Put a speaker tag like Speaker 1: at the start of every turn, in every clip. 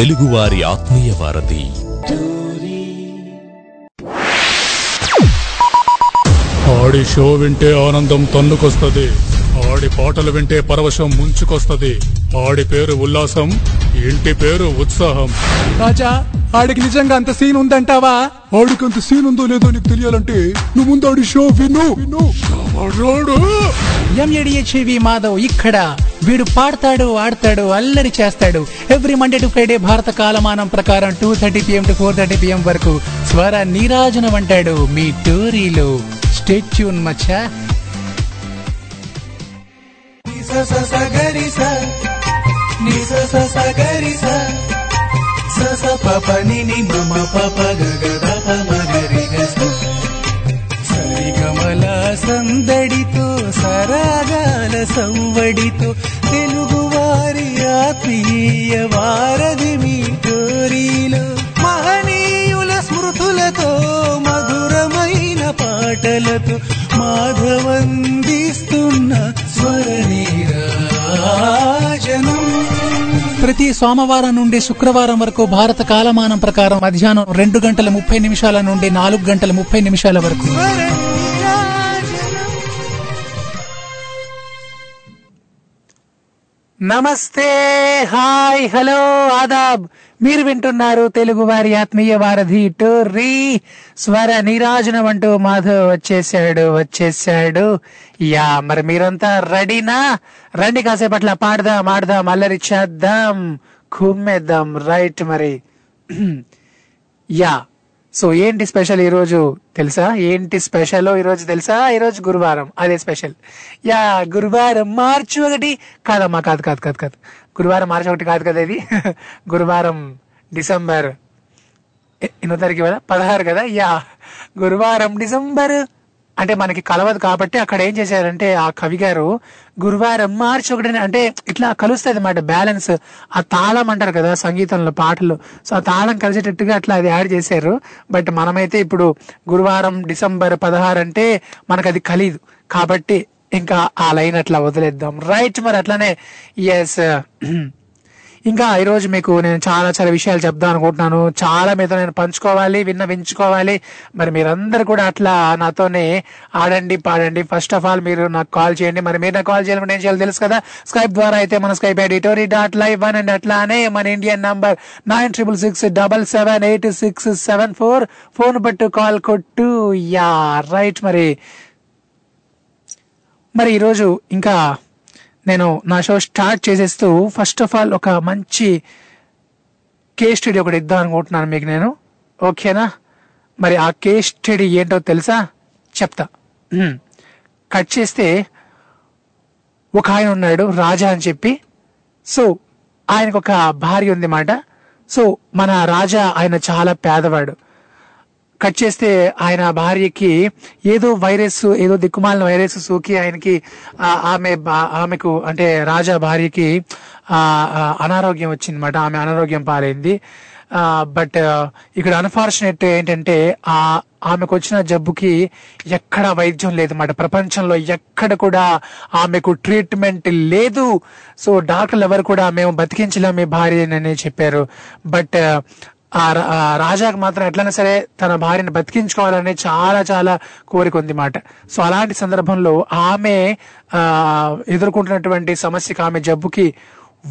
Speaker 1: తెలుగువారి ఆత్మీయ వారధి.
Speaker 2: ఆడి షో వింటే ఆనందం తన్నుకొస్తది. ఆడి పాటలు వింటే పరవశం ముంచుకొస్తది. ఆడి పేరు ఉల్లాసం ఇంటి పేరు ఉత్సాహం.
Speaker 3: రాజా ఆడికి నిజంగా అంత సీన్ ఉందంటావా?
Speaker 2: ఆడికి అంత సీన్ ఉందో లేదో నీకు తెలియాలంటే నువ్వు ముందు ఆడి షో విను. విను రాడు
Speaker 3: ఎంఏడిహెచ్వి మాధవ్ ఇక్కడ. వీడు పాడతాడు ఆడతాడు అల్లరి చేస్తాడు. ఎవ్రీ మండే టు ఫ్రైడే భారత కాలమానం ప్రకారం two thirty PM to four thirty PM వరకు స్వర నీరాజనం అంటాడు మీ టోరీలో. స్టేట్యూన్ మచ్చా. సరిగమల సందడితో సరాగాల సంవడితో తెలుగు వారి ఆత్మీయ వారధి మీ కోరిలో. మహనీయుల స్మృతులతో మధురమైన పాటలతో మాధవందిస్తున్న స్వరనీరాజనం. ప్రతి సోమవారం నుండి శుక్రవారం వరకు భారత కాలమానం ప్రకారం మధ్యాహ్నం రెండు గంటల ముప్పై నిమిషాల నుండి నాలుగు గంటల ముప్పై నిమిషాల వరకు. నమస్తే హాయ్ హలో ఆదాబ్. మీరు వింటున్నారు తెలుగు వారి ఆత్మీయ వారధి టోర్రీ. స్వర నీరాజనం అంటూ మాధవ్ వచ్చేసాడు వచ్చేసాడు యా మరి మీరంతా రెడీనా? రండి కాసేపట్ల పాడదాం ఆడదాం అల్లరి చేద్దాం కుమ్మేద్దాం రైట్ మరి. యా సో ఏంటి స్పెషల్ ఈరోజు తెలుసా? ఏంటి స్పెషల్ ఈరోజు తెలుసా? ఈరోజు గురువారం అదే స్పెషల్. యా గురువారం మార్చి ఒకటి కాదమ్మా కాదు కాదు కాదు కాదు. గురువారం మార్చి ఒకటి కాదు కదా ఇది? గురువారం డిసెంబర్ ఎన్నో తారీఖు కదా? పదహారు కదా? యా. గురువారం డిసెంబర్. అంటే మనకి కలవదు కాబట్టి అక్కడ ఏం చేశారంటే ఆ కవి గారు గురువారం మార్చి ఒకటి అంటే ఇట్లా కలుస్తుంది అనమాట బ్యాలెన్స్. ఆ తాళం అంటారు కదా సంగీతంలో పాటలు సో ఆ తాళం కలిసేటట్టుగా అట్లా అది యాడ్ చేశారు. బట్ మనమైతే ఇప్పుడు గురువారం డిసెంబర్ పదహారు అంటే మనకు అది కలీదు కాబట్టి ఇంకా ఆ లైన్ అట్లా వదిలేద్దాం. రైట్ మరి అట్లానే. ఎస్ ఇంకా ఈరోజు మీకు నేను చాలా చాలా విషయాలు చెప్దాం అనుకుంటున్నాను. చాలా మీతో నేను పంచుకోవాలి విన్న వించుకోవాలి మరి మీరందరూ కూడా అట్లా నాతోనే ఆడండి పాడండి. ఫస్ట్ ఆఫ్ ఆల్ మీరు నాకు కాల్ చేయండి. మరి మీరు నాకు కాల్ చేయాలంటే ఏం చేయాలి తెలుసు కదా? స్కైప్ ద్వారా అయితే మన Skype ID Tori dot live one and అట్లానే మన Indian number nine triple six double seven eight six seven four phone పట్టు కాల్ కొట్టు. యా రైట్ మరి. మరి ఈరోజు ఇంకా నేను నా షో స్టార్ట్ చేసేస్తూ ఫస్ట్ ఆఫ్ ఆల్ ఒక మంచి కేస్ స్టడీ ఒకటి ఇద్దాం అనుకుంటున్నాను మీకు నేను. ఓకేనా? మరి ఆ కేస్ స్టడీ ఏంటో తెలుసా? చెప్తా. కట్ చేస్తే ఒక ఆయన ఉన్నాడు రాజా అని చెప్పి. సో ఆయనకు ఒక భార్య ఉంది మాట సో మన రాజా ఆయన చాలా పేదవాడు. కట్ చేస్తే ఆయన భార్యకి ఏదో వైరస్ ఏదో దిక్కుమాలిన వైరస్ సోకి ఆయనకి ఆమె బా- ఆమెకు అంటే రాజా భార్యకి ఆ, అనారోగ్యం వచ్చిందన్నమాట. ఆమె అనారోగ్యం పాలైంది. బట్ ఇక్కడ అన్ఫార్చునేట్ ఏంటంటే ఆ ఆమెకు వచ్చిన జబ్బుకి ఎక్కడ వైద్యం లేదన్నమాట. ప్రపంచంలో ఎక్కడ కూడా ఆమెకు ట్రీట్మెంట్ లేదు. సో డాక్టర్లు ఎవరు కూడా మేము బతికించలేము మీ భార్యనని చెప్పారు. బట్ ఆ రా- రాజాకు మాత్రం ఎట్లయినా సరే తన భార్యను బతికించుకోవాలనే చాలా చాలా కోరిక ఉంది మాట. సో అలాంటి సందర్భంలో ఆమె ఆ ఎదుర్కొంటున్నటువంటి సమస్యకి ఆమె జబ్బుకి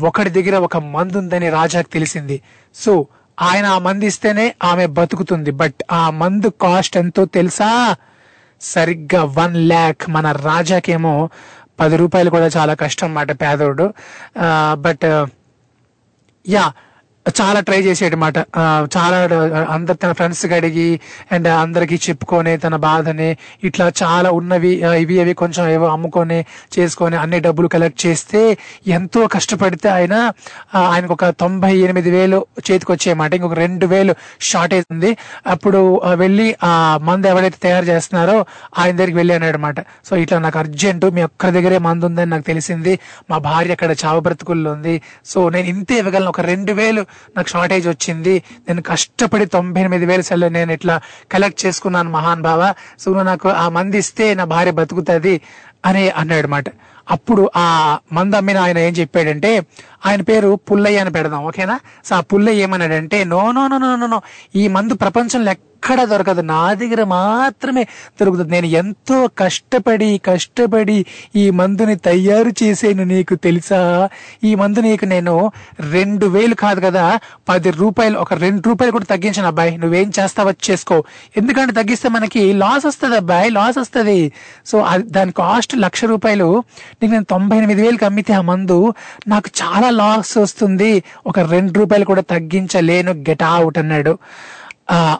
Speaker 3: ఒకటి దగ్గర ఒక మందు ఉందని రాజాకు తెలిసింది. సో ఆయన ఆ మందు ఇస్తేనే ఆమె బతుకుతుంది. బట్ ఆ మందు కాస్ట్ ఎంతో తెలుసా? సరిగ్గా వన్ ల్యాక్. మన రాజాకేమో పది రూపాయలు కూడా చాలా కష్టం అన్నమాట పేదోడు. బట్ యా చాలా ట్రై చేసేటమాట. చాలా అందరు తన ఫ్రెండ్స్ అడిగి అండ్ అందరికి చెప్పుకొని తన బాధని ఇట్లా చాలా ఉన్నవి ఇవి అవి కొంచెం ఏవో అమ్ముకొని చేసుకొని అన్ని డబ్బులు కలెక్ట్ చేస్తే ఎంతో కష్టపడితే ఆయన ఆయనకు ఒక తొంభై ఎనిమిది వేలు చేతికి వచ్చేయమాట. ఇంకొక రెండు వేలు షార్టేజ్ ఉంది. అప్పుడు వెళ్ళి ఆ మందు ఎవరైతే తయారు చేస్తున్నారో ఆయన దగ్గరికి వెళ్ళి అన్నాడు అనమాట సో ఇట్లా నాకు అర్జెంటు మీ ఒక్కరి దగ్గరే మందు ఉందని నాకు తెలిసింది. మా భార్య అక్కడ చావ బ్రతుకుల్లో ఉంది. సో నేను ఇంతే ఇవ్వగలను. ఒక రెండు వేలు నాకు షార్టేజ్ వచ్చింది. నేను కష్టపడి తొంభై ఎనిమిది వేలు సెల్ నేను ఇట్లా కలెక్ట్ చేసుకున్నాను మహాన్ బావ. సో నువ్వు నాకు ఆ మంది ఇస్తే నా భార్య బతుకుతుంది అని అన్నాడు అనమాట అప్పుడు ఆ మంది అమ్మిన ఆయన ఏం చెప్పాడంటే ఆయన పేరు పుల్లయ్య అని పెడదాం ఓకేనా? సో ఆ పుల్లయ్య ఏమన్నాడంటే no no no no no no. ఈ మందు ప్రపంచంలో ఎక్కడ దొరకదు. నా దగ్గర మాత్రమే దొరుకుతుంది. నేను ఎంతో కష్టపడి కష్టపడి ఈ మందుని తయారు చేసేను నీకు తెలుసా? ఈ మందు నీకు నేను రెండు వేలు కాదు కదా పది రూపాయలు ఒక రెండు రూపాయలు కూడా తగ్గించాను అబ్బాయి. నువ్వేం చేస్తావో చేసుకో. ఎందుకంటే తగ్గిస్తే మనకి లాస్ వస్తుంది అబ్బాయి లాస్ వస్తుంది. సో అది- దాని కాస్ట్ లక్ష రూపాయలు. నీకు నేను తొంభై ఎనిమిది వేలకు అమ్మితే ఆ మందు నాకు చాలా లాస్ వస్తుంది. ఒక రెండు రూపాయలు కూడా తగ్గించలేను. గెట్ అవుట్ అన్నాడు.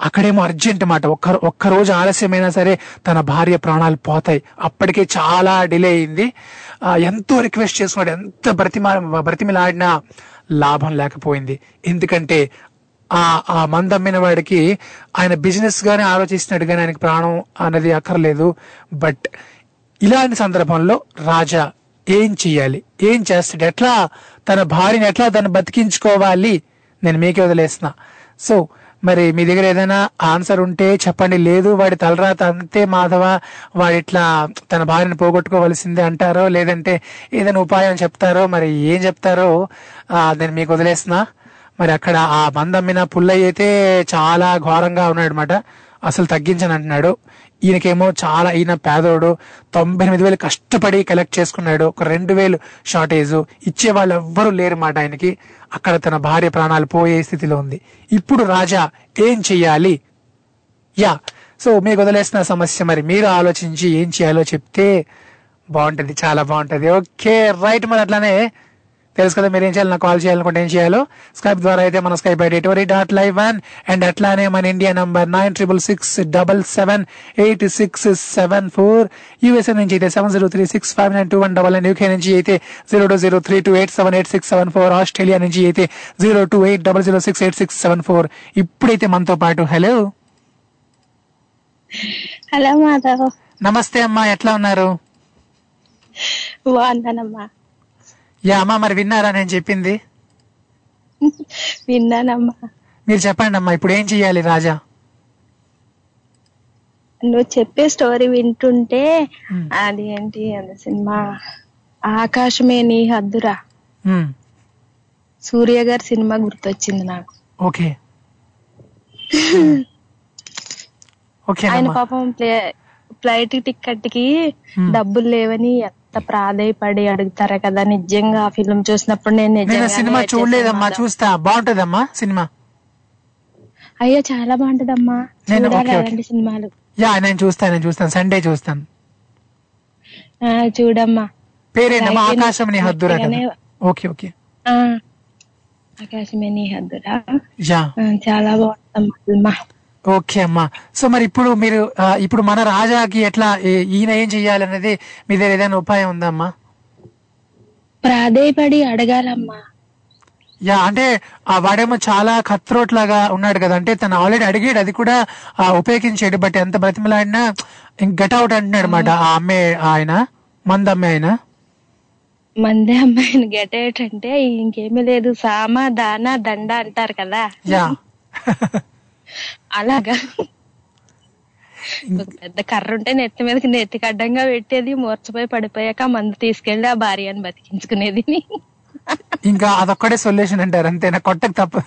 Speaker 3: అక్కడేమో అర్జెంట్ మాట. ఒక్క ఒక్క రోజు ఆలస్యమైనా సరే తన భార్య ప్రాణాలు పోతాయి. అప్పటికే చాలా డిలే అయింది. ఎంతో రిక్వెస్ట్ చేసుకున్నాడు. ఎంత బ్రతిమా బ్రతిమిలాడినా లాభం లేకపోయింది. ఎందుకంటే ఆ ఆ మందమ్మిన వాడికి ఆయన బిజినెస్ గానే ఆలోచిస్తున్నాడు కానీ ఆయనకి ప్రాణం అన్నది అక్కర్లేదు. బట్ ఇలాంటి సందర్భంలో రాజా ఏం చెయ్యాలి? ఏం చేస్తాడు? ఎట్లా తన భార్యని ఎట్లా తను బతికించుకోవాలి? నేను మీకే వదిలేస్తున్నా. సో మరి మీ దగ్గర ఏదైనా ఆన్సర్ ఉంటే చెప్పండి. లేదు వాడి తలరాత అంతే మాధవ వాడిట్లా తన భార్యను పోగొట్టుకోవలసిందే అంటారో లేదంటే ఏదైనా ఉపాయం చెప్తారో మరి ఏం చెప్తారో నేను మీకు వదిలేస్తున్నా. మరి అక్కడ ఆ మందమ్మిన పుల్లయ్య అయితే చాలా ఘోరంగా ఉన్నాడు అనమాట అసలు తగ్గించను అంటున్నాడు ఈయనకేమో చాలా ఈయన పేదోడు తొంభై ఎనిమిది వేలు కష్టపడి కలెక్ట్ చేసుకున్నాడు. ఒక రెండు వేలు షార్టేజ్ ఇచ్చే వాళ్ళు ఎవ్వరూ లేరు మాట ఆయనకి. అక్కడ తన భార్య ప్రాణాలు పోయే స్థితిలో ఉంది. ఇప్పుడు రాజా ఏం చెయ్యాలి? యా. సో మీకు వదిలేసిన సమస్య మరి మీరు ఆలోచించి ఏం చేయాలో చెప్తే బాగుంటుంది చాలా బాగుంటుంది. ఓకే రైట్ మరి అట్లానే తెలుసు కదా మీరు ఏం చేయాలి? నాకు కాల్ చేయాలనుకుంటే ఏం చేయాలో? స్కైప్ ద్వారా అయితే మన స్కైప్ ఐడి ఎటువంటి డాట్ లైవ్ వన్ అండ్ అట్లానే మన India number nine triple six double seven eight six seven four USA నుంచి అయితే seven zero three six five nine two one double nine UK నుంచి అయితే zero two zero three two eight seven eight six seven four Australia నుంచి అయితే zero two eight double zero six eight six seven four ఇప్పుడైతే మనతో పాటు hello
Speaker 4: hello Madhav
Speaker 3: నమస్తే అమ్మా ఎట్లా ఉన్నారు?
Speaker 4: బాగున్నానమ్మా.
Speaker 3: యా అమ్మా మరి విన్నారా నేను చెప్పింది?
Speaker 4: విన్నానమ్మా.
Speaker 3: మీరు చెప్పండి అమ్మా ఇప్పుడు ఏం చెయ్యాలి రాజా?
Speaker 4: నువ్వు చెప్పే స్టోరీ వింటుంటే. అది ఏంటి అది సినిమా? ఆకాశమే నీ హద్దురా. సూర్య గారి సినిమా గుర్తొచ్చింది నాకు.
Speaker 3: ఓకే. ఓకే
Speaker 4: ఆయన పాపం ప్లే- ఫ్లైట్
Speaker 3: టికెట్కి.
Speaker 4: డబ్బులు లేవని ఎంత ప్రాధాయపడి అడుగుతారా కదా నిజంగా ఆ ఫిల్మ్ చూసినప్పుడు నేను
Speaker 3: సినిమా చూడలేదమ్మా. చూస్తా. బాగుంటదమ్మా సినిమా?
Speaker 4: అయ్యో చాలా బాగుంటదమ్మా. అలాంటి సినిమాలు.
Speaker 3: యా నేను చూస్తాను నేను చూస్తాను సండే చూస్తాను.
Speaker 4: చూడమ్మా.
Speaker 3: పేరేంటమ్మా
Speaker 4: అలాగే
Speaker 3: ఆకాశం నీ హద్దురా ఓకే ఓకే.
Speaker 4: ఆకాశమే నీ హద్దురా. చాలా బాగుంటదమ్మా
Speaker 3: ఓకే అమ్మా. సో మరి ఇప్పుడు మీరు ఇప్పుడు మన రాజాకి ఎట్లా ఈ- ఈయన ఏం చెయ్యాలనేది మీ దగ్గర ఏదైనా ఉపాయం ఉందమ్మా
Speaker 4: ప్రాధేయపడి అడగాలమ్మా.
Speaker 3: యా అంటే ఆ వాడేమో చాలా కత్రోట్ లాగా ఉన్నాడు కదా. అంటే తను ఆల్రెడీ అడిగాడు అది కూడా ఆ, ఉపయోగించాడు. బట్ ఎంత బ్రతిమలాడినా గట్ అవుట్ అంటున్నాడు అనమాట ఆ అమ్మే ఆయన మంది అమ్మే ఆయన.
Speaker 4: మందే అమ్మాయిని గెటేట్ అంటే ఇంకేమీ లేదు. సామ దాన దండ అంటారు కదా.
Speaker 3: యా.
Speaker 4: అలాగా. ఒక పెద్ద కర్ర ఉంటే నెత్తి మీదకి నెత్తికి అడ్డంగా పెట్టేది మూర్చపోయి పడిపోయాక మందు తీసుకెళ్ళి ఆ భార్యని బతికించుకునేది.
Speaker 3: ఇంకా అదొక్కడే సొల్యూషన్ అంటారు అంతేనా? కొట్టకు తప్ప.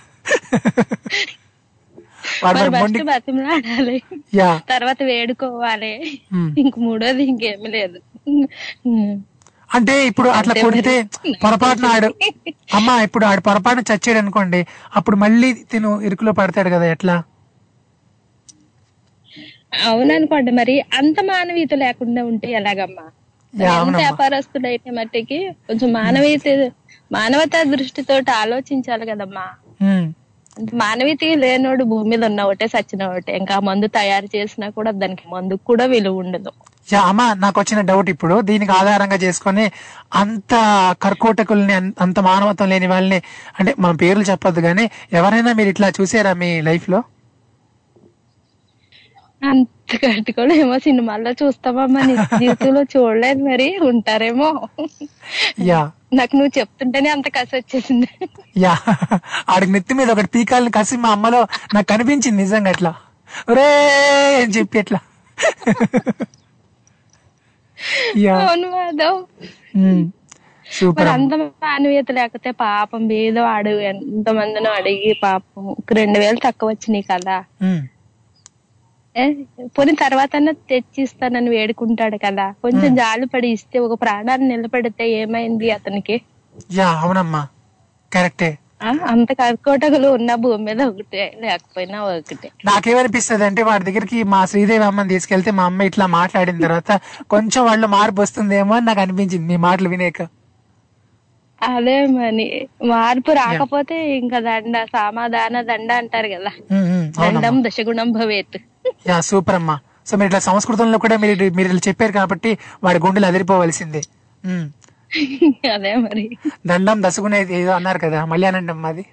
Speaker 4: బతిమలాడాలి
Speaker 3: యా.
Speaker 4: తర్వాత వేడుకోవాలి. ఇంక మూడోది ఇంకేమీ లేదు.
Speaker 3: అంటే ఇప్పుడు అట్లా కొడితే. పొరపాటున ఆడు అమ్మా ఇప్పుడు ఆడు పొరపాటున చచ్చాడు అనుకోండి అప్పుడు మళ్ళీ తిను ఇరుకులో పడతాడు కదా ఎట్లా?
Speaker 4: అవుననుకోండి మరి అంత మానవీయత లేకుండా ఉంటే ఎలాగమ్మా. వ్యాపారస్తుడు అయితే మట్టికి కొంచెం మానవీయత మానవతా దృష్టితో ఆలోచించాలి కదమ్మా. మానవీయత లేనోడు భూమి మీద ఉన్న ఒకటే సచిన ఒకటే ఇంకా మందు తయారు చేసినా కూడా దానికి మందుకు కూడా విలువ ఉండదు.
Speaker 3: అమ్మా నాకు వచ్చిన డౌట్ ఇప్పుడు. దీనికి ఆధారంగా చేసుకొని అంత కర్కోటకుల్ని అంత మానవత్వం లేని వాళ్ళని అంటే మన పేర్లు చెప్పొద్దు కానీ ఎవరైనా మీరు ఇట్లా చూసారా మీ లైఫ్లో
Speaker 4: అంత కట్టుకోవడం ఏమో సినిమాల్లో చూస్తామమ్మా నిజ జీవితంలో చూడలేదు మరి ఉంటారేమో.
Speaker 3: యా.
Speaker 4: నాకు నువ్వు చెప్తుంటేనే అంత కసి వచ్చేసింది.
Speaker 3: యా. ఆడికి నెత్తి మీద ఒకటి పీకాలని కసి మా అమ్మలో నాకు కనిపించింది నిజంగా అట్లా ఒరే అని చెప్పి
Speaker 4: అవును మాధవ్.
Speaker 3: ఉమ్. సూపర్
Speaker 4: అంత మానవీయత లేకపోతే పాపం బీదవాడు ఎంత మందినో అడిగి పాపం. రెండు వేలు తక్కువ వచ్చినాయి కదా. పోనీ తర్వాత తెచ్చిస్తానని వేడుకుంటాడు కదా. కొంచెం జాలి పడి ఇస్తే ఒక ప్రాణాన్ని నిలబెడితే ఏమైంది అతనికి?
Speaker 3: యా అవునమ్మా. కరెక్టే.
Speaker 4: ఆ, అంత కర్కోటకులు ఉన్న భూమి మీద ఒకటే లేకపోయినా ఒకటే.
Speaker 3: నాకేమనిపిస్తుంది అంటే వాడి దగ్గరికి మా శ్రీదేవి అమ్మని తీసుకెళ్తే మా అమ్మ ఇట్లా మాట్లాడిన తర్వాత కొంచెం వాళ్ళు మార్పు వస్తుందేమో అని నాకు అనిపించింది. మీ మాటలు వినేక.
Speaker 4: అదే మరి. మార్పు రాకపోతే ఇంకా దండ సమాధాన దండ అంటారు కదా. దండం దశగుణం భవేత్.
Speaker 3: యా సూపర్ అమ్మా సో మీరు ఇట్లా సంస్కృతంలో కూడా మీరు మీరు ఇలా చెప్పారు కాబట్టి వాడి గుండెలు అదిరిపోవలసిందే.
Speaker 4: అదే మరి.
Speaker 3: దండం దశగుణ ఏదో అన్నారు కదా మళ్ళీ అనండి అమ్మా అది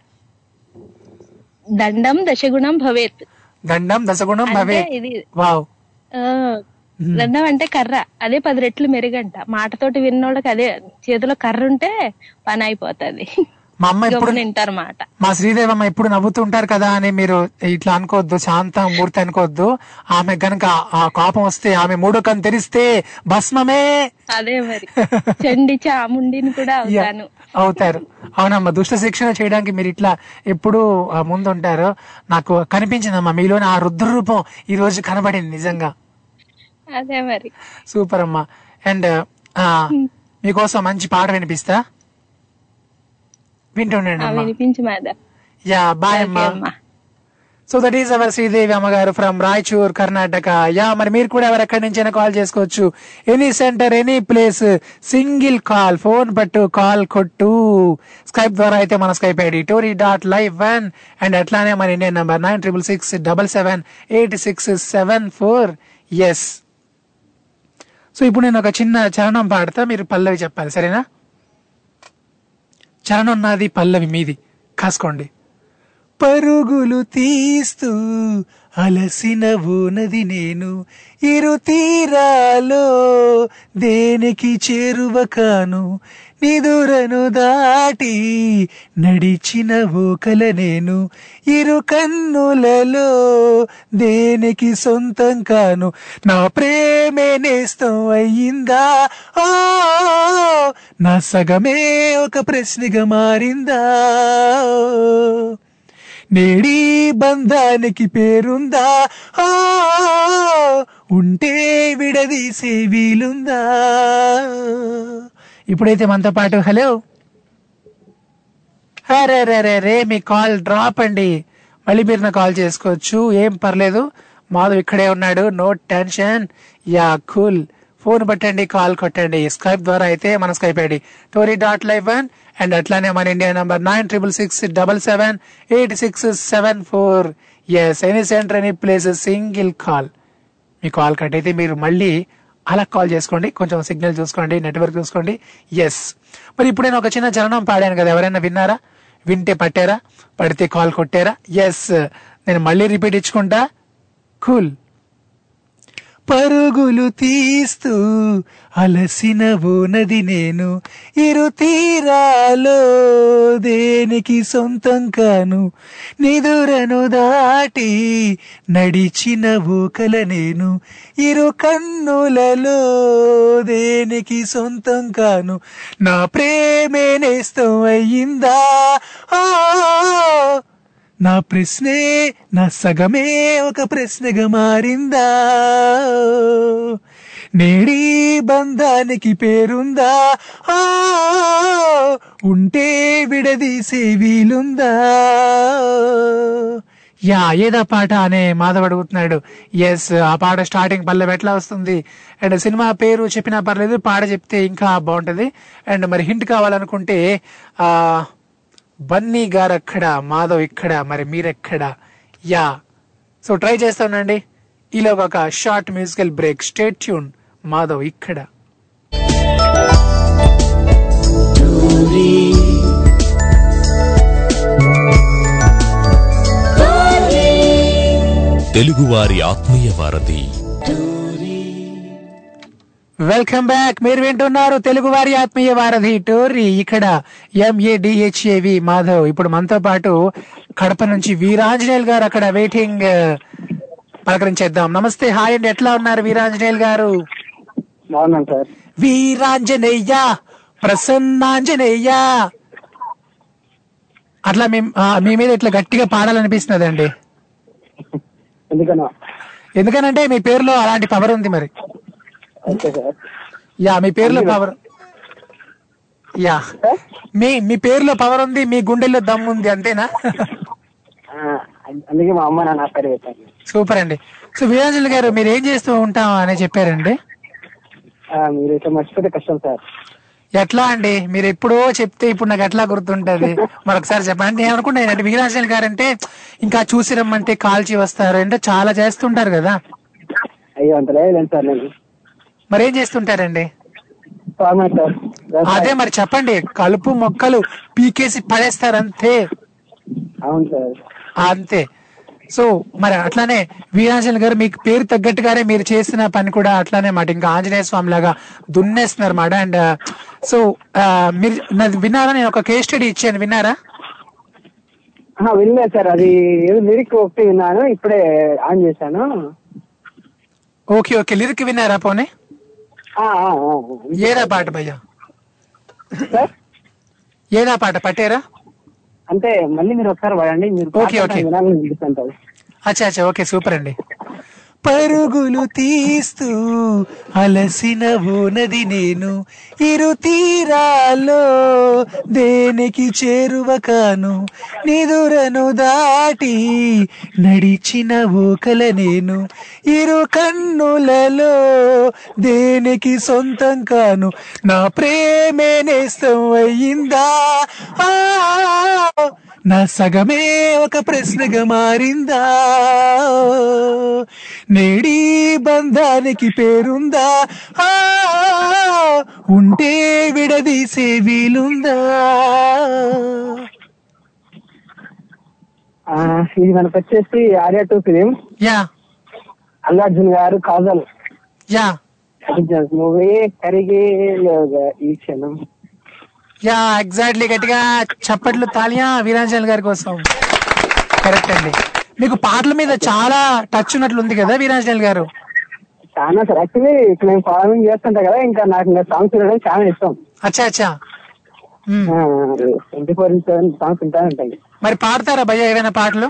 Speaker 4: దండం దశగుణం భవేత్.
Speaker 3: దండం దశగుణం
Speaker 4: అంటే
Speaker 3: భవే
Speaker 4: ఇది
Speaker 3: వావ్.
Speaker 4: ఆ, దండం అంటే కర్ర. అదే పది రెట్లు మెరుగంట. మాటతోటి విన్నోళ్ళకి అదే చేతిలో కర్ర ఉంటే పని అయిపోతది
Speaker 3: మా అమ్మ ఎప్పుడు
Speaker 4: వింటారు మాట
Speaker 3: మా శ్రీదేవమ్మ ఎప్పుడు నవ్వుతూ ఉంటారు కదా అని మీరు ఇట్లా అనుకోవద్దు శాంత మూర్తి అనుకోవద్దు. ఆమె గనక ఆ కోపం వస్తే ఆమె మూడో కన్ను తెరిస్తే భస్మమే.
Speaker 4: అదే మరి. చండి చాముండిని కూడా అవుతాను.
Speaker 3: అవుతారు. అవునమ్మా దుష్ట శిక్షణ చేయడానికి మీరు ఇట్లా ఎప్పుడు ముందుంటారు. నాకు కనిపించిందమ్మా మీలోని ఆ రుద్ర రూపం ఈ రోజు కనబడింది నిజంగా.
Speaker 4: అదే మరి.
Speaker 3: సూపర్ అమ్మా. అండ్ మీకోసం మంచి పాట వినిపిస్తా? వింటుండండి యా బాయ్ అమ్మా. So that is our Sridevi అమ్మగారు ఫ్రమ్ రాయచూర్ కర్ణాటక. యా మరి మీరు కూడా ఎవరు ఎక్కడి నుంచైనా కాల్ చేసుకోవచ్చు. Any centre any place single call phone పట్టు కాల్ కొట్టు. స్కైప్ ద్వారా అయితే మన Skype ID Tori dot live one. And అట్లానే మన Indian number nine triple six double seven eight six seven four. Yes. So ఇప్పుడు నేను ఒక చిన్న చరణం పాడతా మీరు పల్లవి చెప్పాలి సరేనా? చరణం నాది పల్లవి మీది. కాసుకోండి. పరుగులు తీస్తూ అలసిన నది నేను ఇరు తీరాలో దేనికి చేరువకాను నిదురను దాటి నడిచిన ఓకల నేను ఇరు కన్నులలో దేనికి సొంతం కాను? నా ప్రేమే నేస్తం అయ్యిందా? ఓ నా సగమే ఒక ప్రశ్నగా మారిందా? నేడి బంధానికి పేరుందా? ఆ ఉంటే విడదీసే వీలుందా? ఇప్పుడైతే మనతో పాటు హలో. అరే రే రే రే మీ కాల్ డ్రాప్ అండి. మళ్ళీ మీరు నా కాల్ చేసుకోవచ్చు. ఏం పర్లేదు. మాధవ్ ఇక్కడే ఉన్నాడు. No tension. Yeah cool. Phone పట్టండి కాల్ కొట్టండి. స్కైప్ ద్వారా అయితే మన Skype ID. Tori dot live one and అట్లానే మన India number nine triple six double seven eight six seven four. Yes any centre any place single call మీ call cut అయితే మీరు మళ్ళీ అలా కాల్ చేసుకోండి కొంచెం సిగ్నల్ చూసుకోండి నెట్వర్క్ చూసుకోండి. ఎస్ మరి ఇప్పుడు నేను ఒక చిన్న చరణం పాడాను కదా ఎవరైనా విన్నారా? వింటే పట్టారా? పడితే కాల్ కొట్టారా? ఎస్ నేను మళ్ళీ రిపీట్ ఇచ్చుకుంటా. కూల్ పరుగులు తీస్తూ అలసిన నది నేను ఇరు తీరాలో దేనికి సొంతం కాను? నిదురను దాటి నడిచిన ఓకల నేను ఇరు కన్నులలో దేనికి సొంతం కాను? నా ప్రేమే నేస్తం అయ్యిందా? నా ప్రశ్నే నా సగమే ఒక ప్రశ్నగా మారిందా? నేడి బంధానికి పేరుందా? ఆ ఉంటే విడదీసే వీలుందా? యా ఏదా పాట అనే మాధవ్ అడుగుతున్నాడు. ఎస్ ఆ పాట స్టార్టింగ్ పల్లె ఎట్లా వస్తుంది? అండ్ సినిమా పేరు చెప్పినా పర్లేదు పాట చెప్తే ఇంకా బాగుంటది. అండ్ మరి హింట్ కావాలనుకుంటే ఆ బన్నీ గారు అక్కడ మాధవ్ ఇక్కడ మరి మీరెక్కడ? యా. సో ట్రై చేస్తానండి. ఇలా ఒక short musical break. Stay tuned. Madhav ఇక్కడ.
Speaker 1: తెలుగువారి ఆత్మీయ వారధి.
Speaker 3: వెల్కమ్ బ్యాక్ మీరు వింటున్నారు తెలుగు వారి ఆత్మీయ వారధి టోరీ ఇక్కడ ఎంఏడిహెచ్ఏవి మాధవ్. ఇప్పుడు మనతో పాటు కడప నుంచి వీరాంజనేయులు గారు అక్కడ వెయిటింగ్ పలకరించేద్దాం. నమస్తే. హాయ్ అండి. ఎట్లా ఉన్నారు వీరాంజనేయులు గారు? వీరాంజనేయ ప్రసన్నాంజనేయ. అట్లా మీ మీద ఇట్లా గట్టిగా పాడాలనిపిస్తున్నది అండి
Speaker 5: ఎందుకనో
Speaker 3: ఎందుకనంటే మీ పేరులో అలాంటి పవర్ ఉంది మరి. యా మీ పేరులో పవర్ యా. మీ మీ పేరులో పవర్ ఉంది మీ గుండెల్లో దమ్ము ఉంది అంతేనా?
Speaker 5: అందుకే మా అమ్మ నాన్న పేరు పెట్టాను
Speaker 3: సూపర్ అండి. సో వీరాంజలి గారు మీరు ఏం చేస్తూ ఉంటాం అని చెప్పారండి?
Speaker 5: ఆ, మీరు ఇట్లా మర్చిపోతే కష్టం సార్.
Speaker 3: ఎట్లా అండి? మీరు ఎప్పుడో చెప్తే ఇప్పుడు నాకు ఎట్లా గుర్తుంటది? మరొకసారి చెప్పండి. అంటే నేను అనుకుంటాను అంటే వీరాంజలి గారు అంటే ఇంకా చూసి రమ్మంటే కాల్చి వస్తారు. అంటే చాలా చేస్తుంటారు కదా.
Speaker 5: అయ్యో అంత లేదు సార్ నేను.
Speaker 3: మరి ఏం చేస్తుంటారండి అదే మరి చెప్పండి కలుపు మొక్కలు పీకేసి పడేస్తారు అంతే
Speaker 5: అవును సార్.
Speaker 3: అంతే. సో మరి అట్లానే వీరాంజలి గారు మీకు పేరు తగ్గట్టుగానే మీరు చేసిన పని కూడా అట్లానే మాట. ఇంకా ఆంజనేయ స్వామి లాగా దున్నేస్తున్నారు మాట. అండ్ సో మీరు నాది విన్నారా? నేను ఒక కేస్ స్టడీ ఇచ్చాను. విన్నారా?
Speaker 5: వినలేదు సార్. అది లిరిక్ ఒకటి విన్నాను. ఇప్పుడే ఆన్ చేశాను.
Speaker 3: Okay okay. లిరిక్ విన్నారా పోనీ? ఏదా పాట భయ్యా? ఏదా పాట? పట్టారా?
Speaker 5: అంటే మళ్ళీ మీరు ఒకసారి వాడండి మీరు
Speaker 3: ఓకే, ఓకే. అచ్చా అచ్చా ఓకే సూపర్ అండి. పరుగులు తీస్తూ అలసిన ఓనది నేను. ఇరు తీరాలో దేనికి చేరువకాను? నిదురను దాటి నడిచిన ఓకల నేను. ఇరు కన్నులలో దేనికి సొంతం కాను? నా ప్రేమే నేస్తం అయ్యిందా? ఆ, నా సగమే ఒక ప్రశ్నగా మారిందా? నేడి బంధానికి పేరుందా? ఉంటే విడదీసే వీలుందా?
Speaker 5: ఇది మనకు వచ్చేసి Arya two film.
Speaker 3: Yeah.
Speaker 5: Allu Arjun గారు కాజల్.
Speaker 3: యా.
Speaker 5: మూవీ కరిగే ఈ క్షణం.
Speaker 3: యా ఎగ్జాక్ట్లీ గట్టిగా చప్పట్లు తాలియా వీరాంజల్ గారి కోసం. కరెక్ట్ అండి. మీకు పాటల మీద చాలా టచ్ ఉన్నట్లు ఉంది కదా వీరాంజల్ గారు?
Speaker 5: చాలా సార్. యాక్చువల్లీ ఇక్కడ నేను ఫార్మింగ్ చేస్తుంటా కదా ఇంకా నాకు ఇంకా సాంగ్స్ వినడం చాలా ఇష్టం.
Speaker 3: అచ్చా అచ్చా. మ్మ్.
Speaker 5: ట్వంటీ ఫోర్ సెవెన్ సాంగ్స్ వింటా ఉంటాయి.
Speaker 3: మరి పాడతారా భయ్య ఏవైనా పాటలు?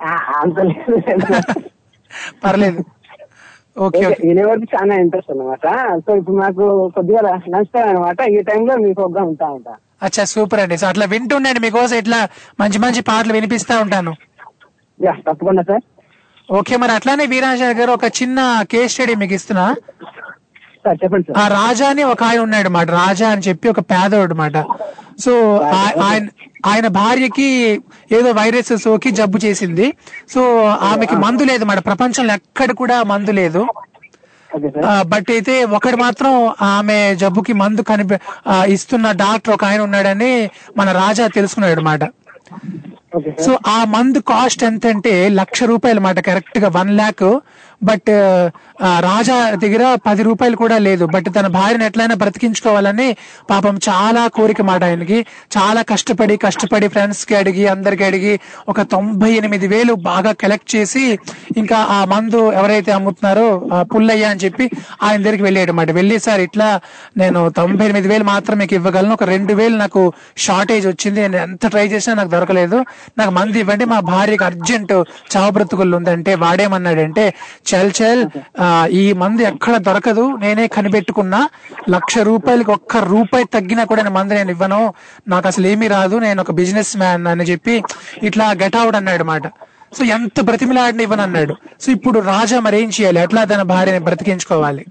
Speaker 5: ఆ, అంత లేదు.
Speaker 3: పర్లేదు. ఓకే
Speaker 5: వినే వరకు చాలా ఇంట్రెస్ట్ అన్నమాట. సో ఇప్పుడు నాకు కొద్దిగా టైం అనమాట ఈ టైంలో మీ ప్రోగ్రామ్ ఉంటా ఉంటా.
Speaker 3: అచ్చా సూపర్ అండి. సో అట్లా వింటుండండి మీకోసం ఇట్లా మంచి మంచి పాటలు వినిపిస్తా ఉంటాను.
Speaker 5: యా తప్పకుండా సార్.
Speaker 3: ఓకే మరి అట్లానే వీరాంజలి గారు ఒక చిన్న కేస్ స్టడీ మీకు ఇస్తున్నా.
Speaker 5: సార్ చెప్పండి సార్.
Speaker 3: ఆ రాజా అని ఒక ఆయన ఉన్నాడు మాట రాజా అని చెప్పి ఒక పేదోడు మాట. సో ఆయన ఆయన భార్యకి ఏదో వైరస్ సోకి జబ్బు చేసింది. సో ఆమెకి మందు లేదు మాట ప్రపంచంలో ఎక్కడ కూడా మందు లేదు. బట్ అయితే ఒకడు మాత్రం ఆమె జబ్బుకి మందు కనిపి ఇస్తున్న డాక్టర్ ఒక ఆయన ఉన్నాడని మన రాజా తెలుసుకున్నాడు
Speaker 5: సార్
Speaker 3: సో ఆ మందు కాస్ట్ ఎంత అంటే లక్ష రూపాయలు మాట కరెక్ట్గా వన్ ల్యాక్ బట్ రాజా దగ్గర పది రూపాయలు కూడా లేదు. బట్ తన భార్యను ఎట్లయినా బ్రతికించుకోవాలని పాపం చాలా కోరిక మాట ఆయనకి. చాలా కష్టపడి కష్టపడి ఫ్రెండ్స్కి అడిగి అందరికి అడిగి ఒక తొంభై ఎనిమిది వేలు బాగా కలెక్ట్ చేసి ఇంకా ఆ మందు ఎవరైతే అమ్ముతున్నారో పుల్లయ్య అని చెప్పి ఆయన దగ్గరికి వెళ్ళాడనమాట వెళ్ళి సార్ ఇట్లా నేను తొంభై ఎనిమిది వేలు మాత్రం మీకు ఇవ్వగలను. ఒక రెండు వేలు నాకు షార్టేజ్ వచ్చింది. నేను ఎంత ట్రై చేసినా నాకు దొరకలేదు. నాకు మంది ఇవ్వండి. మా భార్యకి అర్జెంట్ చావు బ్రతుకులు ఉందంటే వాడేమన్నాడంటే చల్ చల్ ఈ మందు ఎక్కడ దొరకదు నేనే కనిపెట్టుకున్నా. లక్ష రూపాయలకి ఒక్క రూపాయి తగ్గినా కూడా నేను మందు నేను ఇవ్వను. నాకు అసలు ఏమీ రాదు నేను ఒక బిజినెస్ మ్యాన్ అని చెప్పి ఇట్లా గెట్ అవుట్ అన్నాడు మాట. సో ఎంత బ్రతిమిలాడిని ఇవ్వను అన్నాడు. సో ఇప్పుడు రాజా మరి ఏం చేయాలి? ఎట్లా తన భార్యని బ్రతికించుకోవాలి?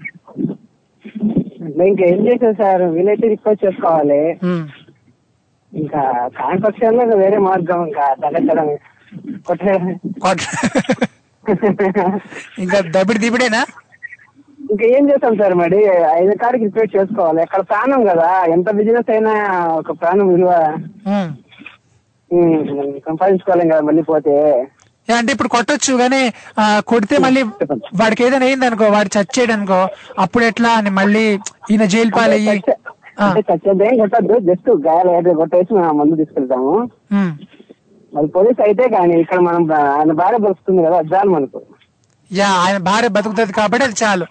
Speaker 5: ఇంకా ఏం చేశారు సార్? వీలైతే రిక్వెస్ట్ చేసుకోవాలి. ఇంకా కాని పక్షంలో ఇంకా వేరే మార్గం ఇంకా తగ్గడం కొట్టే
Speaker 3: కొట్- ఇంకా దబిడి దిబిడేనా?
Speaker 5: ఇంకా ఏం చేస్తాం సార్ మరి? ఐదు కాడికి రిక్వెస్ట్ చేసుకోవాలి. ఎక్కడ ప్రాణం కదా. ఎంత బిజినెస్ అయినా ఒక ప్రాణం విలువ. సంపాదించుకోలేం కదా మళ్ళీ పోతే.
Speaker 3: అంటే ఇప్పుడు కొట్టొచ్చు కానీ కొడితే మళ్ళీ వాడికి ఏదైనా అయింది అనుకో వాడు చచ్చాడు అనుకో అప్పుడు ఎట్లా అని మళ్ళీ ఈయన జైలు పాలయ్యి
Speaker 5: చచ్చేదేం కొట్టద్దు. జస్ట్ గాయాలు కొట్టేసి మందు తీసుకెళ్తాము. మరి పోలీస్ అయితే కానీ ఇక్కడ మనం ఆయన భార్య బతుకుతుంది కదా అది చాలు మనకు.
Speaker 3: యా ఆయన భార్య బతుకుతుంది కాబట్టి అది చాలు.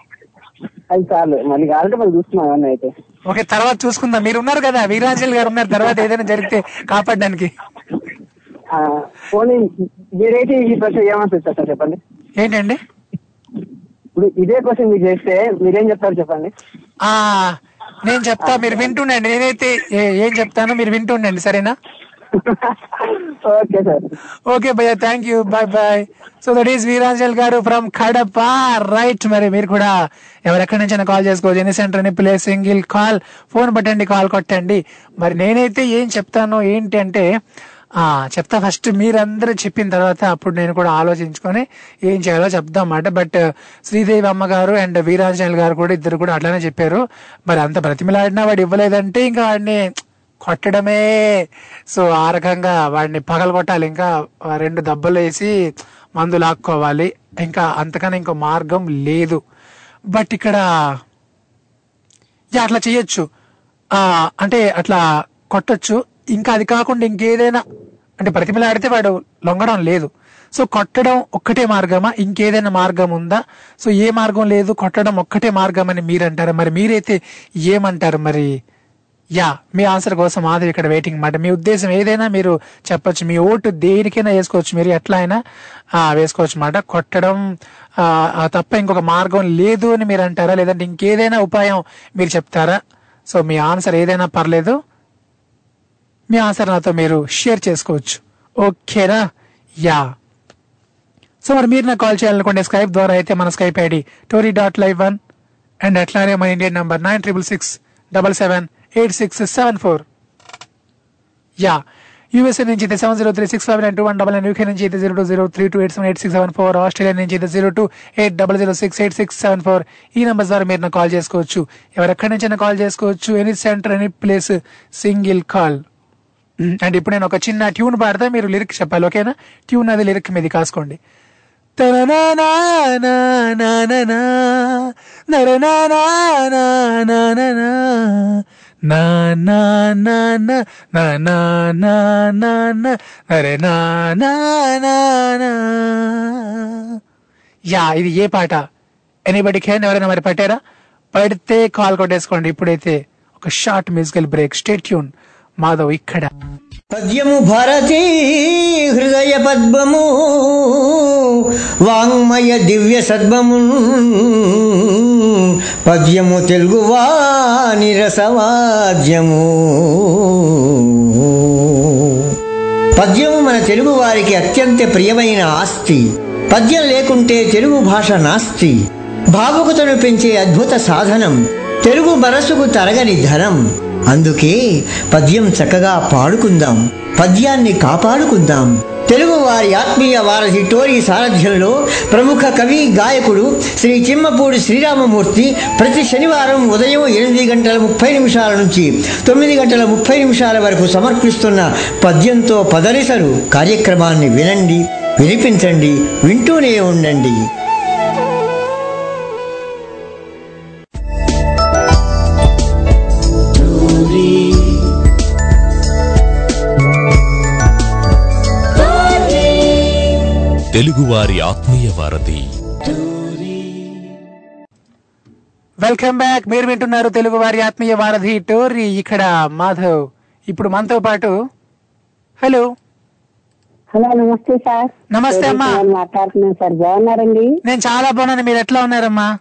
Speaker 5: అది చాలు. మళ్ళీ కావాలంటే మనం చూస్తున్నాం అయితే.
Speaker 3: ఓకే తర్వాత చూసుకుందాం. మీరు ఉన్నారు కదా వీరాంజలి గారు ఉన్నారు తర్వాత ఏదైనా జరిగితే కాపాడడానికి.
Speaker 6: ఆ, పోనీ మీరైతే ఈ ప్రశ్న ఏమని చెప్తారు సార్ చెప్పండి?
Speaker 3: ఏంటండి?
Speaker 6: ఇప్పుడు ఇదే క్వశ్చన్ మీకు చేస్తే మీరేం చెప్తారు చెప్పండి?
Speaker 3: ఆ నేను చెప్తా మీరు వింటుండండి. నేనైతే ఏ- ఏం చెప్తానో మీరు వింటుండండి సరేనా?
Speaker 6: ఓకే సార్
Speaker 3: ఓకే భయ్య thank you bye bye so that is Veeranjal గారు ఫ్రమ్ కడప రైట్ మరి మీరు కూడా ఎవరెక్కడి నుంచైనా కాల్ చేసుకోవచ్చు. Any centre any place single call phone పట్టండి కాల్ కొట్టండి. మరి నేనైతే ఏం చెప్తాను ఏంటి అంటే ఆ చెప్తా ఫస్ట్ మీరందరూ చెప్పిన తర్వాత అప్పుడు నేను కూడా ఆలోచించుకొని ఏం చేయాలో చెప్దాం అన్నమాట. బట్ శ్రీదేవి అమ్మగారు అండ్ వీరాంజల్ గారు కూడా ఇద్దరు కూడా అట్లానే చెప్పారు. మరి అంత బ్రతిమలాడినా వాడు ఇవ్వలేదంటే ఇంకా వాడిని కొట్టడమే. సో ఆ రకంగా వాడిని పగలగొట్టాలి. ఇంకా రెండు దెబ్బలు వేసి మందు లాక్కోవాలి. ఇంకా అంతకన్నా ఇంకో మార్గం లేదు. బట్ ఇక్కడ అట్లా చేయొచ్చు. అంటే అట్లా కొట్టచ్చు. ఇంకా అది కాకుండా ఇంకేదైనా అంటే ప్రతిమలాడితే వాడు లొంగడం లేదు. సో కొట్టడం ఒక్కటే మార్గమా? ఇంకేదైనా మార్గం ఉందా? సో ఏ మార్గం లేదు. కొట్టడం ఒక్కటే మార్గం అని మీరు అంటారు మరి మీరైతే ఏమంటారు మరి? యా మీ ఆన్సర్ కోసం మాధవి ఇక్కడ వెయిటింగ్ మాట మీ ఉద్దేశం ఏదైనా మీరు చెప్పొచ్చు. మీ ఓటు దేనికైనా వేసుకోవచ్చు. మీరు ఎట్లా అయినా వేసుకోవచ్చు మాట కొట్టడం తప్ప ఇంకొక మార్గం లేదు అని మీరు అంటారా? లేదంటే ఇంకేదైనా ఉపాయం మీరు చెప్తారా? సో మీ ఆన్సర్ ఏదైనా పర్లేదు. మీ ఆన్సర్ నాతో మీరు షేర్ చేసుకోవచ్చు. ఓకేనా? యా. సో మరి మీరు నాకు కాల్ చేయాలనుకోండి స్కైప్ ద్వారా అయితే మన Skype ID Tori dot live one and అట్లానే మన Indian number nine triple six double seven eight six seven four yeah USA నుంచి అయితే seven zero three six five nine two one double nine UK నుంచి అయితే zero two zero three two eight seven eight six seven four Australia నుంచి అయితే zero two eight double zero six eight six seven four ఈ number ద్వారా మీరు call చేసుకోవచ్చు. ఎవరెక్కడి నుంచైనా కాల్ చేసుకోవచ్చు. Any centre any place single call and ఇప్పుడు నేను ఒక చిన్న ట్యూన్ పాడితే మీరు లిరిక్ చెప్పాలి ఓకేనా ట్యూన్ అది లిరిక్ మీది కాసుకోండి. యా ఇది ఏ పాట ఎనీబడి క్యాన్ ఎవరైనా మరి పట్టారా పడితే కాల్ కొట్టేసుకోండి ఇప్పుడైతే ఒక short musical break stay tuned Madhav ఇక్కడ
Speaker 7: పద్యము భారతీ హృదయ పద్మము వాంగ్మయ దివ్య సద్మము పద్యము తెలుగు వాణి రసవాద్యము. పద్యము మన తెలుగు వారికి అత్యంత ప్రియమైన ఆస్తి. పద్యం లేకుంటే తెలుగు భాష నాస్తి. భావుకతను పెంచే అద్భుత సాధనం. తెలుగు మనసుకు తరగని ధనం. అందుకే పద్యం చక్కగా పాడుకుందాం. పద్యాన్ని కాపాడుకుందాం. తెలుగు వారి ఆత్మీయ వారధి టోరీ సారథ్యంలో ప్రముఖ కవి గాయకుడు శ్రీ చిమ్మపూడి శ్రీరామమూర్తి ప్రతి శనివారం ఉదయం ఎనిమిది గంటల ముప్పై నిమిషాల నుంచి తొమ్మిది గంటల ముప్పై నిమిషాల వరకు సమర్పిస్తున్న పద్యంతో పదనిసలు కార్యక్రమాన్ని వినండి వినిపించండి వింటూనే ఉండండి.
Speaker 1: తెలుగువారి ఆత్మీయ వారధి.
Speaker 3: వెల్కమ్ బ్యాక్ మీరు వింటున్నారు తెలుగు వారి ఆత్మీయ వారధి టోరీ ఇక్కడ మాధవ్. ఇప్పుడు మనతో పాటు హలో.
Speaker 8: హలో నమస్తే సార్.
Speaker 3: నమస్తే అమ్మా.
Speaker 8: సార్ మాట్లాడుతున్నాను సార్? బాగున్నారండి?
Speaker 3: నేను చాలా బాగున్నాను. మీరు ఎట్లా ఉన్నారమ్మా?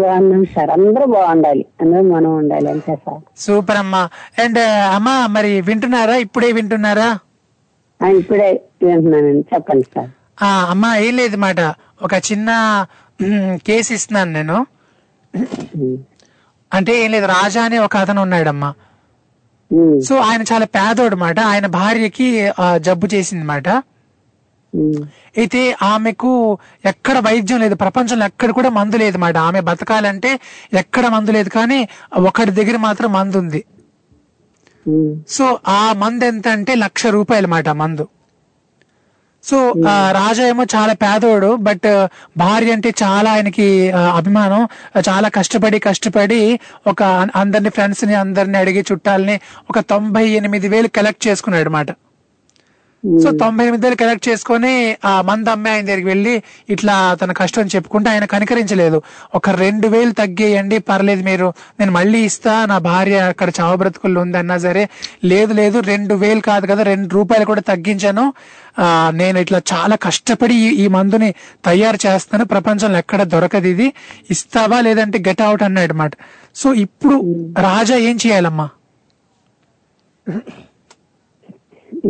Speaker 8: బాగున్నాం సార్. అందరూ బాగుండాలి. అందరూ మనం ఉండాలి. అంతే సార్.
Speaker 3: సూపర్ అమ్మా. అండ్ అమ్మా మరి వింటున్నారా? ఇప్పుడే వింటున్నారా?
Speaker 8: ఇప్పుడే వింటున్నానండి చెప్పండి సార్.
Speaker 3: ఆ అమ్మా ఏం లేదు మాట. ఒక చిన్న కేసు ఇస్తున్నాను నేను. అంటే ఏం లేదు రాజా అని ఒక అతను ఉన్నాడమ్మా. సో ఆయన చాలా పేదోడు మాట. ఆయన భార్యకి జబ్బు చేసింది మాట. అయితే ఆమెకు ఎక్కడ వైద్యం లేదు. ప్రపంచంలో ఎక్కడ కూడా మందు లేదు మాట. ఆమె బతకాలంటే ఎక్కడ మందు లేదు. కానీ ఒకరి దగ్గర మాత్రం మందు ఉంది. సో ఆ మందు ఎంత అంటే లక్ష రూపాయలు మాట మందు. సో రాజా ఏమో చాలా పేదోడు బట్ భార్య అంటే చాలా ఆయనకి అభిమానం. చాలా కష్టపడి కష్టపడి ఒక అందరిని ఫ్రెండ్స్ని అందరిని అడిగి చుట్టాలని ఒక తొంభై ఎనిమిది వేలు కలెక్ట్ చేసుకున్నాడు అనమాట సో తొంభై ఎనిమిది కలెక్ట్ చేసుకొని ఆ మంద అమ్మాయి ఆయన దగ్గరికి వెళ్ళి ఇట్లా తన కష్టం చెప్పుకుంటే ఆయన కనికరించలేదు. ఒక రెండు వేలు తగ్గేయండి పర్లేదు మీరు. నేను మళ్ళీ ఇస్తా నా భార్య అక్కడ చావ బ్రతుకుల్లో ఉంది అన్నా సరే. లేదు లేదు రెండు వేలు కాదు కదా రెండు రూపాయలు కూడా తగ్గించాను. ఆ, నేను ఇట్లా చాలా కష్టపడి ఈ- ఈ మందుని తయారు చేస్తాను. ప్రపంచంలో ఎక్కడ దొరకదు ఇది. ఇస్తావా లేదంటే గెట్ అవుట్ అన్నాడు అనమాట సో ఇప్పుడు రాజా ఏం చేయాలమ్మా?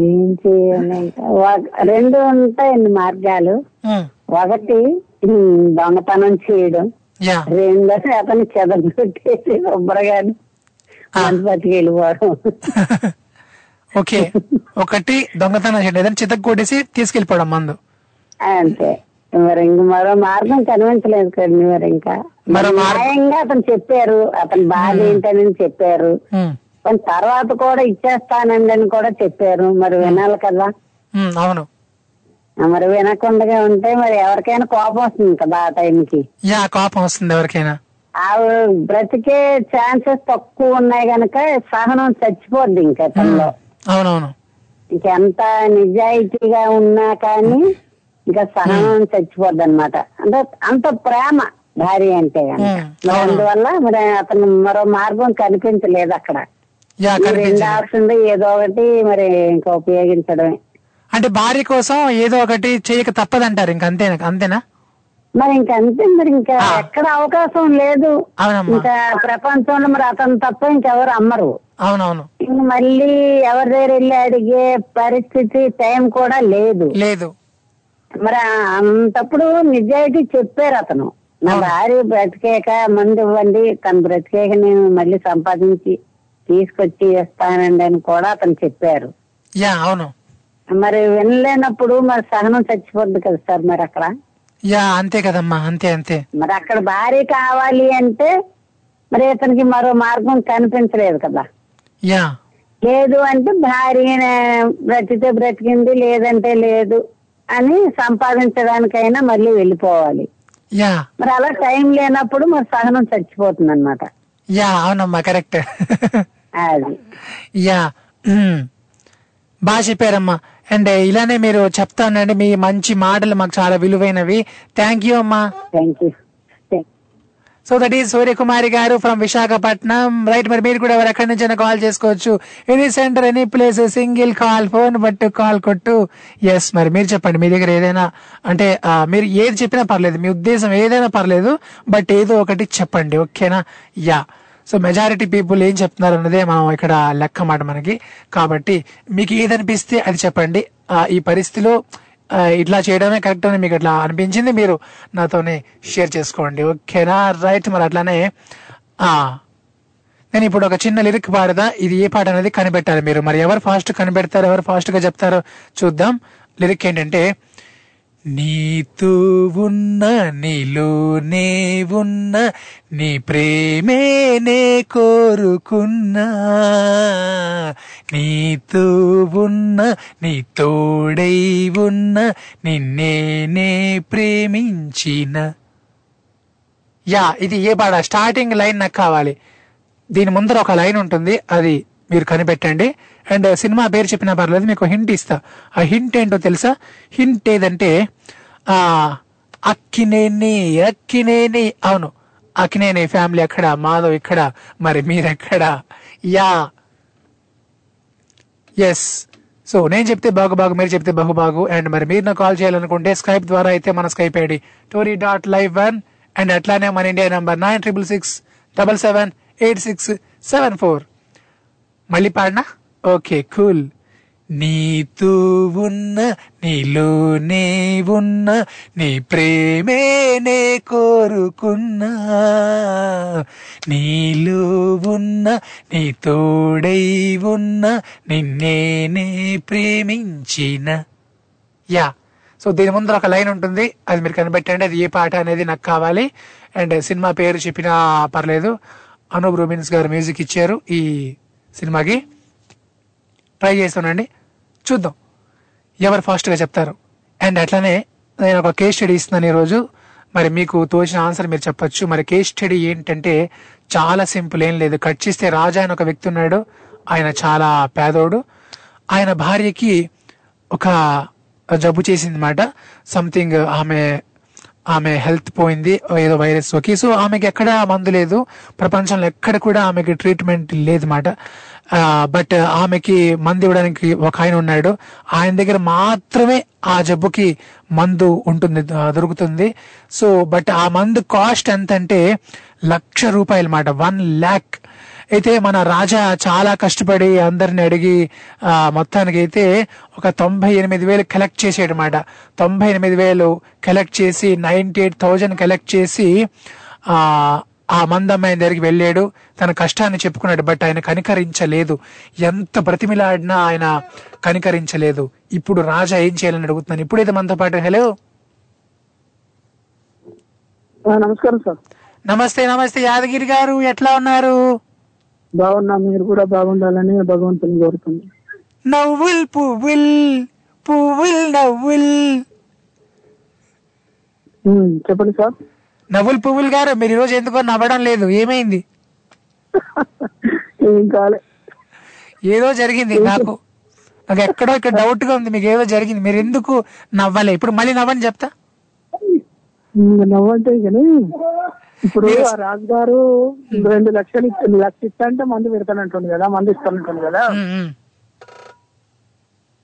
Speaker 8: ఏం చేయాలి రెండు ఉంటాయండి మార్గాలు. ఒకటి దొంగతనం చేయడం.
Speaker 3: యా.
Speaker 8: రెండోది అతను చెదగొట్టేసి శుభ్రగాని మంచి బతికి వెళ్ళిపోవడం
Speaker 3: ఓకే. ఒకటి దొంగతనం చేయడం. ఏదైనా చితక్ కొట్టేసి తీసుకెళ్ళిపోవడం మందు.
Speaker 8: అంతే. మరి ఇంక మరో మార్గం కనిపించలేదు కదండి మరి ఇంకా. న్యాయంగా అతను చెప్పారు. అతని బాధ ఏంటని చెప్పారు. కానీ తర్వాత కూడా ఇచ్చేస్తానండి అని కూడా చెప్పారు. మరి వినాలి కదా.
Speaker 3: అవును.
Speaker 8: మరి వినకుండా ఉంటే మరి ఎవరికైనా కోపం వస్తుంది కదా ఆ టైంకి.
Speaker 3: యా కోపం వస్తుంది ఎవరికైనా.
Speaker 8: బ్రతికే ఛాన్సెస్ తక్కువ ఉన్నాయి గనక సహనం చచ్చిపోద్ది ఇంకా తనలో
Speaker 3: అవునవును.
Speaker 8: ఇంకెంత నిజాయితీగా ఉన్నా కానీ ఇంకా సహనం చచ్చిపోద్ది అనమాట అంటే అంత ప్రేమ భార్య అంటే. అందువల్ల మరి అతను మరో మార్గం కనిపించలేదు అక్కడ. రెండు ఆప్షన్ ఏదో ఒకటి మరి ఇంకా ఉపయోగించడమే.
Speaker 3: అంటే భార్య కోసం ఏదో ఒకటి చేయక తప్పదంటారు ఇంక అంతేనా అంతేనా?
Speaker 8: మరి ఇంకా అంతే మరి ఇంకా. ఎక్కడ అవకాశం లేదు. ఇంకా ప్రపంచంలో మరి అతను తప్ప ఇంకెవరు అమ్మరు.
Speaker 3: అవునవును.
Speaker 8: ఇంక మళ్ళీ ఎవరి దగ్గర వెళ్ళి అడిగే పరిస్థితి టైం కూడా లేదు.
Speaker 3: లేదు.
Speaker 8: మరి అంతప్పుడు నిజాయితీ చెప్పారు అతను. నా. భార్య బ్రతికేక మందు ఇవ్వండి తను బ్రతికేక నేను మళ్ళీ సంపాదించి తీసుకొచ్చి ఇస్తానండి అని కూడా అతను చెప్పారు.
Speaker 3: యా అవును.
Speaker 8: మరి వినలేనప్పుడు మరి సహనం చచ్చిపోద్ది కదా సార్ మరి అక్కడ?
Speaker 3: యా అంతే కదమ్మా అంతే అంతే.
Speaker 8: మరి అక్కడ భార్య కావాలి అంటే మరి ఇతనికి మరో మార్గం కనిపించలేదు కదా.
Speaker 3: యా.
Speaker 8: లేదు అంటే భార్య బ్రతికితే బ్రతికింది లేదంటే లేదు అని సంపాదించడానికైనా మళ్ళీ వెళ్ళిపోవాలి.
Speaker 3: యా.
Speaker 8: మరి అలా టైం లేనప్పుడు మరి సహనం చచ్చిపోతుంది అనమాట
Speaker 3: యా అవునమ్మా కరెక్ట్.
Speaker 8: అది.
Speaker 3: యా. బాగా చెప్పారమ్మా. అండ్ ఇలానే మీరు చెప్తానండి మీ మంచి మాటలు మాకు చాలా విలువైనవి. థ్యాంక్ యూ అమ్మా.
Speaker 8: Thank you
Speaker 3: so that is Suryakumari గారు ఫ్రమ్ విశాఖపట్నం. రైట్ మరి మీరు కూడా ఎవరు ఎక్కడి నుంచైనా కాల్ చేసుకోవచ్చు. Any centre any place single call phone బట్టు కాల్ కొట్టు. ఎస్ మరి మీరు చెప్పండి మీ దగ్గర ఏదైనా అంటే మీరు ఏది చెప్పినా పర్లేదు. మీ ఉద్దేశం ఏదైనా పర్లేదు బట్ ఏదో ఒకటి చెప్పండి ఓకేనా? యా సో మెజారిటీ పీపుల్ ఏం చెప్తున్నారు అన్నదే మనం ఇక్కడ లెక్క మాట మనకి. కాబట్టి మీకు ఏదనిపిస్తే అది చెప్పండి. ఈ పరిస్థితిలో ఇట్లా చేయడమే కరెక్ట్ అని మీకు అట్లా అనిపించింది మీరు నాతోనే షేర్ చేసుకోండి. ఓకేనా? రైట్ మరి అట్లానే ఆ నేను ఇప్పుడు ఒక చిన్న లిరిక్ పాడదా? ఇది ఏ పాట అనేది కనిపెట్టాలి మీరు. మరి ఎవరు ఫాస్ట్ కనిపెడతారు? ఎవరు ఫాస్ట్గా చెప్తారో చూద్దాం. లిరిక్ ఏంటంటే నీతో ఉన్న నీలోనే ఉన్న నీ ప్రేమే నే కోరుకున్నా. నీతో ఉన్న నీ తోడై ఉన్న నిన్నే నే ప్రేమించిన. యా ఇది ఏ పాట? స్టార్టింగ్ లైన్ నాకు కావాలి. దీని ముందర ఒక లైన్ ఉంటుంది అది మీరు కనిపెట్టండి. అండ్ సినిమా పేరు చెప్పినా పర్లేదు మీకు హింట్ ఇస్తా. ఆ హింట్ ఏంటో తెలుసా? హింట్ ఏదంటే ఆ అక్కినేని అక్కినేని అవును. అక్కినేని ఫ్యామిలీ అక్కడ మాధవ్ ఇక్కడ మరి మీరెక్కడ? యా. ఎస్ సో నేను చెప్తే బాగు బాగు మీరు చెప్తే బహు బాగు అండ్ మరి మీరు నాకు కాల్ చేయాలనుకుంటే స్కైప్ ద్వారా అయితే మన Skype ID Tori dot live one and అట్లానే మన India number nine triple six double seven eight six seven four మళ్ళీ పాడినా? Okay cool. నీతో ఉన్న నీలోనే ఉన్న నీ ప్రేమే నే కోరుకున్నా. నీలో ఉన్న నీ తోడై ఉన్న నిన్నే నే ప్రేమించిన. యా. సో దీని ముందర ఒక లైన్ ఉంటుంది. అది మీరు కనిపెట్టండి. అది ఏ పాట అనేది నాకు కావాలి. అండ్ సినిమా పేరు చెప్పినా పర్లేదు. అనూప్ రూబిన్స్ గారు మ్యూజిక్ ఇచ్చారు ఈ సినిమాకి. ట్రై చేస్తానండి చూద్దాం. ఎవరు ఫాస్ట్గా చెప్తారు? అండ్ అట్లనే నేను ఒక కేస్ స్టడీ ఇస్తున్నాను ఈరోజు. మరి మీకు తోచిన ఆన్సర్ మీరు చెప్పొచ్చు. మరి కేస్ స్టడీ ఏంటంటే చాలా సింపుల్ ఏం లేదు. కట్ చేస్తే రాజా అని ఒక వ్యక్తి ఉన్నాడు. ఆయన చాలా పేదోడు. ఆయన భార్యకి ఒక జబ్బు చేసింది అనమాట సంథింగ్ ఆమె ఆమె హెల్త్ పోయింది ఏదో వైరస్ ఓకే సో ఆమెకి ఎక్కడ మందు లేదు. ప్రపంచంలో ఎక్కడ కూడా ఆమెకి ట్రీట్మెంట్ లేదన్నమాట బట్ ఆమెకి మందు ఇవ్వడానికి ఒక ఆయన ఉన్నాడు. ఆయన దగ్గర మాత్రమే ఆ జబ్బుకి మందు ఉంటుంది దొరుకుతుంది. సో బట్ ఆ మందు కాస్ట్ ఎంత అంటే లక్ష రూపాయలు మాట. వన్ ల్యాక్ అయితే మన రాజా చాలా కష్టపడి అందరిని అడిగి ఆ, మొత్తానికి అయితే ఒక తొంభై ఎనిమిది వేలు కలెక్ట్ చేసేటమాట తొంభై ఎనిమిది వేలు కలెక్ట్ చేసి నైన్టీ ఎయిట్ థౌజండ్ కలెక్ట్ చేసి ఆ ఆ మందమ్మాయి దగ్గరికి వెళ్ళాడు. తన కష్టాన్ని చెప్పుకున్నాడు బట్ ఆయన కనికరించలేదు. ఎంత బ్రతిమిలాడినా ఆయన కనికరించలేదు. ఇప్పుడు రాజా ఏం చేయాలని అడుగుతున్నాను? ఇప్పుడైతే మనతో పాటు హలో?
Speaker 6: నమస్కారం సార్.
Speaker 3: నమస్తే నమస్తే యాదగిరి గారు ఎట్లా ఉన్నారు?
Speaker 6: బాగున్నా మీరు కూడా బాగుండాలని భగవంతుని కోరుతుంది.
Speaker 3: నవ్వుల్ పువ్వుల్ పువ్వుల్ నవ్వుల్.
Speaker 6: చెప్పండి సార్.
Speaker 3: నవ్వుల్ పువ్వుల్ గారు మీరు ఈరోజు ఎందుకో నవ్వడం లేదు ఏమైంది?
Speaker 6: ఏం కాలే.
Speaker 3: ఏదో జరిగింది నాకు. నాకు ఎక్కడో ఇక్కడ డౌట్గా ఉంది మీకు ఏదో జరిగింది మీరు ఎందుకు నవ్వలే? ఇప్పుడు మళ్ళీ నవ్వని చెప్తా.
Speaker 6: నవ్వంటే కానీ ఇప్పుడు ఆ రాజుగారు రెండు లక్షలు లక్ష ఇస్తా అంటే మందు పెడతానంటుంది కదా మందు ఇస్తానంటుంది కదా.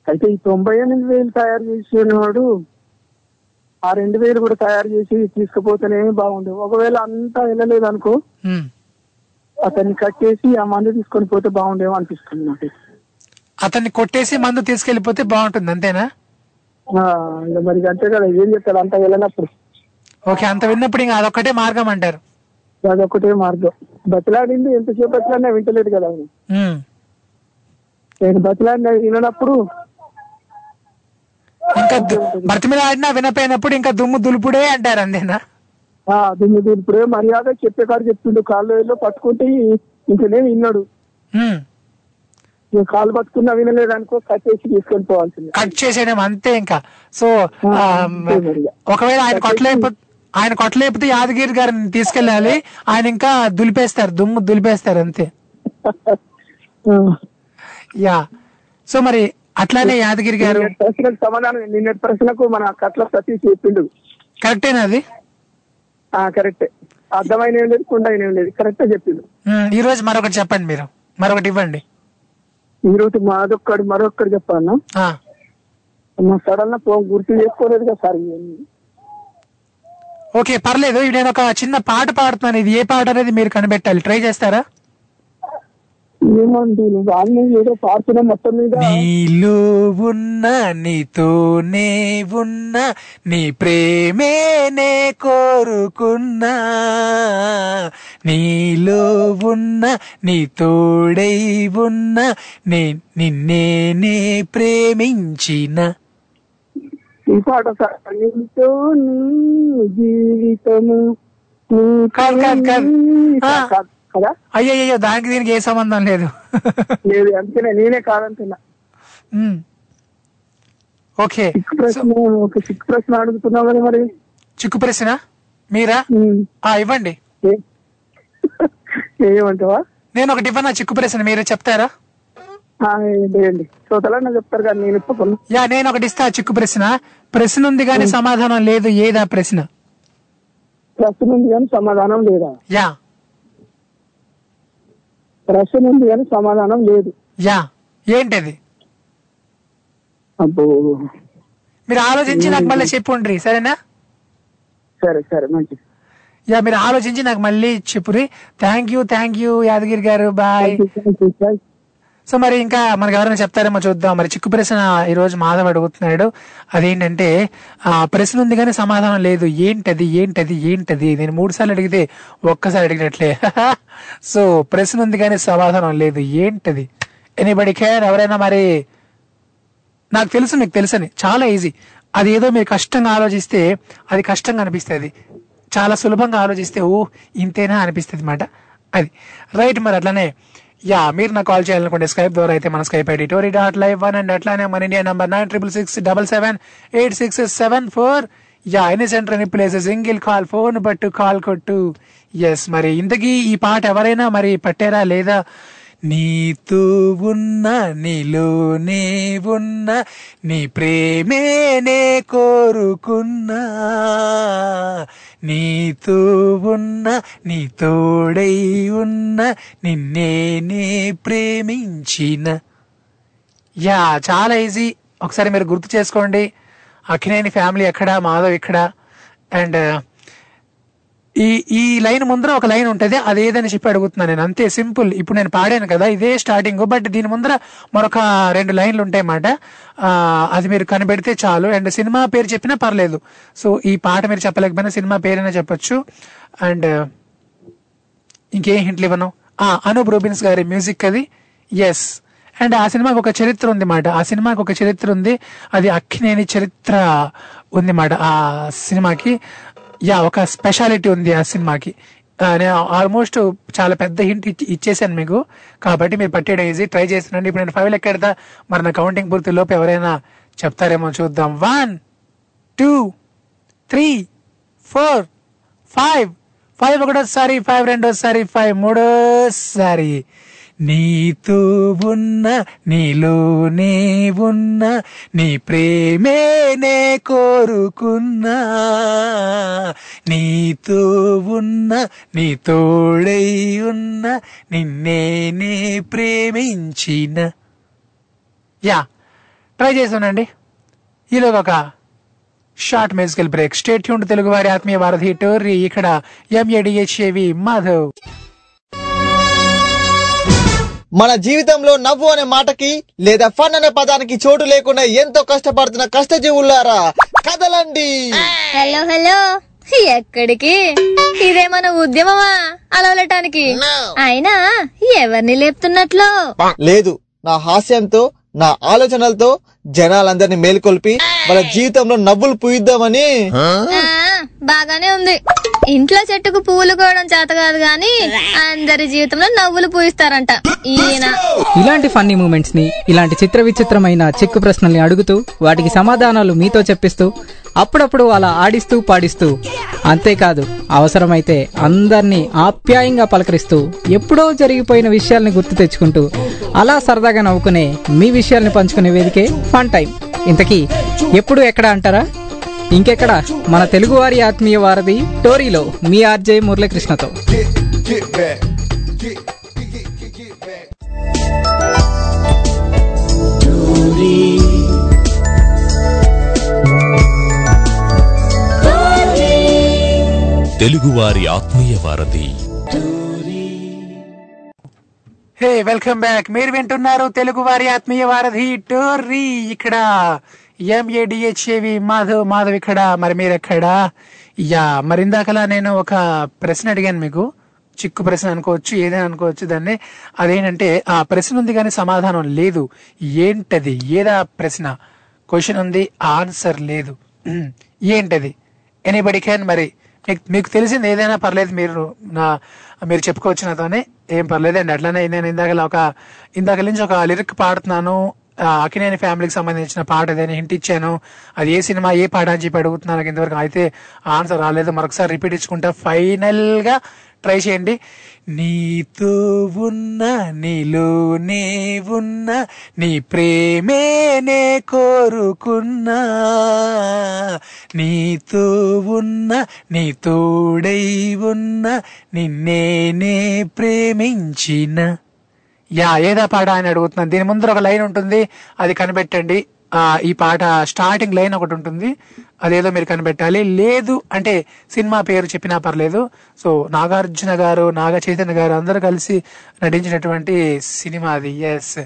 Speaker 6: అయితే ఈ తొంభై ఎనిమిది వేలు తయారు చేసినవాడు ఆ రెండు వేలు కూడా తయారు చేసి తీసుకుపోతేనే బాగుండు. ఒకవేళ అంతా వెళ్ళలేదు అనుకో. అతన్ని కట్టేసి ఆ మందు తీసుకొని పోతే బాగుండేమో అనిపిస్తుంది నాకు.
Speaker 3: అతన్ని కొట్టేసి మందు తీసుకెళ్ళిపోతే బాగుంటుంది అంతేనా?
Speaker 6: మరి అంతే కదా ఏం చెప్తాడు అంతా వెళ్ళనప్పుడు.
Speaker 3: ఓకే అంత విన్నప్పుడు ఇంకా అదొక్కటే మార్గం అంటారు.
Speaker 6: అదొకటే మార్గం. బతిలాడింది ఎంతసేపు బతిలాడినా వింటలేదు కదా. నేను బతిలాడిన వినప్పుడు
Speaker 3: ఇంకా దు- బ్రతిమిల ఆడినా వినపోయినప్పుడు ఇంకా దుమ్ము దులుపుడే అంటారు అంతేనా?
Speaker 6: దీని ఇప్పుడే మర్యాద చెప్పే కాదు చెప్తుండు. కాళ్ళు పట్టుకుంటే ఇంకనే విన్నాడు. కాళ్ళు పట్టుకున్నా వినలేదు అనుకో కట్టేసి తీసుకొని పోవాల్సిందే
Speaker 3: కట్ చేసేయడం అంతే ఇంకా. సో. ఒకవేళ ఆయన కొట్టలేకపోతే ఆయన కొట్టలేకపోతే యాదగిరి గారిని తీసుకెళ్ళాలి. ఆయన ఇంకా దులిపేస్తారు దుమ్ము దులిపేస్తారు అంతే. యా. సో మరి అట్లానే యాదగిరి గారు
Speaker 6: సమాధానం నిన్నటి ప్రశ్నకు మన కట్ల సతీష్ చెప్పిండు.
Speaker 3: కరెక్టేనా అది?
Speaker 6: ఆ కరెక్టే. అర్థమైన ఏం లేదు కుండ ఏం లేదు. కరెక్టే చెప్పిండు.
Speaker 3: ఈ రోజు మరొకటి చెప్పండి మీరు. మరొకటి ఇవ్వండి.
Speaker 6: ఈ రోజు మాదొక్కడు మరొక్కడు చెప్పాను మా సడన్ పో గుర్తు చేసుకోలేదు కదా సార్.
Speaker 3: ఓకే పర్లేదు. నేను ఒక చిన్న పాట పాడుతున్నాను. ఇది ఏ పాట అనేది మీరు కనిపెట్టాలి? ట్రై చేస్తారా? నీలో ఉన్న నీతోనే ఉన్న నీ ప్రేమే నే కోరుకున్నా నీలో ఉన్న నీ తోడై ఉన్న నే నిన్నే నే ప్రేమించిన
Speaker 6: ఈ పాట నీతో నీ జీవితము
Speaker 3: కాదు, అయ్యయ్యో దానికి దీనికి ఏ సంబంధం లేదు.
Speaker 6: లేదు అందుకనే నేనే కాదంటున్నా.
Speaker 3: ఓకే.
Speaker 6: ప్రశ్న ఒక సిక్కు ప్రశ్న అడుగుతున్నావు కదా మరి.
Speaker 3: చిక్కు ప్రశ్న? మీరా. ఆ ఇవ్వండి.
Speaker 6: ఏమంటావా?
Speaker 3: నేను ఒకటి ఇవ్వనా చిక్కు ప్రశ్న? మీరు చెప్తారా?
Speaker 6: శ్రోతలన్నా చెప్తారు కానీ నేను
Speaker 3: యా నేను ఒకటి ఇస్తా చిక్కు ప్రశ్న. ప్రశ్న ఉంది కానీ సమాధానం లేదు. ఏదా ప్రశ్న?
Speaker 6: ప్రశ్న ఉంది కానీ సమాధానం లేదా?
Speaker 3: యా.
Speaker 6: ప్రశ్న ఉంది కానీ సమాధానం లేదు.
Speaker 3: యా. ఏంటది?
Speaker 6: అబ్బో.
Speaker 3: మీరు ఆలోచించి నాకు మళ్ళీ చెప్పుండ్రి సరేనా?
Speaker 6: సరే సరే మంచిది.
Speaker 3: యా మీరు ఆలోచించి నాకు మళ్ళీ చెప్పురి thank you thank you Yadagiri గారు. బాయ్ సో మరి ఇంకా మనకు ఎవరైనా చెప్తారేమో చూద్దాం. మరి చిక్కు ప్రశ్న ఈ రోజు మాధవ్ అడుగుతున్నాడు. అదేంటంటే ఆ ప్రశ్న ఉంది కానీ సమాధానం లేదు. ఏంటది? ఏంటది? ఏంటది? నేను మూడు సార్లు అడిగితే ఒక్కసారి అడిగినట్లే. సో ప్రశ్న ఉంది కానీ సమాధానం లేదు. ఏంటది? ఎనీబడి కేర్ ఎవరైనా మరి? నాకు తెలుసు మీకు తెలుసని. చాలా ఈజీ అది ఏదో మీరు కష్టంగా ఆలోచిస్తే అది కష్టంగా అనిపిస్తుంది. చాలా సులభంగా ఆలోచిస్తే ఓ ఇంతేనా అనిపిస్తుంది అనమాట అది. రైట్ మరి అట్లనే. యా మీరు నాకు కాల్ చేయాలనుకుంటే స్కైప్ ద్వారా అయితే మన Skype ID Tori dot live one and అట్లానే మన India number nine triple six double seven eight six seven four yeah any centre any places single call phone పట్టు కాల్ కొట్టు. ఎస్ మరి ఇంతకీ ఈ పాట ఎవరైనా మరి పట్టారా లేదా? నీతో ఉన్న నీలోనే ఉన్న నీ ప్రేమే నే కోరుకున్నా. నీతో ఉన్న నీ తోడై ఉన్న నిన్నే నే ప్రేమించిన. యా చాలా ఈజీ. ఒకసారి మీరు గుర్తు చేసుకోండి. అఖినేని ఫ్యామిలీ ఎక్కడ? మాధవ్ ఇక్కడ అండ్ ఈ ఈ లైన్ ముందర ఒక లైన్ ఉంటుంది అది ఏదని చెప్పి అడుగుతున్నాను నేను. అంతే సింపుల్. ఇప్పుడు నేను పాడాను కదా ఇదే స్టార్టింగ్. బట్ దీని ముందర మరొక రెండు లైన్లు ఉంటాయి అన్నమాట. అది మీరు కనిపెడితే చాలు. అండ్ సినిమా పేరు చెప్పినా పర్లేదు. సో ఈ పాట మీరు చెప్పలేకపోయినా సినిమా పేరైనా చెప్పొచ్చు. అండ్ ఇంకేం హింట్లు ఇవ్వను. ఆ, అనూప్ రూబిన్స్ గారి మ్యూజిక్ అది. ఎస్ అండ్ ఆ సినిమాకి ఒక చరిత్ర ఉంది మాట ఆ సినిమాకి ఒక చరిత్ర ఉంది. అది అక్కినేని చరిత్ర ఉంది మాట ఆ సినిమాకి. యా ఒక స్పెషాలిటీ ఉంది ఆ సినిమాకి. నేను ఆల్మోస్ట్ చాలా పెద్ద హింట్ ఇచ్చేసాను మీకు. కాబట్టి మీరు పట్టేయడం ఈజీ ట్రై చేస్తున్నాను. ఇప్పుడు నేను ఫైవ్ ఎక్కడదా మరి నా కౌంటింగ్ పూర్తి లోపు ఎవరైనా చెప్తారేమో చూద్దాం. One two three four five five ఒకటోసారి ఫైవ్ రెండోసారి ఫైవ్ మూడోసారి. నీతో ఉన్న నీలోనే ఉన్న నీ ప్రేమేనే కోరుకున్నా. నీతో ఉన్న నీ తోడై ఉన్న నిన్నేనే ప్రేమించిన. యా ట్రై చేసానండి ఈలోగా ఒక short musical break. Stay tuned Telugu వారి ఆత్మీయ వారధి టోర్రీ. ఇక్కడ ఎంఏడిహెచ్ఏవి మాధవ్.
Speaker 9: మన జీవితంలో నవ్వు అనే మాటకి లేదా ఫన్ అనే పదానికి చోటు లేకుండా ఎంతో కష్టపడుతున్న కష్టజీవులారా కదలండి.
Speaker 10: Hello hello. ఎక్కడికి? ఇదే మన ఉద్యమమా? అలవలటానికి? అయినా ఎవరిని లేపుతున్నట్లు?
Speaker 9: లేదు నా హాస్యంతో నా ఆలోచనలతో జనాలందరినీ మేల్కొల్పి వాళ్ళ జీవితంలో నవ్వులు పూయిద్దామని.
Speaker 10: బాగానే ఉంది. ఇంట్లో చెట్టుకు పువ్వులు కోయడం చేత కాదు గాని అందరి జీవితంలో నవ్వులు పూయిస్తారంట. ఈయన.
Speaker 11: ఇలాంటి ఫన్నీ మూమెంట్స్ని ఇలాంటి చిత్ర విచిత్రమైన చిక్కు ప్రశ్నల్ని అడుగుతూ వాటికి సమాధానాలు మీతో చెప్పిస్తూ అప్పుడప్పుడు అలా ఆడిస్తూ పాడిస్తూ అంతేకాదు అవసరమైతే అందరినీ ఆప్యాయంగా పలకరిస్తూ ఎప్పుడో జరిగిపోయిన విషయాల్ని గుర్తు తెచ్చుకుంటూ అలా సరదాగా నవ్వుకునే మీ విషయాల్ని పంచుకునే వేదికే ఫన్ టైం. ఇంతకీ ఎప్పుడు ఎక్కడ అంటారా? ఇంకెక్కడ? మన తెలుగువారి ఆత్మీయ వారధి టోరీలో మీ ఆర్జే మురళీకృష్ణతో.
Speaker 1: తెలుగువారి ఆత్మీయ వారధి.
Speaker 3: Hey welcome back. మీరు వింటున్నారు తెలుగు వారి ఆత్మీయ వారధి టోర్రీ ఇక్కడ ఎంఏడిహెచ్ఏవి మాధవ్ మాధవ్ ఇక్కడ మరి మీరు ఎక్కడా యా మరి ఇందాకలా నేను ఒక ప్రశ్న అడిగాను మీకు. చిక్కు ప్రశ్న అనుకోవచ్చు ఏదైనా అనుకోవచ్చు దాన్ని. అదేంటంటే ఆ ప్రశ్న ఉంది కానీ సమాధానం లేదు. ఏంటది? ఏదా ప్రశ్న? క్వశ్చన్ ఉంది ఆన్సర్ లేదు. ఏంటది? ఎనీబడి క్యాన్ మరి. మీకు మీకు తెలిసింది ఏదైనా పర్లేదు మీరు నా మీరు చెప్పుకోవచ్చు నాతోనే. ఏం పర్లేదండి అట్లానే నేను ఇందాక ఒక ఇందాక నుంచి ఒక లిరిక్ పాడుతున్నాను. అకినేని ఫ్యామిలీకి సంబంధించిన పాట ఏదైనా హింట్ ఇచ్చాను? అది ఏ సినిమా ఏ పాట అని చెప్పి అడుగుతున్నాను ఇంతవరకు. అయితే ఆన్సర్ రాలేదు. మరొకసారి రిపీట్ ఇచ్చుకుంటా. ఫైనల్గా ట్రై చేయండి. నీతో ఉన్న నీలోనే ఉన్న నీ ప్రేమే నే కోరుకున్నా నీతో ఉన్న నీ తోడై ఉన్న నిన్నే నే ప్రేమించిన యా ఏదా పాట అని అడుగుతున్నాను దీని ముందర ఒక లైన్ ఉంటుంది అది కనిపెట్టండి. ఆ ఈ పాట స్టార్టింగ్ లైన్ ఒకటి ఉంటుంది అదేదో మీరు కనిపెట్టాలి. లేదు అంటే సినిమా పేరు చెప్పినా పర్లేదు. సో నాగార్జున గారు నాగ చైతన్య గారు అందరూ కలిసి నటించినటువంటి సినిమా అది. ఎస్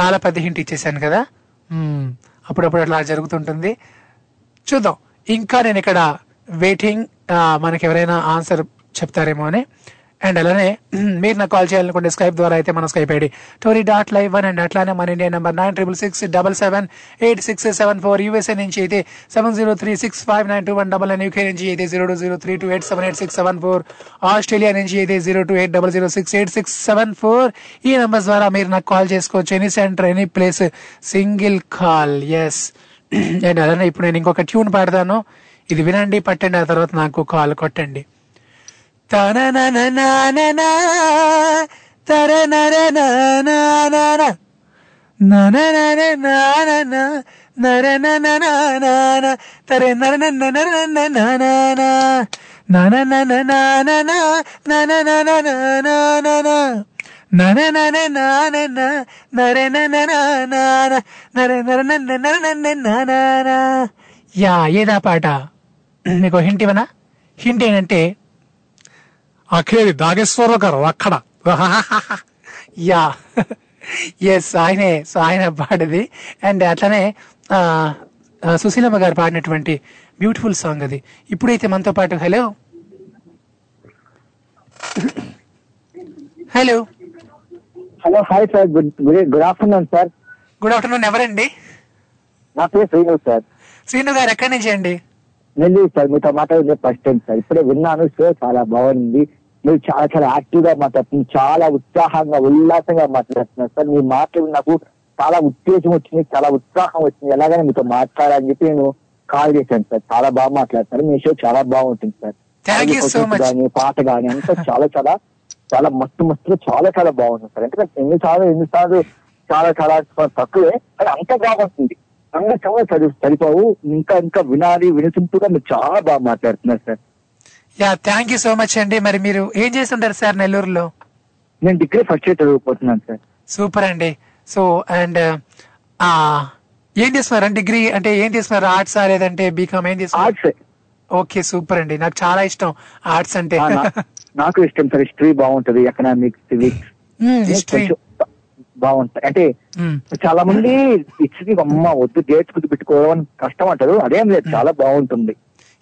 Speaker 3: చాలా పెద్ద హింట్ ఇచ్చేసాను కదా? Hmm. అప్పుడప్పుడు అట్లా జరుగుతుంటుంది. చూద్దాం. ఇంకా నేను ఇక్కడ వెయిటింగ్ మనకి ఎవరైనా ఆన్సర్ చెప్తారేమో అని. అండ్ అలానే మీరు నాకు కాల్ చేయాలనుకుంటే స్కైప్ ద్వారా అయితే మన Skype ID tori dot live one and అట్లానే మన India number nine triple six double seven eight six seven four USA నుంచి అయితే seven zero three six five nine two one double nine UK నుంచి అయితే zero two zero three two eight seven eight six seven four Australia నుంచి అయితే zero two eight double zero six eight six seven four ఈ numbers ద్వారా మీరు నాకు call చేసుకోవచ్చు any centre any place single call yes and అలానే ఇప్పుడు నేను ఇంకొక ట్యూన్ పాడతాను. ఇది వినండి పట్టండి ఆ తర్వాత నాకు కాల్ కొట్టండి. యా ఏదా పాట? నీకు హింట్ ఇవ్వనా? హింట్ ఏంటంటే అఖేరి నాగేశ్వరరావు గారు అక్కడ. యా. ఎస్ ఆయనే సో ఆయన పాడేది. అండ్ అట్లనే సుశీలమ్మ గారు పాడినటువంటి బ్యూటిఫుల్ సాంగ్ అది. ఇప్పుడైతే మనతో పాటు hello hello
Speaker 12: hello hi sir good good good afternoon sir
Speaker 3: good afternoon ఎవరండి?
Speaker 12: నా పేరు శ్రీను సార్
Speaker 3: శ్రీను గారు ఎక్కడి నుంచి అండి?
Speaker 12: నెల్లూరు సార్ మీతో మాట్లాడింది ఫస్ట్ టైం సార్. ఇప్పుడే విన్నాను షో చాలా బాగుంది. మీరు చాలా చాలా యాక్టివ్గా మాట్లాడుతున్నారు. చాలా ఉత్సాహంగా ఉల్లాసంగా మాట్లాడుతున్నారు సార్. మీ మాటలు నాకు చాలా ఉత్తేజం వచ్చింది చాలా ఉత్సాహం వచ్చింది. ఎలాగైనా మీతో మాట్లాడాలని చెప్పి నేను కాల్ చేశాను సార్. చాలా బాగా మాట్లాడుతున్నారు. మీ షో చాలా బాగుంటుంది సార్. కానీ పాట కానీ అంతా చాలా చాలా చాలా మస్తు మస్తుగా చాలా చాలా బాగుంటుంది సార్. ఎందుకంటే ఎన్నిసార్లు ఎన్నిసార్లు చాలా చాలా తక్కువే కానీ అంత బాగుంటుంది సరిపోవు ఇంకా ఇంకా వినాలి వినిసింపుగా మీరు చాలా బాగా మాట్లాడుతున్నారు sir.
Speaker 3: Yeah thank you so much అండి. మరి మీరు ఏం చేస్తుంటారు సార్ నెల్లూరులో?
Speaker 12: నేను డిగ్రీ ఫస్ట్ ఇయర్ చదువుకుంటున్నాను సార్.
Speaker 3: సూపర్ అండి. సో అండ్ ఆ ఏం చేస్తున్నారు? డిగ్రీ అంటే ఏం చేస్తున్నారు? ఆర్ట్స్ లేదంటే బీకామ్ ఏం చేస్తున్నారు?
Speaker 12: ఆర్ట్స్.
Speaker 3: ఓకే సూపర్ అండి. నాకు చాలా ఇష్టం ఆర్ట్స్ అంటే.
Speaker 12: నాకు ఇష్టం సార్. హిస్టరీ బాగుంటది ఎకనామిక్స్ సివిక్స్.
Speaker 3: హిస్టరీ.
Speaker 12: బాగుంటాయి. అంటే చాలా మంది హిస్టరీ అమ్మ వద్దు డేట్స్ గుర్తు పెట్టుకోవడం కష్టం అంటారు. అదేం లేదు చాలా బాగుంటుంది.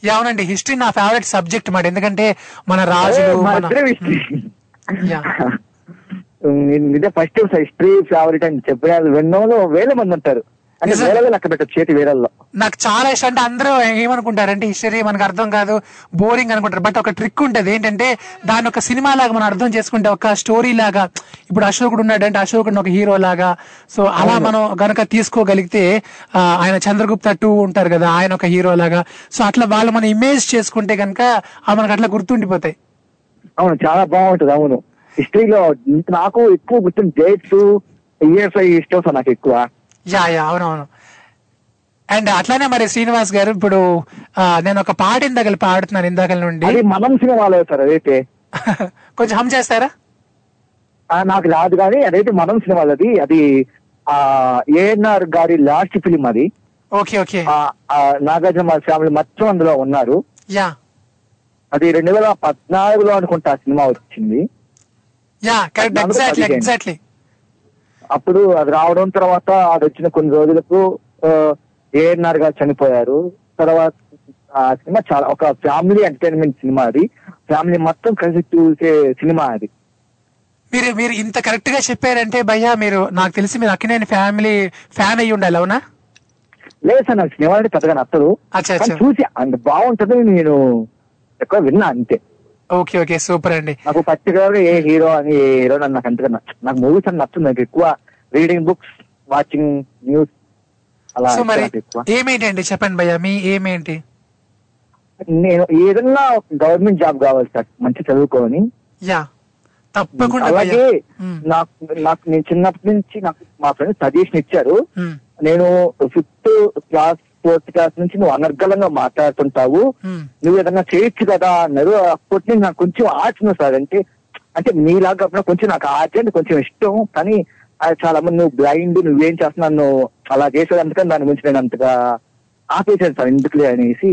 Speaker 3: అవునండి. హిస్టరీ నా ఫేవరెట్ సబ్జెక్ట్ మాట ఎందుకంటే మన
Speaker 12: నేను ఇదే ఫస్ట్ హిస్టరీ ఫేవరెట్ అని చెప్పిన విన్నోలో వేల మంది ఉంటారు. అంటే
Speaker 3: నిజం.
Speaker 12: వేలలో లెక్క పెట్టచ్చు చేతి వేలల్లో.
Speaker 3: నాకు చాలా ఇష్టం. అంటే అందరూ ఏమనుకుంటారంటే హిస్టరీ మనకు అర్థం కాదు బోరింగ్ అనుకుంటారు. బట్ ఒక ట్రిక్ ఉంటది ఏంటంటే దాని ఒక సినిమా లాగా మనం అర్థం చేసుకుంటే ఒక స్టోరీ లాగా ఇప్పుడు అశోకుడు ఉన్నాడు అంటే అశోకుడు ఒక హీరో లాగా. సో అలా మనం గనక తీసుకోగలిగితే ఆయన చంద్రగుప్త టూ ఉంటారు కదా ఆయన ఒక హీరో లాగా. సో అట్లా వాళ్ళు మనం ఇమేజ్ చేసుకుంటే గనక మనకు అట్లా గుర్తుండిపోతాయి.
Speaker 12: అవును చాలా బాగుంటది అవును. హిస్టరీలో నాకు ఎక్కువ గుర్తుంది డేట్స్ ఇయర్స్ సార్ నాకు ఎక్కువ.
Speaker 3: యా యా అవునవును. అండ్ అట్లానే మరి శ్రీనివాస్ గారు ఇప్పుడు నేను ఒక పాట ఇందాక పాడుతున్నాను ఇందాక నుండి.
Speaker 12: అది మనం సినిమాలో సార్ అదైతే.
Speaker 3: కొంచెం హమ్ చేస్తారా?
Speaker 12: నాకు రాదు కానీ అదైతే మనం సినిమాలది అది ఆ ఏఎన్ఆర్ గారి లాస్ట్ ఫిలిం అది.
Speaker 3: Okay okay.
Speaker 12: నాగార్జున ఫ్యామిలీ మొత్తం అందులో ఉన్నారు.
Speaker 3: యా.
Speaker 12: అది రెండు వేల పద్నాలుగులో అనుకుంటా సినిమా వచ్చింది.
Speaker 3: Yeah correct exactly. ఎగ్జాక్ట్లీ.
Speaker 12: అప్పుడు అది రావడం తర్వాత అది వచ్చిన కొన్ని రోజులకు ఏఎన్ఆర్ గారు చనిపోయారు. తర్వాత ఆ సినిమా చాలా ఒక ఫ్యామిలీ ఎంటర్టైన్మెంట్ సినిమా అది. ఫ్యామిలీ మొత్తం కలిసి చూసే సినిమా అది.
Speaker 3: మీరు మీరు ఇంత కరెక్ట్గా చెప్పారంటే భయ్యా మీరు నాకు తెలిసి మీరు అక్కినేని ఫ్యామిలీ ఫ్యాన్ అయ్యి ఉండాలి అవునా?
Speaker 12: లేదు సార్ నాకు సినిమా అంటే పెద్దగా నచ్చదు. చూసి అంత బాగుంటది నేను ఎక్కువ విన్నా అంతే.
Speaker 3: ఓకే ఓకే సూపర్ అండి.
Speaker 12: నాకు పర్టికులర్ ఏ హీరో అని ఏ హీరో అని నాకు అంతగా నాకు మూవీస్ అని నచ్చుతుంది నాకు ఎక్కువ రీడింగ్ బుక్స్ వాచింగ్ న్యూస్ అలా
Speaker 3: సో మరి
Speaker 12: నాకు ఎక్కువ.
Speaker 3: ఏమేంటి అండి చెప్పండి భయ్యా మీ ఏమేంటి?
Speaker 12: నేను ఏదన్నా గవర్నమెంట్ జాబ్ కావాలి సార్ మంచి చదువుకోని.
Speaker 3: యా తప్పకుండా
Speaker 12: అలాగే నాకు నాకు నేను చిన్నప్పటి నుంచి నాకు మా ఫ్రెండ్స్ సజెషన్ ఇచ్చారు. నేను ఫిఫ్త్ క్లాస్ ఫోర్త్ క్లాస్ నుంచి నువ్వు అనర్గళంగా మాట్లాడుతుంటావు. నువ్వు ఏదన్నా చేయొచ్చు కదా అన్నారు. అప్పటి నుంచి నాకు కొంచెం ఆర్ట్స్ సార్. అంటే అంటే మీలాగా కొంచెం నాకు ఆర్ట్ అంటే కొంచెం ఇష్టం. కానీ అది చాలా మంది నువ్వు బ్లైండ్ నువ్వేం చేస్తున్నావు అలా చేసేది అందుకని దాని గురించి నేను అంతగా ఆపేశాను సార్. ఎందుకులే అనేసి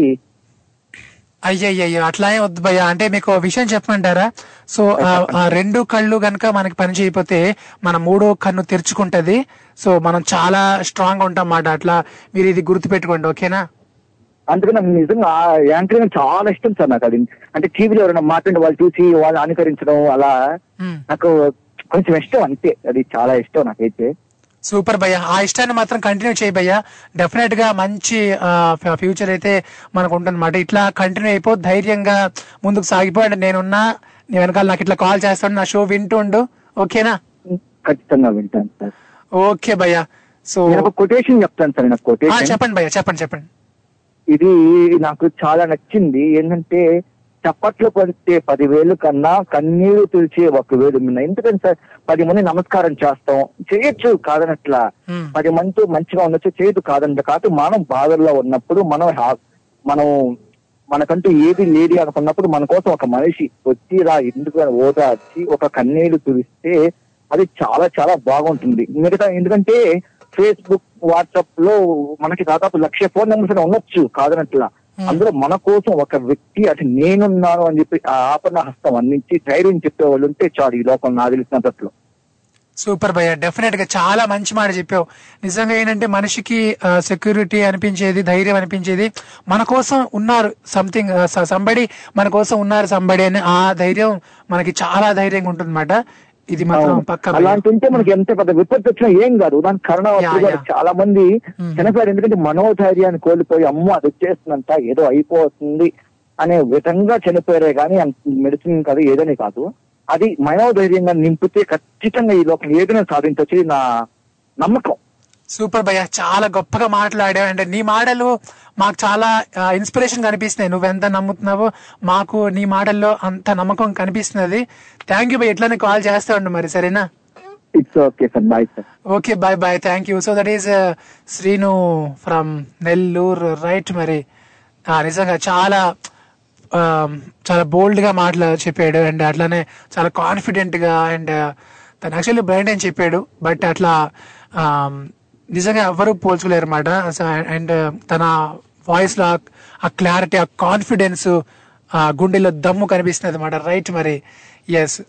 Speaker 3: అయ్యయ్యో అట్లా వద్దు భయ్యా. అంటే మీకు విషయం చెప్పమంటారా? సో ఆ, రెండు కళ్ళు గనక మనకి పని చేయకపోతే మన మూడో కన్ను తెరుచుకుంటది. సో మనం చాలా స్ట్రాంగ్ ఉంటాం మాట. అట్లా మీరు ఇది గుర్తు పెట్టుకోండి ఓకేనా?
Speaker 12: అందుకని నాకు నిజంగా యాంకరింగ్ చాలా ఇష్టం సార్ నాకు అది. అంటే టీవీలో ఎవరైనా మాట్లాడి వాళ్ళు చూసి వాళ్ళు అనుకరించడం అలా నాకు కొంచెం ఇష్టం అంతే. అది చాలా ఇష్టం నాకైతే.
Speaker 3: సూపర్ భయ్య. ఆ ఇష్టాన్ని మాత్రం కంటిన్యూ చేయి భయ్య. డెఫినెట్గా మంచి ఫ్యూచర్ అయితే మనకు ఉంటుందన్నమాట ఇట్లా కంటిన్యూ అయిపో ధైర్యంగా ముందుకు సాగిపోండి నేనున్నా నీ వెనకాల నాకు ఇట్లా కాల్ చేస్తాను నా షో వింటూ ఉండు. ఓకేనా?
Speaker 12: ఖచ్చితంగా వింటాను సార్.
Speaker 3: ఓకే భయ్య. సో
Speaker 12: కొటేషన్ చెప్తాను సార్ నాకు కొటేషన్
Speaker 3: చెప్పండి భయ్య చెప్పండి చెప్పండి.
Speaker 12: ఇది నాకు చాలా నచ్చింది. ఏంటంటే చప్పట్లు పడితే పదివేలు కన్నా కన్నీరు తుడిచే ఒక వేలు మిన్న. ఎందుకంటే సార్? పది మంది నమస్కారం చేస్తాం. చేయొచ్చు కాదనట్లా. పది మందితో మంచిగా ఉండొచ్చు చేయదు కాదంట కాదు మనం బాధల్లో ఉన్నప్పుడు మనం మనం మనకంటూ ఏది లేదు అనుకున్నప్పుడు మన కోసం ఒక మనిషి వచ్చి రా ఎందుకు ఓదార్చి ఒక కన్నీరు తుడిస్తే అది చాలా చాలా బాగుంటుంది. మిగతా ఎందుకంటే ఫేస్బుక్ వాట్సాప్లో మనకి దాదాపు లక్ష ఫోన్ నెంబర్స్ ఉండొచ్చు కాదనట్లా. అందులో మన కోసం ఒక వ్యక్తి అది నేనున్నాను అని చెప్పి ఆ ఆపణ హస్తం అందించి ధైర్యం చెప్పే వాళ్ళు ఉంటే చాలు ఈ లోకం నాకు తెలిసినంతట్లో
Speaker 3: సూపర్ భయ్య డెఫినెట్గా చాలా మంచి మాట చెప్పావు. నిజంగా ఏంటంటే మనిషికి సెక్యూరిటీ అనిపించేది ధైర్యం అనిపించేది. మన కోసం ఉన్నారు సంథింగ్ సంబడి మన కోసం ఉన్నారు సంబడి అని ఆ ధైర్యం మనకి చాలా ధైర్యంగా ఉంటుంది ఇది
Speaker 12: అలాంటి ఉంటే మనకి ఎంత పెద్ద విపత్తు వచ్చినా ఏం కాదు. దానికి
Speaker 3: యా.
Speaker 12: చాలా మంది చనిపోయారు. ఎందుకంటే మనోధైర్యాన్ని కోల్పోయి అమ్మో అది వచ్చేస్తుందంట ఏదో అయిపోతుంది అనే విధంగా చనిపోయారే కానీ మెడిసిన్ కాదు ఏదని కాదు. అది మనోధైర్యంగా నింపితే ఖచ్చితంగా ఈ లోకం ఏదైనా సాధించవచ్చు నా నమ్మకం.
Speaker 3: సూపర్ భయ్య చాలా గొప్పగా మాట్లాడావు. అంటే నీ మాటలు మాకు చాలా ఇన్స్పిరేషన్ కనిపిస్తున్నాయి. నువ్వెంత నమ్ముతున్నావో మాకు నీ మాటల్లో అంత నమ్మకం కనిపిస్తున్నది. థ్యాంక్ యూ భయ్య ఇట్లానే కాల్ చేస్తా ఉండు మరి సరేనా?
Speaker 12: It's okay sir bye sir
Speaker 3: okay bye bye thank you so that is Srinu from Nellore right మరి? నిజంగా చాలా ఆ, చాలా బోల్డ్గా మాటలు చెప్పాడు. అండ్ అట్లానే చాలా కాన్ఫిడెంట్గా అండ్ తను యాక్చువల్లీ బ్రైండ్ అని చెప్పాడు. బట్ అట్లా ఆ, నిజంగా ఎవరు పోల్చుకోలేరు అనమాట అండ్ uh, తన వాయిస్లో ఆ- క్లారిటీ ఆ కాన్ఫిడెన్స్ ఆ గుండెలో దమ్ము కనిపిస్తుంది అనమాట రైట్ మరి? ఎస్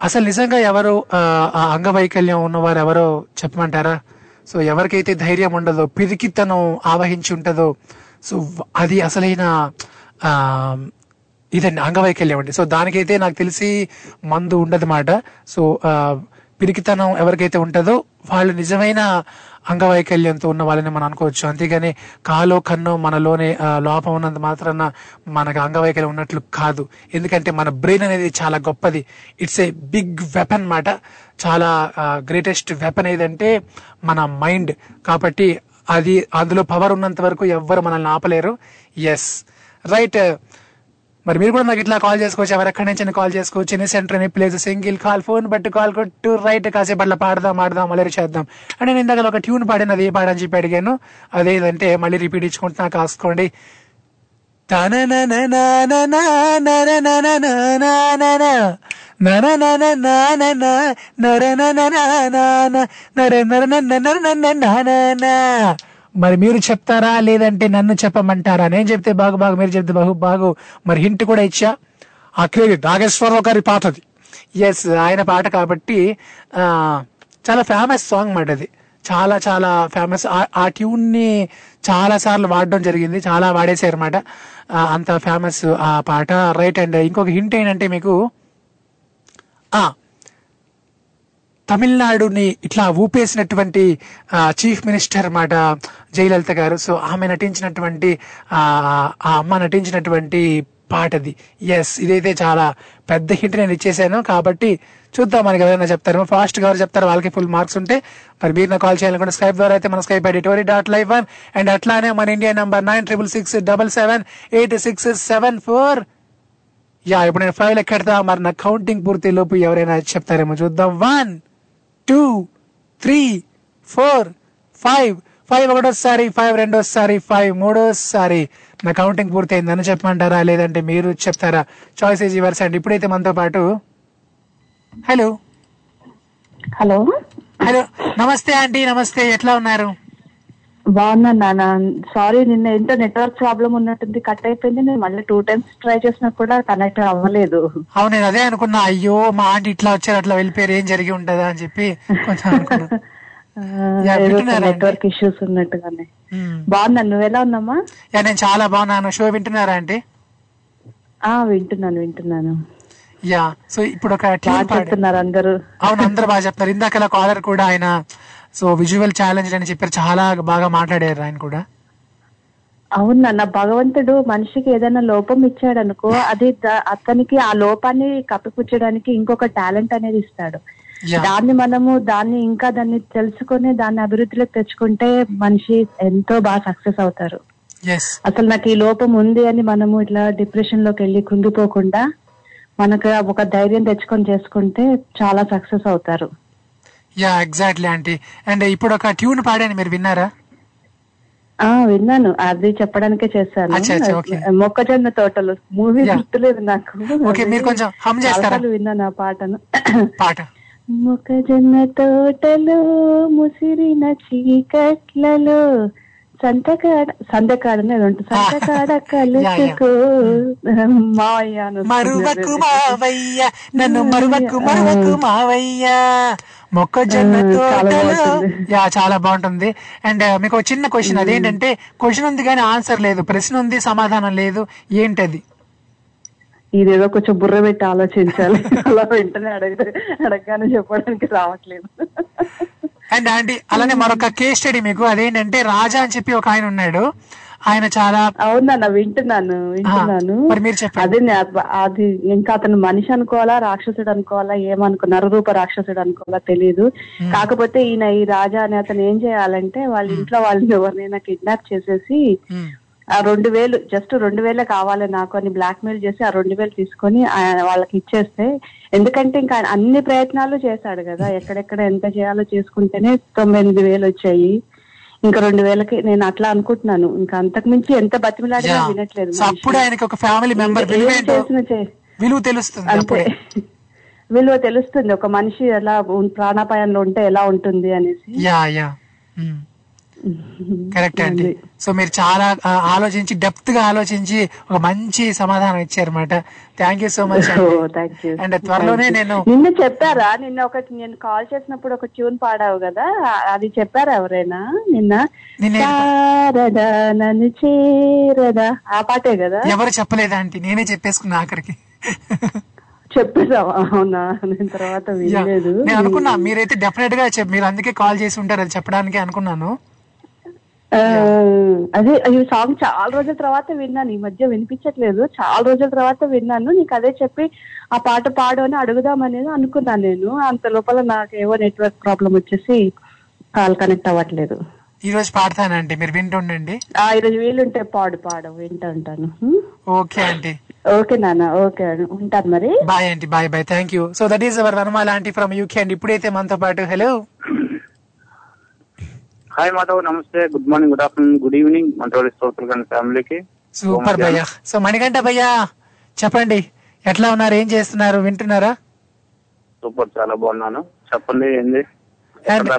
Speaker 3: అసలు నిజంగా ఎవరు ఆ, అంగవైకల్యం ఉన్నవారు ఎవరో చెప్పమంటారా? సో ఎవరికైతే ధైర్యం ఉండదో పిరికితనం ఆవహించి ఉంటుందో సో అది అసలైన ఇదండి అంగవైకల్యం అండి. సో దానికైతే నాకు తెలిసి మందు ఉండదు ఉండదన్నమాట సో పిరికితనం ఎవరికైతే ఉంటుందో వాళ్ళు నిజమైన అంగవైకల్యంతో ఉన్న వాళ్ళని మనం అనుకోవచ్చు. అంతేగాని కాలో కన్నో మనలోనే లోపం ఉన్నంత మాత్రాన మనకు అంగవైకల్యం ఉన్నట్లు కాదు. ఎందుకంటే మన బ్రెయిన్ అనేది చాలా గొప్పది. ఇట్స్ ఏ బిగ్ వెపన్ మాట. చాలా గ్రేటెస్ట్ వెపన్ ఏదంటే మన మైండ్. కాబట్టి అది అందులో పవర్ ఉన్నంత వరకు ఎవ్వరు మనల్ని ఆపలేరు. ఎస్ రైట్ మరి మీరు కూడా నాకు ఇట్లా కాల్ చేసుకోవచ్చు. ఎవరెక్కడి నుంచి కాల్ చేసుకోవచ్చు. Any centre any place single call phone బట్టి కాల్ కొట్టు రైట్ కాసేపు అట్లా పాడదాం ఆడదాం మళ్ళీ చేద్దాం. అంటే నేను ఇందాక ఒక ట్యూన్ పాడిన అది ఏ పాడని చెప్పి అడిగాను. అదేదంటే మళ్ళీ రిపీట్ ఇచ్చుకుంటున్నా కాసుకోండి. మరి మీరు చెప్తారా? లేదంటే నన్ను చెప్పమంటారా? నేను చెప్తే బాగు బాగు మీరు చెప్తే బాగు బాగు. మరి హింట్ కూడా ఇచ్చా. ఆ క్రెడిట్ నాగేశ్వరరావు గారి పాటది. ఎస్ ఆయన పాట కాబట్టి చాలా ఫేమస్ సాంగ్ మాట అది. చాలా చాలా ఫేమస్ ఆ ట్యూన్ని చాలా సార్లు వాడడం జరిగింది. చాలా వాడేసారు అనమాట అంత ఫేమస్ ఆ పాట. రైట్ అండ్ ఇంకొక హింట్ ఏంటంటే మీకు ఆ తమిళనాడుని ఇట్లా ఊపేసినటువంటి చీఫ్ మినిస్టర్ అన్నమాట జయలలిత గారు. సో ఆమె నటించినటువంటి ఆ అమ్మ నటించినటువంటి పాటది. ఎస్ ఇదైతే చాలా పెద్ద హిట్ నేను ఇచ్చేసాను. కాబట్టి చూద్దాం మనకి ఎవరైనా చెప్తారు ఫాస్ట్గా చెప్తారు వాళ్ళకి ఫుల్ మార్క్స్ ఉంటే. మరి మీరు నాకు కాల్ చేయాలనుకుంటే స్కైప్ ద్వారా అయితే మన Skype ID dot live one and అట్లానే మన India number nine triple six double seven eight six seven four. Yeah ఇప్పుడు నేను ఫైవ్ ఎక్కడతా? మరి నా కౌంటింగ్ పూర్తి లోపు ఎవరైనా చెప్తారేమో చూద్దాం. One. Two three four five. Five ఒకటోసారి ఫైవ్ రెండోసారి ఫైవ్ మూడోసారి. నా కౌంటింగ్ పూర్తయిందని చెప్పమంటారా? లేదంటే మీరు చెప్తారా? చాయిస్ ఈజ్ యువర్స్ అండ్ ఇప్పుడైతే మనతో పాటు హలో
Speaker 13: హలో
Speaker 3: హలో నమస్తే ఆంటీ నమస్తే. ఎట్లా ఉన్నారు?
Speaker 13: బాగున్నాను నాన్న. సారీ నిన్న ఏంటో నెట్వర్క్ ప్రాబ్లం ఉన్నట్టుంది కట్ అయిపోయింది. నేను మళ్ళీ టూ టైమ్స్ ట్రై చేసినా కూడా కనెక్ట్ అవ్వలేదు.
Speaker 3: అవును నేను అదే అనుకున్నా. అయ్యో మా ఆంటీ ఇట్లా వచ్చారు అట్లా వెళ్ళిపోయారు ఏం జరిగి ఉంటుందా అని చెప్పి?
Speaker 13: నెట్వర్క్ ఇష్యూస్ ఉన్నట్టుగానే.
Speaker 3: మ్మ్.
Speaker 13: బాగున్నాను నువ్వు ఎలా ఉన్నామా
Speaker 3: యా నేను చాలా బాగున్నాను షో వింటున్నారా ఆంటీ?
Speaker 13: ఆ వింటున్నాను వింటున్నాను.
Speaker 3: యా సో ఇప్పుడు ఒక
Speaker 13: అందరూ.
Speaker 3: అవును అందరూ బాగా చెప్తారు ఇందాక కాలర్ కూడా ఆయన సో విజువల్ ఛాలెంజ్ అని చెప్పారు. చాలా బాగా మాట్లాడారు ఆయన కూడా.
Speaker 13: అవును నాన్న భగవంతుడు మనిషికి ఏదైనా లోపం ఇచ్చాడు అనుకో అది అతనికి ఆ లోపాన్ని కప్పిపుచ్చడానికి ఇంకొక టాలెంట్ అనేది ఇస్తాడు. దాన్ని మనము దాన్ని ఇంకా దాన్ని తెలుసుకొని దాన్ని అభివృద్ధిలోకి తెచ్చుకుంటే మనిషి ఎంతో బాగా సక్సెస్ అవుతారు. అసలు నాకు ఈ లోపం ఉంది అని మనము ఇట్లా డిప్రెషన్లోకి వెళ్ళి కుంగిపోకుండా మనకు ఒక ధైర్యం తెచ్చుకొని చేసుకుంటే చాలా సక్సెస్ అవుతారు.
Speaker 3: యా ఎగ్జాక్ట్లీ ఆంటీ అండ్ ఇప్పుడు ఒక ట్యూన్ పాడాను మీరు విన్నారా?
Speaker 13: ఆ విన్నాను. అది చెప్పడానికే చేశాను.
Speaker 3: ఓకే.
Speaker 13: మొక్కజొన్న తోటలు. మూవీ. గుర్తులేదు నాకు.
Speaker 3: ఓకే, మీరు కొంచెం hum చేస్తారా?
Speaker 13: చాలాసార్లు విన్నాను ఆ పాటను.
Speaker 3: పాట.
Speaker 13: మొక్కజొన్న తోటలో ముసిరిన చీకట్లలో సంతకాడ కలుసుకో మావయ్య.
Speaker 3: మరువకు మావయ్య. నన్ను మరువకు మరువకు మావయ్య. మొక్కజొన్న
Speaker 13: చాలా
Speaker 3: తోటలో.
Speaker 13: బాగుంటుంది.
Speaker 3: యా చాలా బాగుంటుంది. అండ్ మీకు ఒక చిన్న క్వశ్చన్ అదేంటంటే క్వశ్చన్ ఉంది కానీ ఆన్సర్ లేదు. ప్రశ్న ఉంది సమాధానం లేదు. ఏంటది?
Speaker 13: ఇదేదో కొంచెం బుర్ర పెట్టి ఆలోచించాలి. అలా వెంటనే అడగ అడగగానే చెప్పడానికి రావట్లేదు.
Speaker 3: అండ్ ఆంటీ అలానే మరొక కేస్ స్టడీ మీకు. అదేంటంటే రాజా అని చెప్పి ఒక ఆయన ఉన్నాడు. ఆయన చాలా
Speaker 13: అవునన్న వింటున్నాను వింటున్నాను.
Speaker 3: మరి మీరు చెప్పండి.
Speaker 13: అదే అది ఇంకా అతను మనిషి అనుకోవాలా రాక్షసుడు అనుకోవాలా ఏమనుకో నరరూప రాక్షసుడు అనుకోవాలా తెలియదు కాకపోతే ఈయన ఈ రాజా అని అతను ఏం చేయాలంటే వాళ్ళ ఇంట్లో వాళ్ళని ఎవరినైనా కిడ్నాప్ చేసేసి ఆ రెండు వేలు జస్ట్ రెండు వేలే కావాలి నాకు అని బ్లాక్ మెయిల్ చేసి ఆ రెండు వేలు తీసుకొని ఆయన వాళ్ళకి ఇచ్చేస్తే ఎందుకంటే ఇంకా అన్ని ప్రయత్నాలు చేశాడు కదా ఎక్కడెక్కడ ఎంత చేయాలో చేసుకుంటేనే తొమ్మిది వేలు వచ్చాయి. ఇంకా రెండు వేలకి నేను అట్లా అనుకుంటున్నాను. ఇంకా అంతకు మించి ఎంత బతిమిలాడినా. వినట్లేదు
Speaker 3: అప్పుడు ఆయనకి ఒక ఫ్యామిలీ మెంబర్ విలువ తెలుస్తుంది
Speaker 13: అంతే. విలువ తెలుస్తుంది. ఒక మనిషి ఎలా ప్రాణాపాయంలో ఉంటే ఎలా ఉంటుంది అనేసి.
Speaker 3: Yeah yeah. కరెక్ట్ అండి. సో మీరు చాలా ఆలోచించి డెప్త్గా ఆలోచించి ఒక మంచి సమాధానం ఇచ్చారన్నమాట. Thank you so much and. త్వరలోనే నేను
Speaker 13: నిన్న చెప్పారా? నిన్న ఒక నేను కాల్ చేసినప్పుడు ఒక ట్యూన్ పాడావు కదా? అది చెప్పారా ఎవరైనా? నిన్న?
Speaker 3: నిన్న
Speaker 13: శారదా చేరదా? ఆ పాటే కదా?
Speaker 3: ఎవరు చెప్పలేదు ఆంటీ. నేనే చెప్పేసుకున్నా ఆఖరికి.
Speaker 13: చెప్పేసావా అవునా? నేను తర్వాత. వినలేదు.
Speaker 3: నేను అనుకున్నా మీరైతే డెఫినెట్గా మీరు అందుకే కాల్ చేసి ఉంటారు అది చెప్పడానికి అనుకున్నాను.
Speaker 13: అదే ఈ సాంగ్ చాలా రోజుల తర్వాత విన్నాను. ఈ మధ్య వినిపించట్లేదు. చాలా రోజుల తర్వాత విన్నాను. నీకు అదే చెప్పి ఆ పాట పాడు అని అడుగుదామనేది అనుకున్నాను నేను. అంత లోపల నాకు ఏవో నెట్వర్క్ ప్రాబ్లం వచ్చేసి కాల్ కనెక్ట్ అవ్వట్లేదు.
Speaker 3: ఈ రోజు పాడతానండి. మీరు వింటుండండి?
Speaker 13: ఆ ఈరోజు వీలుంటే పాడు పాడు. వింటూ ఉంటాను?
Speaker 3: ఓకే ఆంటీ
Speaker 13: ఓకే నాన్న. ఓకే ఉంటాను మరి.
Speaker 3: Bye aunty bye bye. Thank you so that is our Vanamala aunty from UK and. ఇప్పుడైతే మనతో పాటు హలో
Speaker 14: హాయ్ మాధవ్ నమస్తే good morning good afternoon good evening మంత్రోడి స్తోత్రులు ఫ్యామిలీకి
Speaker 3: సూపర్ భయ్యా సో మణికంఠ భయ్యా చెప్పండి. ఎట్లా ఉన్నారు? ఏం చేస్తున్నారు? వింటున్నారా?
Speaker 14: సూపర్ చాలా బాగున్నాను. చెప్పండి ఏంది?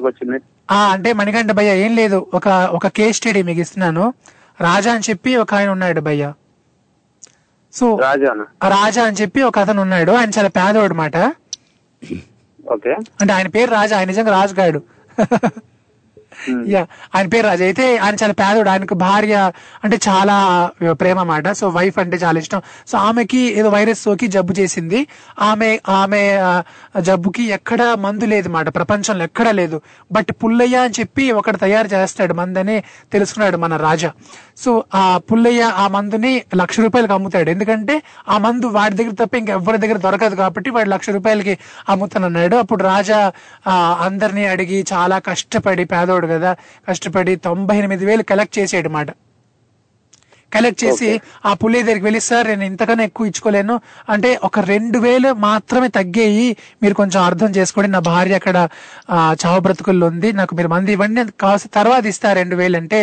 Speaker 14: వచ్చింది?
Speaker 3: ఆ అంటే మణికంఠ భయ్య ఏం లేదు. ఒక ఒక కేస్ స్టడీ మీకు ఇస్తున్నాను. రాజా అని చెప్పి ఒక ఆయన ఉన్నాడు భయ్య సో రాజా అని చెప్పి ఒక అతను ఉన్నాడు. ఆయన చాలా పేదవాడు మాట.
Speaker 14: ఓకే.
Speaker 3: అంటే ఆయన పేరు రాజా. ఆయన నిజంగా రాజుగాడు. Hmm. యా ఆయన పేరు రాజు. అయితే ఆయన చాలా పేదోడు. ఆయనకు భార్య అంటే చాలా ప్రేమ మాట సో వైఫ్ అంటే చాలా ఇష్టం. సో ఆమెకి ఏదో వైరస్ సోకి జబ్బు చేసింది. ఆమె ఆమె జబ్బుకి ఎక్కడ మందు లేదు మాట ప్రపంచంలో ఎక్కడా లేదు. బట్ పుల్లయ్య అని చెప్పి ఒకడు తయారు చేస్తాడు మందని తెలుసుకున్నాడు మన రాజా. సో ఆ పుల్లయ్య ఆ మందుని లక్ష రూపాయలకు అమ్ముతాడు. ఎందుకంటే ఆ మందు వాడి దగ్గర తప్ప ఇంకెవ్వరి దగ్గర దొరకదు కాబట్టి వాడు లక్ష రూపాయలకి అమ్ముతానన్నాడు. అప్పుడు రాజా అందరినీ అడిగి చాలా కష్టపడి పేదోడు కదా కష్టపడి తొంభై ఎనిమిది వేలు కలెక్ట్ చేసాడు మాట కలెక్ట్ చేసి ఆ పుల్లయ్య దగ్గరికి వెళ్ళి సార్ నేను ఇంతకన్నా ఎక్కువ ఇచ్చుకోలేను. అంటే ఒక రెండు వేలు మాత్రమే తగ్గేయి మీరు కొంచెం అర్థం చేసుకోండి. నా భార్య అక్కడ చావు బ్రతుకుల్లో ఉంది. నాకు మీరు మంది ఇవ్వండి. కావాల్సిన తర్వాత ఇస్తా రెండు వేలు అంటే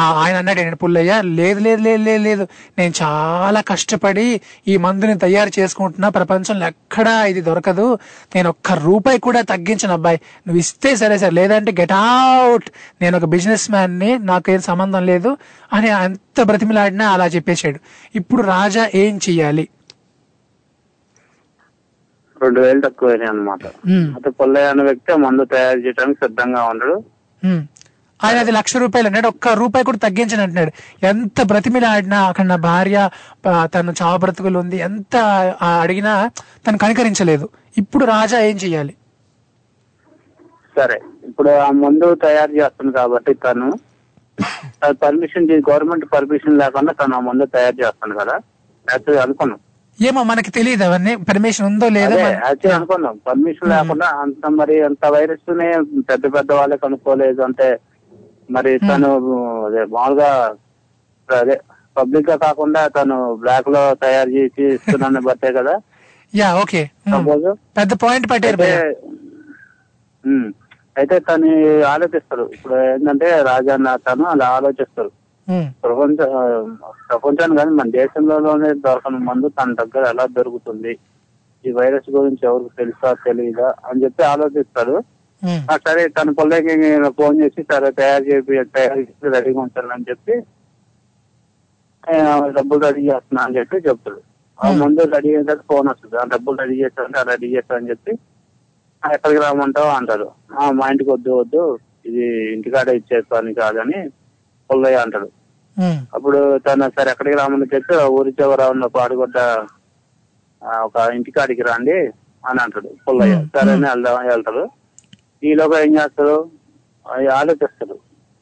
Speaker 3: ఆయన అన్నాడు నేను పుల్లయ్య? లేదు లేదు లేదు లేదు లేదు. నేను చాలా కష్టపడి ఈ మందుని తయారు చేసుకుంటున్నా. ప్రపంచంలో ఎక్కడా ఇది దొరకదు. నేను ఒక్క రూపాయి కూడా తగ్గించను అబ్బాయి. నువ్వు ఇస్తే సరే సరే. లేదంటే గెట్ అవుట్. నేను ఒక బిజినెస్ మ్యాన్ని నాకేం సంబంధం లేదు. అని ఎంత బ్రతిమిలాడినా అలా చెప్పేశాడు. ఇప్పుడు రాజా ఏం చెయ్యాలి?
Speaker 14: రెండు వేలు తక్కువ అనమాట. అయితే పుల్లయ్య అనే వ్యక్తి మందు తయారు చేయడానికి సిద్ధంగా ఉన్నాడు
Speaker 3: హ్మ్. ఆయన అది లక్ష రూపాయలు అన్నాడు. ఒక్క రూపాయి కూడా తగ్గించని అంటున్నాడు ఎంత బ్రతిమిలాడినా అక్కడ నా భార్య తను చావ బ్రతుకులు ఉంది. ఎంత అడిగినా తను కనికరించలేదు. ఇప్పుడు రాజా ఏం చెయ్యాలి?
Speaker 14: సరే. ఇప్పుడు ఆ మందు తయారు చేస్తుంది కాబట్టి తను పర్మిషన్ గవర్నమెంట్ పర్మిషన్ లేకుండా తను ఆ మందు తయారు చేస్తుంది కదా. యాక్చువల్లీ అనుకున్నాం.
Speaker 3: ఏమో మనకి తెలియదు అవన్నీ. పర్మిషన్ ఉందో లేదో
Speaker 14: యాక్చువల్లీ అనుకున్నాం. పర్మిషన్ లేకుండా అంత మరి అంత వైరస్ నే పెద్ద పెద్ద వాళ్ళే కనుక్కోలేదు అంటే మరి తను అదే మామూలుగా అదే పబ్లిక్గా కాకుండా తను బ్లాక్లో తయారు చేసి ఇస్తున్నాను బట్టే కదా.
Speaker 3: యా ఓకే
Speaker 14: సపోజ్
Speaker 3: పెద్ద పాయింట్ పట్టారు
Speaker 14: అయితే తను ఆలోచిస్తారు. ఇప్పుడు ఏంటంటే రాజన్న తను అలా ఆలోచిస్తారు. ప్రపంచ ప్రపంచాన్ని కానీ మన దేశంలోనే దొరకని మందు తన దగ్గర ఎలా దొరుకుతుంది? ఈ వైరస్ గురించి ఎవరికి తెలుసా తెలియదా అని చెప్పి ఆలోచిస్తాడు
Speaker 3: ఉమ్,
Speaker 14: ఆ, సరే తన పిల్లకి ఫోన్ చేసి సరే తయారు చేసి తయారు చేసి రెడీగా ఉంటానని చెప్పి ఆ, డబ్బులు రెడీ చేస్తున్నా అని చెప్పి చెప్తాడు. ఆ ముందు రెడీ అయిన తర్వాత ఫోన్ వస్తుంది. ఆ డబ్బులు రెడీ చేస్తానంటే ఆ రెడీ చేస్తా అని చెప్పి "ఆ, ఎక్కడికి రామంటావు అంటాడు. "ఆ, మా ఇంటికి వద్దు వద్దు ఇది ఇంటికాడ ఇచ్చేస్తాను కాదని పుల్లయ్య అంటాడు. అప్పుడు తను సరే ఎక్కడికి రామని చెప్పి "ఆ ఊరి చివర ఉన్న పాడుగొడ్డ ఒక ఇంటికాడికి రండి అని అంటాడు పుల్లయ్య. సరే అని వెళ్దాం వెళ్తారు ఈలోగా ఏం చేస్తారు అవి ఆలోచిస్తారు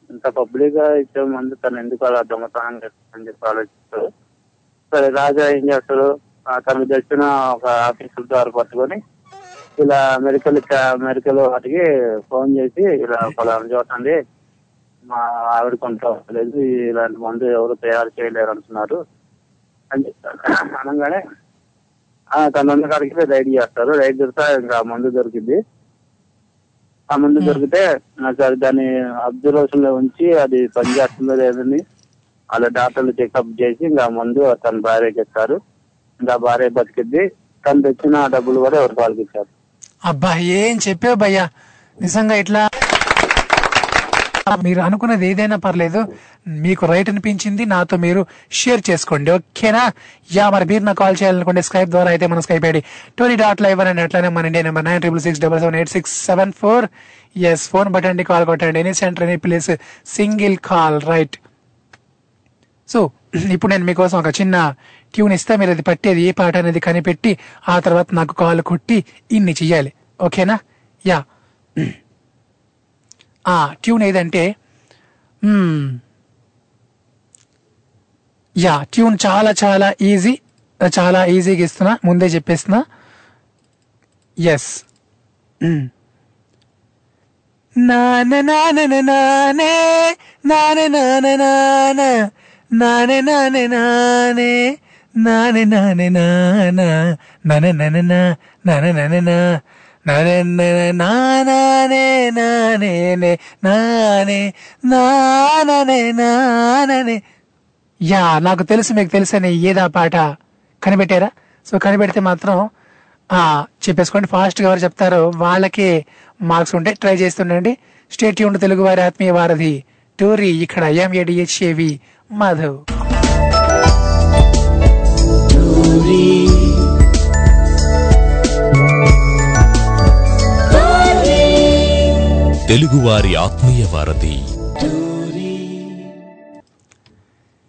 Speaker 14: ఇంత పబ్లిక్గా ఇచ్చే ముందు తను ఎందుకు అలా దొంగతనం చేస్తాడని చెప్పి ఆలోచిస్తారు సరే రాజా ఏం చేస్తాడు? తనకు తెలిసిన ఒక ఆఫీసుల ద్వారా పట్టుకొని ఇలా మెడికల్ మెడికల్ వాటికి ఫోన్ చేసి ఇలా పలానా చూడండి మా ఆవిడ కొంత లేదు ఇలాంటి మందు ఎవరు తయారు చేయలేరు అంటున్నారు. అని చెప్తారు అనగానే ఆ, తన కాడికి రైడ్ చేస్తారు. రైడ్ దొరికితే ఇంకా మందు దొరికింది ఆ మందు దొరికితే సరే దాన్ని అబ్జర్వేషన్లో ఉంచి అది పనిచేస్తుందో లేదని వాళ్ళ డాక్టర్లు చెకప్ చేసి ఇంకా మందు తన భార్యకి ఇస్తారు. ఇంకా భార్య బతికిద్ది. తను తెచ్చిన డబ్బులు కూడా ఎవరికి వాళ్ళకి ఇచ్చారు.
Speaker 3: అబ్బా ఏం చెప్పావు భయ్యా? నిజంగా ఇట్లా మీరు అనుకున్నది ఏదైనా పర్లేదు. మీకు రైట్ అనిపించింది నాతో మీరు షేర్ చేసుకోండి ఓకేనా? యా మరి మీరు నాకు కాల్ చేయాలనుకోండి స్కైప్ ద్వారా అయితే మన Skype ID tony dot live అని అట్లానే మన India number nine triple six double seven eight six seven four yes phone బటండి call కొట్టండి. Any centre any place single call right so ఇప్పుడు నేను మీకోసం ఒక చిన్న ట్యూన్ ఇస్తే మీరు అది పట్టేది ఏ పాట అనేది కనిపెట్టి ఆ తర్వాత నాకు కాల్ కొట్టి ఇన్ని చెయ్యాలి ఓకేనా యా ఆ ట్యూన్ ఏదంటే యా ట్యూన్ చాలా చాలా ఈజీ చాలా ఈజీగా ఇస్తున్నా ముందే చెప్పేస్తున్నా ఎస్ నాన నాన నానే నానే నానే నానే నానే నానే నానే నానే నానా నన నన నా నన నన నా నన నానే నానే నే నానే నాననే నాననే యా నాకు తెలుసు మీకు తెలుసని ఏదా పాట కనిపెట్టారా? సో కనిపెడితే మాత్రం ఆ చెప్పేసుకోండి. ఫాస్ట్గా ఎవరు చెప్తారో వాళ్ళకే మార్క్స్ ఉంటే ట్రై చేస్తుండండి. స్టేట్ యూన్ తెలుగు వారి ఆత్మీయ వారధి టూరి ఇక్కడ ఎంఏడిహెచ్ఏవి మాధవ్.
Speaker 1: తెలుగువారి ఆత్మీయ వారధి.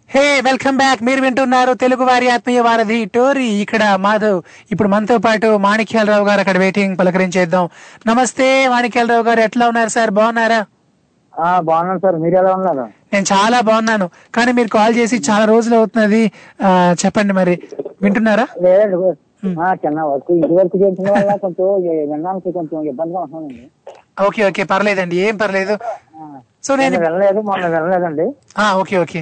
Speaker 3: Hey welcome back. మీరు వింటున్నారు తెలుగు వారి ఆత్మీయ వారధి టోరీ. ఇక్కడ మాధవ్. ఇప్పుడు మనతో పాటు మాణిక్యాలరావు గారు అక్కడ వెయిటింగ్ పలకరించేద్దాం. నమస్తే మాణిక్యాలరావు గారు. ఎట్లా ఉన్నారు సార్? బాగున్నారా?
Speaker 12: బాగున్నాను సార్. మీరు ఎలా ఉన్నారు?
Speaker 3: నేను చాలా బాగున్నాను. కానీ మీరు కాల్ చేసి చాలా రోజులు అవుతున్నది చెప్పండి మరి. వింటున్నారా?
Speaker 12: లేదండి చిన్న వర్క్. ఇంటి వర్క్ చేసిన వల్ల కొంచెం వినడానికి కొంచెం ఇబ్బందిగా ఉంటుందండి.
Speaker 3: Okay okay. పర్లేదండి. ఏం పర్లేదు. సో నేను
Speaker 12: వెళ్ళలేదు మొన్న వెళ్ళలేదండి
Speaker 3: ఆ, ఓకే ఓకే.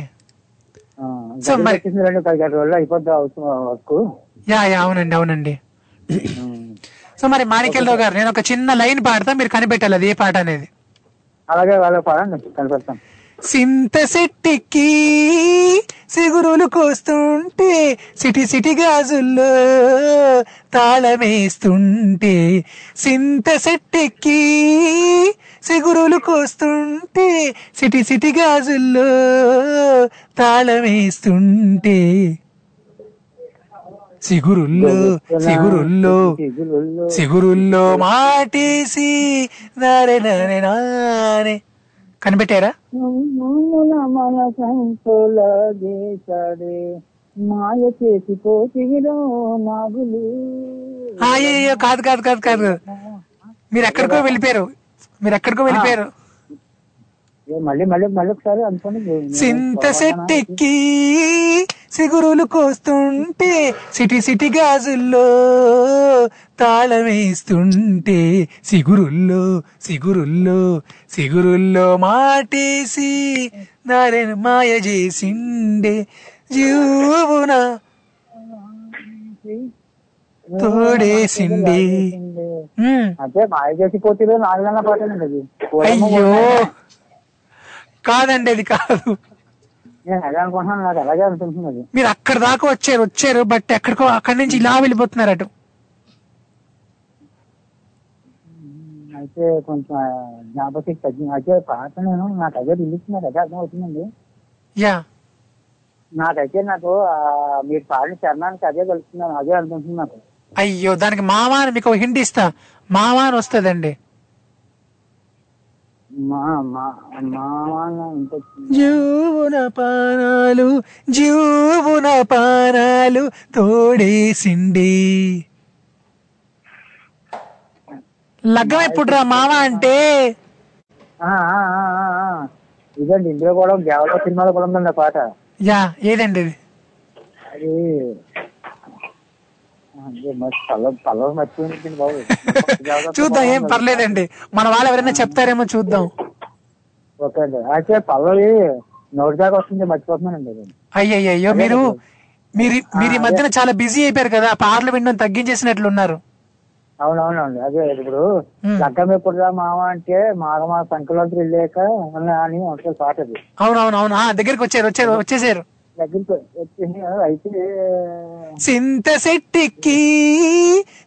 Speaker 3: సో మరి-
Speaker 12: వర్క్.
Speaker 3: యా యా అవునండి అవునండి. సో మరి మాణిక్యాలరావు గారు నేను ఒక చిన్న లైన్ పాడతా. మీరు కనిపెట్టాలి అది ఏ పాట అనేది.
Speaker 12: అలాగే వాళ్ళకి పడండి కనిపెడతాం
Speaker 3: సింత సెట్టికి సిగురులు కోస్తుంటే సిటీ సిటీ గాజుల్లో తాళమేస్తుంటే సింత సెట్టికి సిగురులు కోస్తుంటే సిటీ సిటీ గాజుల్లో తాళమేస్తుంటే. సిగురుల్లో సిగురుల్లో సిగురుల్లో. మాటేసి నారే నారే నానే. కనిపెట్టారా?
Speaker 12: మాయ చేసి పోతివిలో నాగులు.
Speaker 3: అయ్యో కాదు కాదు కాదు కాదు. మీరు ఎక్కడికో వెళ్ళిపోయారు. మీరు ఎక్కడికో వెళ్ళిపోయారు
Speaker 12: మళ్ళీ మళ్ళీ మళ్ళీ ఒకసారి అనుకోండి.
Speaker 3: సింత సెట్టెక్కి సిగురులు కోస్తుంటే సిటీ సిటీ గాజుల్లో తాళమేస్తుంటే సిగురుల్లో సిగురుల్లో సిగురుల్లో మాటేసి నారాయణ మాయ చేసిండే జీవున తోడేసిండే.
Speaker 15: మాయ చేసి పోతే నాలుగన్న పాటనండి అది
Speaker 3: అయ్యో. కాదండి అది కాదు.
Speaker 15: నేను అదే అనుకుంటున్నాను నాకు అలాగే అనిపిస్తుంది అది.
Speaker 3: మీరు అక్కడ దాకా వచ్చారు వచ్చారు బట్ ఎక్కడికో అక్కడి నుంచి ఇలా వెళ్ళిపోతున్నారు అటు
Speaker 15: అయితే కొంచెం జ్ఞాపకం తగ్గింది అయితే పాట నేను నాకు అదే రిలీజ్ నాకు అదే అర్థం అవుతుందండి
Speaker 3: యా.
Speaker 15: నాకైతే నాకు మీరు పాడిన చరణానికి అదే కలుస్తున్నాను అదే అనిపిస్తుంది నాకు.
Speaker 3: అయ్యో దానికి మావా అని మీకు హింట్ ఇస్తా. మావా అని వస్తుందండి. జీవున పానాలు జీవున పానాలు తోడేసిండి లగ్గం ఎప్పుడురా మామ అంటే.
Speaker 15: ఇదండి ఇందులో కూడా దేవత సినిమాలో కూడా ఉందండి పాట.
Speaker 3: యా ఏదండి
Speaker 15: అది అదే మరి పల్ల పల్లవ మర్చిపోయింది బాబు దేవత
Speaker 3: చూద్దాం ఏం పర్లేదండి. మన వాళ్ళు ఎవరైనా చెప్తారేమో చూద్దాం.
Speaker 15: ఓకే అండి. అయితే పల్లవి నోటి దాకా వస్తుంది మర్చిపోతున్నానండి
Speaker 3: అయ్యయ్యో మీరు మీరు మీరు ఈ మధ్యన చాలా బిజీ అయిపోయారు కదా పాటలు వినడం తగ్గించేసినట్లున్నారు.
Speaker 15: అవునవునండి. అదే ఇప్పుడు లగ్గం ఎప్పుడురా మామ అంటే మాగ మా సంకలంతో వెళ్ళాక అని ఉంటుంది పాట అది
Speaker 3: అవునవును అవును ఆ, దగ్గరికి వచ్చారు వచ్చారు వచ్చేసారు. సింత సెట్టికి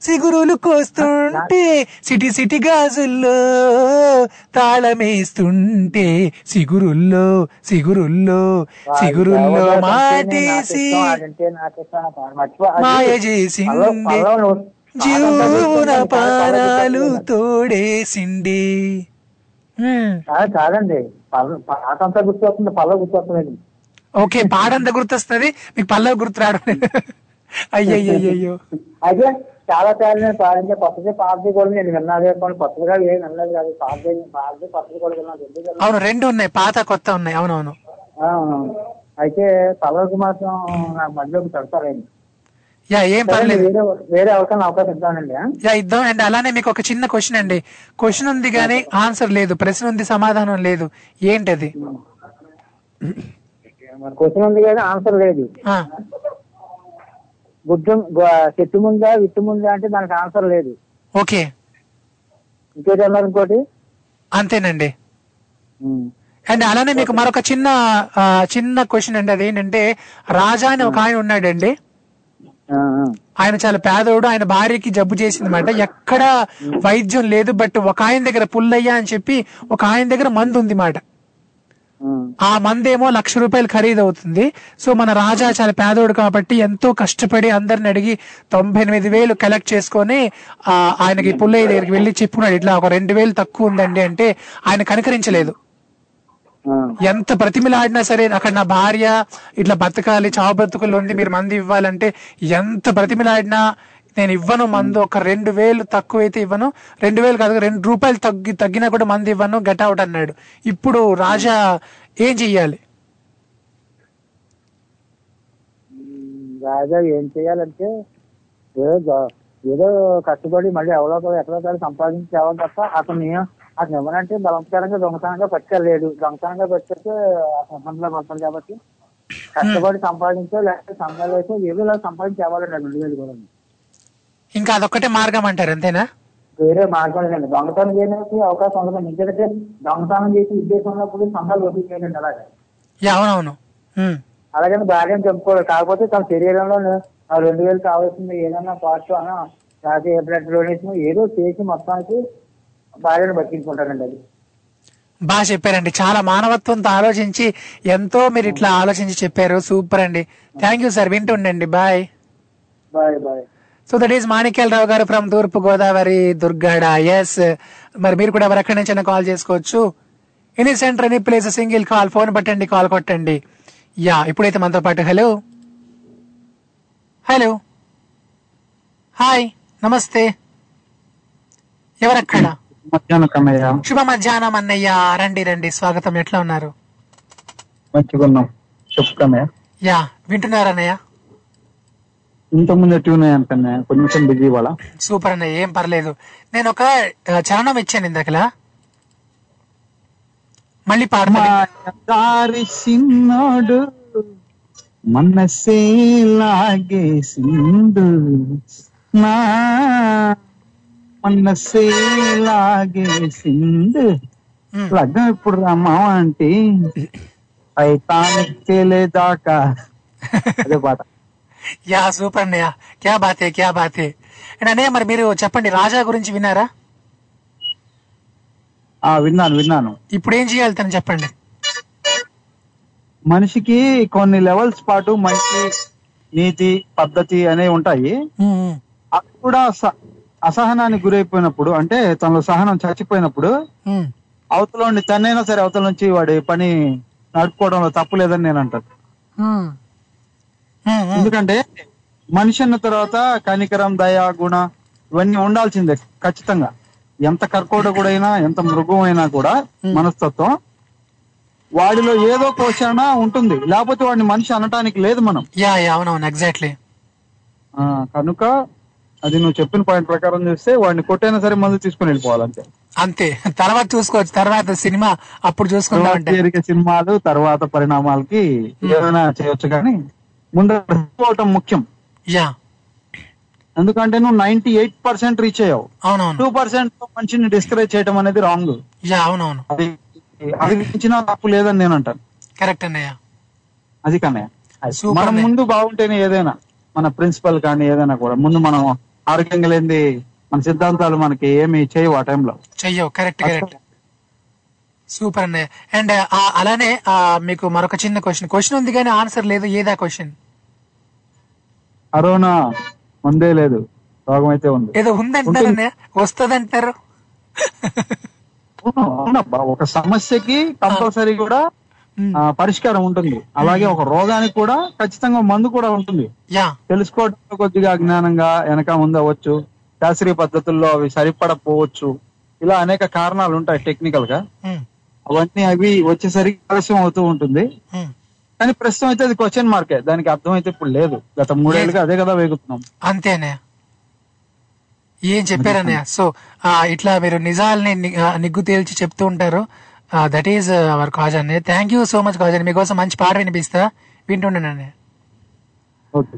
Speaker 3: సిగురులు కోస్తుంటే సిటీ సిటీ గాజుల్లో తాళమేస్తుంటే సిగురుల్లో సిగురుల్లో సిగురుల్లో మాటేసి మాయ
Speaker 15: పల్లవి
Speaker 3: జీవున పానాలు హ్మ్.
Speaker 15: కాదు, కాదండి పాట అంతా గుర్తొస్తుంది పల్లవి గుర్తొస్తుంది
Speaker 3: ఓకే పాడంత గుర్తొస్తుంది? మీకు పల్లవి గుర్తు రావడం లేదు. అయ్యయ్యయ్యో
Speaker 15: అయితే చాలా సార్లు నేను పాడించే కొత్తది పాతది కూడా నేను విన్నాను కానీ కొత్తగా ఏం వినలేదు కాదు. పాతది పాతది కొత్తది కూడా విన్నాను?
Speaker 3: అవును రెండు ఉన్నాయి. పాత కొత్త ఉన్నాయి. అవునవును.
Speaker 15: అయితే పల్లవికి మాత్రం నాకు మధ్యలోకి పెడతారండి
Speaker 3: యా ఏం పర్లేదు.
Speaker 15: వేరే అవకాశం అవకాశం ఇద్దానండి ఆ?
Speaker 3: యా ఇద్దాం. అండి అలానే మీకు ఒక చిన్న క్వశ్చన్ అండి. క్వశ్చన్ ఉంది కానీ ఆన్సర్ లేదు. ప్రశ్న ఉంది సమాధానం లేదు. ఏంటది?
Speaker 15: మరి క్వశ్చన్ ఉంది కానీ ఆన్సర్ లేదు. గుడ్డు చెట్టు ముందా విట్టు ముందా అంటే దానికి ఆన్సర్ లేదు.
Speaker 3: ఓకే.
Speaker 15: ఇంకోటి అన్నారు ఇంకోటి?
Speaker 3: అంతేనండి. అండ్ అలానే మీకు మరొక చిన్న చిన్న క్వశ్చన్ అండి అదేంటంటే రాజా అని ఒక ఆయన ఉన్నాడండి. ఆయన చాలా పేదోడు ఆయన భార్యకి జబ్బు చేసిందన్నమాట. ఎక్కడ వైద్యం లేదు బట్ ఒక ఆయన దగ్గర పుల్లయ్య అని చెప్పి ఒక ఆయన దగ్గర మందు ఉంది మాట ఆ మందేమో లక్ష రూపాయలు ఖరీదు అవుతుంది సో మన రాజా చాలా పేదోడు కాబట్టి ఎంతో కష్టపడి అందరిని అడిగి తొంభై ఎనిమిది వేలు కలెక్ట్ చేసుకొని ఆ, ఆయనకి పుల్లయ్య దగ్గరికి వెళ్ళి చెప్పుకున్నాడు ఇట్లా ఒక రెండు వేలు తక్కువ ఉందండి అంటే ఆయన కనికరించలేదు. ఎంత ప్రతిమలాడినా సరే అక్కడ నా భార్య ఇట్లా బతకాలి చావు బతుకులు ఉంది మీరు మంది ఇవ్వాలంటే ఎంత ప్రతిమలాడినా నేను ఇవ్వను మందు. ఒక రెండు వేలు తక్కువ అయితే ఇవ్వను. రెండు వేలు కాదు రెండు రూపాయలు తగ్గి తగ్గినా కూడా మంది ఇవ్వను. గెట్ అవుట్ అన్నాడు. ఇప్పుడు రాజా ఏం చెయ్యాలి?
Speaker 15: రాజా ఏం చేయాలంటే ఏదో ఏదో కష్టపడి మళ్ళీ ఎవరో ఒకరు ఎక్కడో ఒకరు సంపాదించి తేవాలి తప్ప అతను అతను ఇవ్వనంటే బలంకరంగా దొంగతనంగా పట్టుకెళ్ళలేడు. దొంగతనంగా పట్టుకెళ్తే అతను ఇబ్బందిలో పడతాడు కాబట్టి కష్టపడి సంపాదించో లేకపోతే సంపాదించో ఏదో ఇలా సంపాదించి తేవాలండి రెండు వేలు కూడా.
Speaker 3: ఇంకా అదొక్కటే మార్గం అంటారు అంతేనా?
Speaker 15: వేరే మార్గం లేదండి. దొంగతనం చేయడానికి అవకాశం ఉండదండి ఎందుకంటే దొంగతనం చేసి ఉద్దేశం ఉన్నప్పుడు సంఘాలు వసూలు చేయండి అలాగే.
Speaker 3: అవునవును.
Speaker 15: అలాగని భార్యను చంపుకోడు కాకపోతే తన శరీరంలో ఆ రెండు వేలు కావాల్సింది ఏదైనా పార్ట్ అన లేకపోతే ఏ బ్లడ్ డొనేషన్ ఏదో చేసి మొత్తానికి భార్యను బతికించుకుంటారండి అది.
Speaker 3: బాగా చెప్పారండి. చాలా మానవత్వంతో ఆలోచించి ఎంతో మీరు ఇట్లా ఆలోచించి చెప్పారు. సూపర్ అండి. Thank you sir. వింటుండండి. Bye.
Speaker 15: Bye bye.
Speaker 3: So that is Manikyalarao గారు ఫ్రమ్ తూర్పు గోదావరి దుర్గాడ ఎస్ మరి మీరు కూడా ఎవరెక్కడి నుంచైనా కాల్ చేసుకోవచ్చు. Any centre any place single call phone పట్టండి కాల్ కొట్టండి. యా ఇప్పుడైతే మనతో పాటు హలో హలో హాయ్ నమస్తే. ఎవరక్కడ? శుభ మధ్యాహ్నం అన్నయ్య. రండి రండి. స్వాగతం. ఎట్లా ఉన్నారు?
Speaker 16: మంచిగా ఉన్నాం
Speaker 3: యా వింటున్నారా అన్నయ్య
Speaker 16: ఇంత ముందే ట్యూన్ అయ్యాను కన్నా కొంచెం బిజీ ఇవాళ.
Speaker 3: సూపర్ అన్న ఏం పర్లేదు. నేను ఒక చరణం ఇచ్చాను ఇందాకలా. మళ్ళీ పాడతా.
Speaker 16: దారి సిన్నోడు మనసే లాగేసిండు నా మనసే లాగేసిండు లగ్గం ఇప్పుడు రమ్మా అంటే టైటానిక్ తేలేదాకా. అదే పాట.
Speaker 3: యా సూపర్ అన్నయ్య. క్యా బాతే క్యా బాతే. అండ్ అన్నయ్య మరి మీరు చెప్పండి రాజా గురించి విన్నారా?
Speaker 16: ఆ విన్నాను విన్నాను.
Speaker 3: ఇప్పుడు ఏం చేయాలి తను చెప్పండి.
Speaker 16: మనిషికి కొన్ని లెవెల్స్ పాటు మంచి నీతి పద్ధతి అనేవి ఉంటాయి. అది కూడా అసహనానికి గురైపోయినప్పుడు అంటే తనలో సహనం చచ్చిపోయినప్పుడు అవతల నుండి తన్నైనా సరే అవతల నుంచి వాడి పని నడుపుకోవడంలో తప్పు లేదని నేను అంటాను. ఎందుకంటే మనిషి అన్న తర్వాత కనికరం దయ గుణ ఇవన్నీ ఉండాల్సిందే ఖచ్చితంగా. ఎంత కర్కోటకుడైనా ఎంత మృగం అయినా కూడా మనస్తత్వం వాడిలో ఏదో పోషణ ఉంటుంది. లేకపోతే వాడిని మనిషి అనటానికి లేదు మనం.
Speaker 3: యా అవునవును ఎగ్జాక్ట్లీ
Speaker 16: ఆ, కనుక అది నువ్వు చెప్పిన పాయింట్ ప్రకారం చేస్తే వాడిని కొట్టైనా సరే మందు తీసుకుని వెళ్ళిపోవాలి అంతే.
Speaker 3: తర్వాత చూసుకోవచ్చు. తర్వాత సినిమా అప్పుడు చూసుకుందాం
Speaker 16: సినిమాలు తర్వాత పరిణామాలకి ఏమైనా చేయొచ్చు కానీ ముందు పోవటం ముఖ్యం.
Speaker 3: యా.
Speaker 16: ఎందుకంటే నువ్వు నైన్టీ ఎయిట్ పర్సెంట్ రీచ్ అయ్యావు. టూ పర్సెంట్ మనిషిని డిస్కరేజ్ చేయడం అనేది రాంగ్
Speaker 3: అవునవును.
Speaker 16: అది అది మించిన తప్పు లేదని నేను అంటాను.
Speaker 3: కరెక్ట్ అన్నయ్య.
Speaker 16: అది కన్నయ్య. మనం. ముందు బాగుంటేనే ఏదైనా మన ప్రిన్సిపల్ కానీ ఏదైనా కూడా ముందు మనం ఆరోగ్యంగా లేనిది మన సిద్ధాంతాలు మనకి ఏమి చేయవు ఆ టైంలో
Speaker 3: చెయ్యవు. కరెక్ట్ కరెక్ట్ సూపర్ అన్నయ్య అండ్ అలానే ఆ, మీకు మరొక చిన్న క్వశ్చన్ క్వశ్చన్ ఉంది కానీ ఆన్సర్ లేదు. ఏదా క్వశ్చన్
Speaker 16: కరోనా ఉందే లేదు. రోగం అయితే ఉంది.
Speaker 3: ఏదో ఉందంటారు వస్తుంది అంటారు
Speaker 16: ఒక సమస్యకి కంపల్సరీ కూడా పరిష్కారం ఉంటుంది. అలాగే ఒక రోగానికి కూడా ఖచ్చితంగా మందు కూడా ఉంటుంది.
Speaker 3: యా.
Speaker 16: తెలుసుకోవడం కొద్దిగా అజ్ఞానంగా వెనక ముందు అవ్వచ్చు. శాస్త్రీయ పద్ధతుల్లో అవి సరిపడపోవచ్చు ఇలా అనేక కారణాలు ఉంటాయి టెక్నికల్గా అవన్నీ అవి వచ్చేసరికి ఆలస్యం అవుతూ ఉంటుంది. కానీ ప్రస్తుతం అయితే అది క్వశ్చన్ మార్కే దానికి అర్థం అయితే ఇప్పుడు లేదు. గత మూడేళ్ళుగా అదే కదా వేగుతున్నాం.
Speaker 3: అంతే అన్నయ్య ఏం చెప్పారన్నయ్య? సో ఇట్లా మీరు నిజాలని నిగ్గు తేల్చి చెప్తూ ఉంటారు. దట్ ఈస్ అవర్ కాజ్ అన్నయ్య. Thank you so much Kaj అన్నయ్య మీకోసం మంచి పాట వినిపిస్తా. వింటుండండి అన్నయ్య.
Speaker 16: Okay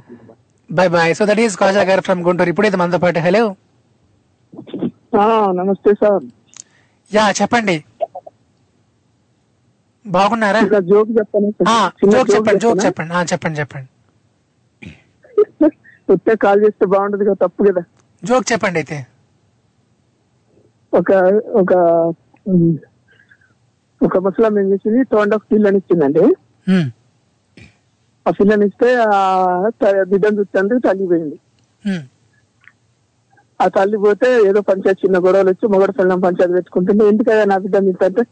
Speaker 3: bye bye so that is Kaja గారు ఫ్రమ్ గుంటూరు. ఇప్పుడైతే మనతో పాటు. హలో
Speaker 6: నమస్తే సార్
Speaker 3: యా చెప్పండి. బాగున్నారా?
Speaker 6: జోక్ చెప్పాను?
Speaker 3: జోక్ చెప్పండి జోక్ చెప్పండి. చెప్పండి చెప్పండి.
Speaker 6: కాల్ చేస్తే బాగుంటది కదా తప్పు కదా?
Speaker 3: జోక్ చెప్పండి అయితే.
Speaker 6: ఒక ఒక ఒక ముసలం ఏం చేసింది? టోండ్ ఆఫ్ పిల్లని ఇచ్చిందండి.
Speaker 3: హ్మ్.
Speaker 6: ఆ పిల్లని ఇస్తే ఆ త- బిడ్డను చూస్తే తల్లి పోయింది
Speaker 3: హ్మ్.
Speaker 6: ఆ తల్లి పోతే ఏదో పంచాయతీ చిన్న గొడవలు వచ్చి మొగడు పిల్లం పంచాయతీ పెట్టుకుంటుంటే ఎందుకయ్యా నా బిడ్డను ఇస్తే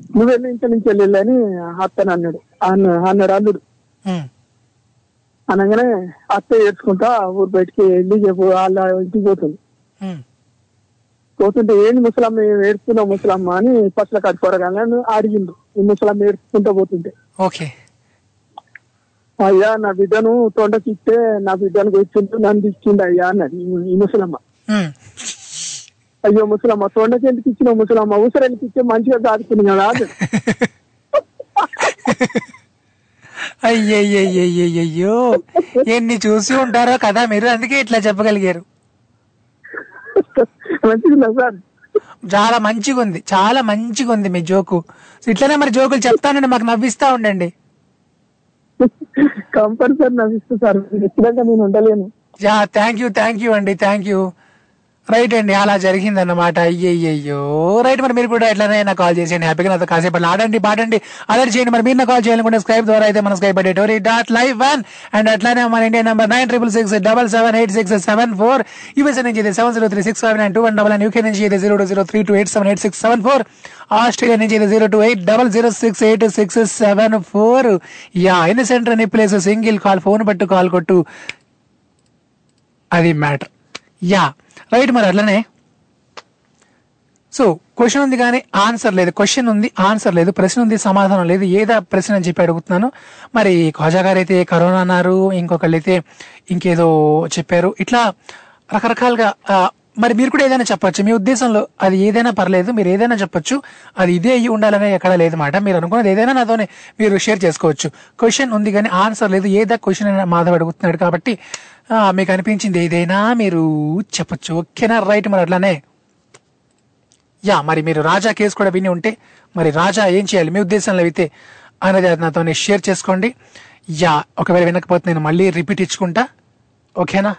Speaker 6: నువ్వు వెళ్ళి ఇంటి నుంచి వెళ్ళి అని అత్తను అన్నాడు. అన్న అన్నాడు అల్లుడు. అనగానే అత్త ఏడ్చుకుంటా ఊరు బయటికి వెళ్ళి చెప్పు వాళ్ళ ఇంటికి పోతుంది. పోతుంటే ఏంది ముసలమ్మ ఏడుస్తున్నావు ముసలమ్మ అని పట్ల కట్టుకోరగానే అడిగిండు. ఈ ముసలమ్మ ఏడ్చుకుంటా పోతుంటే.
Speaker 3: ఓకే.
Speaker 6: అయ్యా నా బిడ్డను తొండకి ఇస్తే నా బిడ్డను వచ్చిండు నన్ను ఇచ్చిండు అయ్యా అన్నది ఈ- ముసలమ్మ. అయ్యో ముసలమ్మ తొండకి ఎందుకు ఇచ్చిన ముసలమ్మ? ఉసరానికి ఇస్తే మంచిగా దాడుతుంది కదా.
Speaker 3: అయ్యయ్యయ్యయ్యో ఎన్ని చూసి ఉంటారో కదా మీరు అందుకే ఇట్లా చెప్పగలిగారు.
Speaker 6: సార్?
Speaker 3: చాలా మంచిగా ఉంది చాలా మంచిగా ఉంది మీ జోకు. ఇట్లనే మరి జోకులు చెప్తానండి మాకు నవ్విస్తా ఉండండి.
Speaker 6: కంపల్సరీ నవ్విస్తూ సార్ ఎప్పుడంటే నేను ఉండలేను.
Speaker 3: Yeah thank you thank you అండి థ్యాంక్ యూ. రైట్ అండి అలా జరిగిందన్నమాట. అయ్యయ్యో రైట్ మరి మీరు కూడా ఎట్లనే నాకు కాల్ చేసేయండి. హ్యాపీగా నాతో కాసేపు ఆడండి పాడండి. అదర్ చేయండి మరి మీరు కాల్ చేయాలనుకుంటే స్కైప్ ద్వారా అయితే మన స్కైప్ అడే టోరీ డాట్ లైవ్ వన్ అండ్ అట్లానే మన India number nine triple six double seven eight six seven four. USA నుంచి అయితే seven zero three six five nine two one double UK నుంచి అయితే zero two zero three two eight seven eight six seven four. Australia నుంచి అయితే zero two eight double zero six eight six seven four. Yeah ఇన్సెంటర్ center place single call phone పట్టు call కొట్టు. అది matter. Yeah. Right మరి అట్లనే. So question ఉంది కానీ answer లేదు. క్వశ్చన్ ఉంది ఆన్సర్ లేదు. ప్రశ్న ఉంది సమాధానం లేదు. ఏదా ప్రశ్న అని చెప్పి అడుగుతున్నాను. మరి ఖోజా గారు అయితే కరోనా అన్నారు ఇంకొకళ్ళు అయితే ఇంకేదో చెప్పారు. ఇట్లా రకరకాలుగా మరి మీరు కూడా ఏదైనా చెప్పొచ్చు. మీ ఉద్దేశంలో అది ఏదైనా పర్లేదు మీరు ఏదైనా చెప్పొచ్చు. అది ఇదే అయ్యి ఉండాలనే ఎక్కడ లేదు మాట. మీరు అనుకున్నది ఏదైనా నాతోనే మీరు షేర్ చేసుకోవచ్చు. క్వశ్చన్ ఉంది కానీ ఆన్సర్ లేదు. ఏదో క్వశ్చన్ అయినా మాధవ్ అడుగుతున్నాడు కాబట్టి మీకు అనిపించింది ఏదైనా మీరు చెప్పచ్చు. ఓకేనా? రైట్ మరి అట్లానే. యా మరి మీరు రాజా కేసు కూడా విని ఉంటే మరి రాజా ఏం చేయాలి? మీ ఉద్దేశంలో అయితే అనేది అది నాతో షేర్ చేసుకోండి. యా ఒకవేళ వినకపోతే నేను మళ్ళీ రిపీట్ ఇచ్చుకుంటా. ఓకేనా?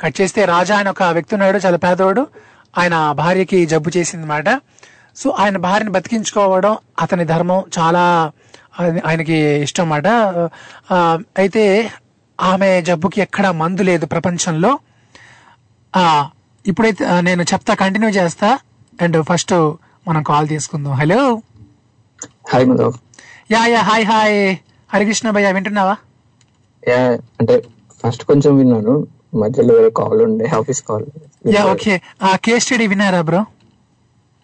Speaker 3: కట్ చేస్తే రాజా అని ఒక వ్యక్తి ఉన్నాడు చాలా పేదవాడు. ఆయన భార్యకి జబ్బు చేసింది మాట సో ఆయన భార్యని బతికించుకోవడం అతని ధర్మం చాలా ఆయనకి ఇష్టం అన్నమాట. అయితే ఆమె జబ్బుకి ఎక్కడ మందు లేదు ప్రపంచంలో. ఆ ఇప్పుడైతే నేను చెప్తా కంటిన్యూ చేస్తా. అండ్ ఫస్ట్ మనం కాల్ తీసుకుందాం. Hello.
Speaker 17: Hi Madhav
Speaker 3: yeah yeah hi hi. Harikrishna భయ్య వింటున్నావా?
Speaker 17: యా అంటే ఫస్ట్ కొంచెం విన్నాను. మధ్యలో వేరే కాల్ ఉండే ఆఫీస్ కాల్.
Speaker 3: Yeah okay. ఆ కేస్ స్టడీ విన్నారా బ్రో?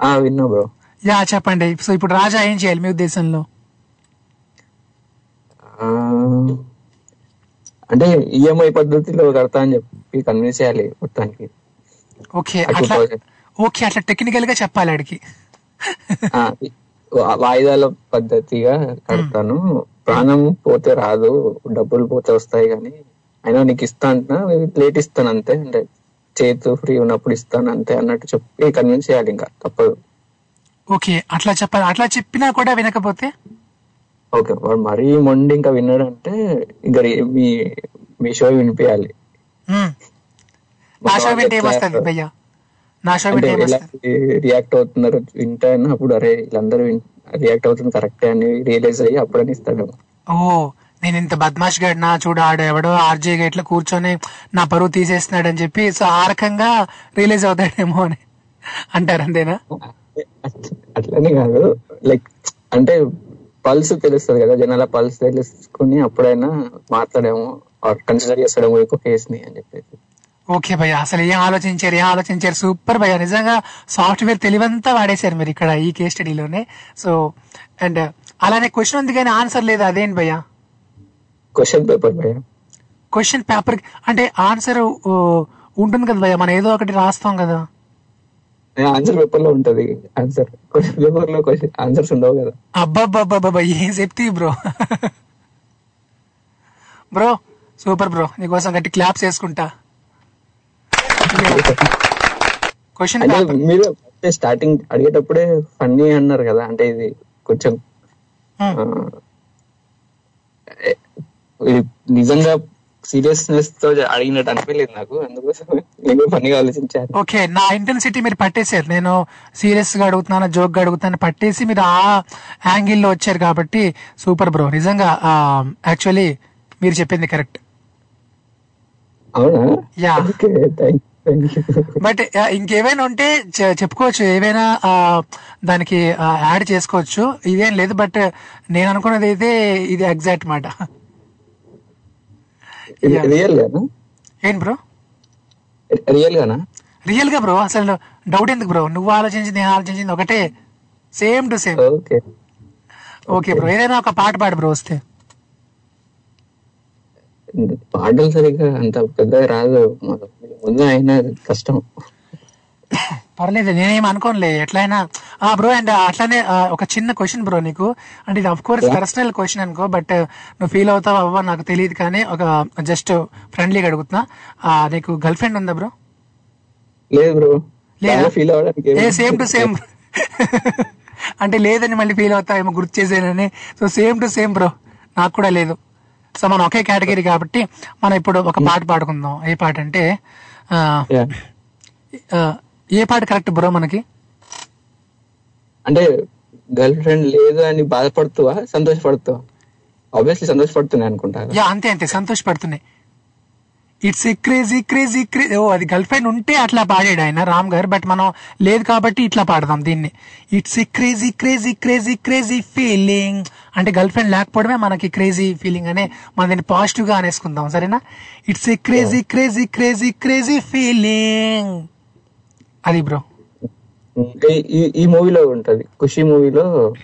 Speaker 17: ఆ విన్నా బ్రో.
Speaker 3: యా చెప్పండి. సో ఇప్పుడు రాజా ఏం చేయాలి మీ ఉద్దేశంలో?
Speaker 17: అంటే ఈఎంఐ పద్ధతిలో కడతా అని చెప్పి కన్విన్స్ చేయాలి మొత్తానికి.
Speaker 3: ఓకే అట్లా
Speaker 17: 2000.
Speaker 3: ఓకే అట్లా టెక్నికల్గా చెప్పాలి ఆడికి.
Speaker 17: వాయిదాల పద్ధతిగా కడతాను. ప్రాణం పోతే రాదు డబ్బులు పోతే వస్తాయి కానీ అయినా నీకు ఇస్తా అంటున్నా లేట్ ఇస్తాను అంతే. అంటే చేతు ఫ్రీ ఉన్నప్పుడు ఇస్తాను అంతే అన్నట్టు చెప్పి కన్విన్స్ చేయాలి ఇంకా తప్పదు.
Speaker 3: ఓకే అట్లా చెప్పాలి. అట్లా చెప్పినా కూడా వినకపోతే?
Speaker 17: ఓకే వాడు మరీ మొండి ఇంకా విన్నాడంటే ఇంకా మీ మీ షో వినిపించాలి.
Speaker 3: నా షో వింటే ఏమొస్తుంది భయ్యా? నా షో వింటే
Speaker 17: రియాక్ట్ అవుతున్నారు? వింటాను అప్పుడు అరే వీళ్ళందరూ రియాక్ట్ అవుతుంది కరెక్టే అని రియలైజ్ అయ్యి అప్పుడని ఇస్తాడు
Speaker 3: ఓ నేను ఇంత బద్మాష్ గడినా చూడు ఆడు ఎవడో ఆర్జే గేట్లో కూర్చొని నా పరువు తీసేస్తున్నాడు అని చెప్పి సో ఆ రకంగా రిలీజ్ అవుతాడేమో అని అంటారు అంతేనా?
Speaker 17: అట్లనే కాదు. లైక్ అంటే పల్స్ తెలుస్తుంది కదా జనాల పల్స్ తెలుసుకుని అప్పుడైనా మాట్లాడేమో కన్సిడర్ చేస్తాడేమో ఎక్కువ కేసుని అని చెప్పేసి.
Speaker 3: ఓకే భయ్య అసలు ఏం ఆలోచించారు ఏం ఆలోచించారు? సూపర్ భయ్య నిజంగా సాఫ్ట్వేర్ తెలివంతా వాడేశారు మీరు ఇక్కడ ఈ కేస్ స్టడీలోనే సో అండ్ అలానే క్వశ్చన్ ఉంది కానీ ఆన్సర్ లేదు అదేంటి భయ్య?
Speaker 17: క్వశ్చన్ పేపర్ భయ
Speaker 3: క్వశ్చన్ పేపర్ అంటే ఆన్సర్ ఉంటుంది కదా భయ్య మనం ఏదో ఒకటి రాస్తాం కదా.
Speaker 17: ఆన్సర్ పేపర్లో ఉంటది. ఆన్సర్ క్వశ్చన్ పేపర్లో క్వశ్చన్ ఆన్సర్స్ ఉండవు కదా.
Speaker 3: అబ్బాబ్బాబ్బాబ్బా ఏం చెప్తీ బ్రో? Bro super bro. నీకోసం గట్టి క్లాప్స్ వేసుకుంటా. క్వశ్చన్
Speaker 17: మీరు స్టార్టింగ్ అడిగేటప్పుడే ఫన్నీ అన్నారు కదా అంటే ఇది కొంచెం ఏ- ఇది నిజంగా సీరియస్నెస్తో అడిగినట్టు అనిపించలేదు నాకు. అందుకోసం నేను ఫన్నీగా ఆలోచించాను.
Speaker 3: ఓకే నా ఇంటెన్సిటీ మీరు పట్టేశారు. నేను సీరియస్గా అడుగుతున్నాను జోక్గా అడుగుతున్నాను పట్టేసి మీరు ఆ యాంగిల్లో వచ్చారు కాబట్టి సూపర్ బ్రో. నిజంగా యాక్చువల్లీ మీరు చెప్పింది కరెక్ట్.
Speaker 17: అవునా?
Speaker 3: యా. బట్ ఇంకేమైనా ఉంటే చెప్పుకోవచ్చు. ఏవైనా దానికి యాడ్ చేసుకోవచ్చు. ఇదేం లేదు బట్ నేను అనుకున్నది అయితే ఇది ఎగ్జాక్ట్ మాట.
Speaker 17: రియల్
Speaker 3: ఏంటి బ్రో?
Speaker 17: రియల్ గానా
Speaker 3: రియల్గా బ్రో? అసలు డౌట్ ఎందుకు బ్రో? నువ్వు ఆలోచించింది నేను ఆలోచించింది ఒకటే. Same to same.
Speaker 17: Okay.
Speaker 3: Okay bro ఏదైనా ఒక పాట పాడు బ్రో వస్తే.
Speaker 17: పాటలు సరిగ్గా అంత పెద్దగా రాదు. ముందు అయినా కష్టం.
Speaker 3: పర్లేదు నేనేం అనుకోనులే. ఎట్లయినా ఆ బ్రో అండ్ అట్లానే ఒక చిన్న క్వశ్చన్ బ్రో నీకు. అంటే ఇది అఫ్ కోర్స్. పర్సనల్ క్వశ్చన్ అనుకో బట్ నువ్వు ఫీల్ అవుతావు అవ్వ నాకు తెలియదు కానీ ఒక జస్ట్ ఫ్రెండ్లీగా అడుగుతున్నా. ఆ, నీకు గర్ల్ ఫ్రెండ్ ఉందా బ్రో
Speaker 17: లేదు bro feel
Speaker 3: a same to same అంటే లేదని మళ్ళీ ఫీల్ అవుతావేమో గుర్తు చేసేనని so same to same bro నాకు కూడా లేదు. సో మనం ఒకే కేటగిరీ కాబట్టి మనం ఇప్పుడు ఒక పాట పాడుకుందాం. ఏ పాట అంటే ఏ పాట కరెక్ట్ బ్రో మనకి?
Speaker 17: అంటే గర్ల్ ఫ్రెండ్ లేదు అని బాధపడుతావా? సంతోషపడుతావా? ఆబ్వియస్లీ సంతోషపడుతున్నాయి అనుకుంటా
Speaker 3: యా అంతే అంతే. సంతోషపడుతున్నాయి. ఇట్స్ క్రేజీ క్రేజీ క్రేజీ ఓ అది గర్ల్ ఫ్రెండ్ ఉంటే అట్లా పాడాడు ఆయన రామ్ గారు బట్ మనం లేదు కాబట్టి ఇట్లా పాడదాం దీన్ని. It's crazy crazy crazy crazy feeling అంటే గర్ల్ ఫ్రెండ్ లేకపోవడమే మనకి క్రేజీ ఫీలింగ్ అనే మనం దీన్ని పాజిటివ్గా అనేసుకుందాం సరేనా? It's a crazy crazy crazy crazy feeling అది బ్రో.
Speaker 17: ఈ- ఈ మూవీలో ఉంటది. ఖుషి మూవీలో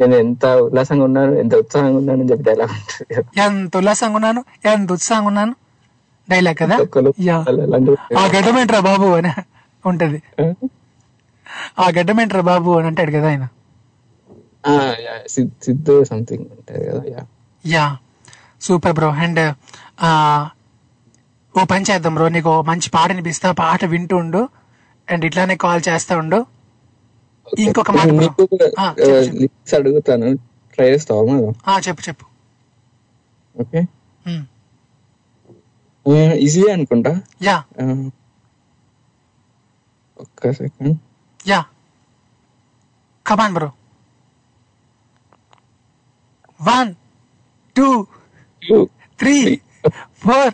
Speaker 17: నేను ఎంత ఉల్లాసంగా ఉన్నాను ఎంత ఉత్సాహంగా ఉన్నాను అని చెప్పి డైలాగ్ ఉంటుంది.
Speaker 3: ఎంత ఉల్లాసంగా ఉన్నాను ఎంత ఉత్సాహంగా ఉన్నాను? డైలాగ్ కదా? ఆ గడ్డమేంట్రా బాబు అని ఉంటది. ఆ? గడ్డమేంట్రా బాబు అని అంటాడు కదా ఆయన.
Speaker 17: సిద్ధు సంథింగ్ ఉంటది కదా yeah.
Speaker 3: Yeah. Super bro. And ఓ పని చేద్దాం బ్రో నీకు మంచి పాట వినిపిస్తా పాట వింటూ ఉండు అండ్ ఇట్లానే కాల్ చేస్తా ఉండు. ఇంకొక మాట
Speaker 17: అడుగుతాను ట్రై చేస్తావా
Speaker 3: చెప్పు చెప్పు.
Speaker 17: ఓకే. ఈజీ అనుకుంటా?
Speaker 3: యా.
Speaker 17: ఒక్క second.
Speaker 3: Yeah. Come on bro one two three four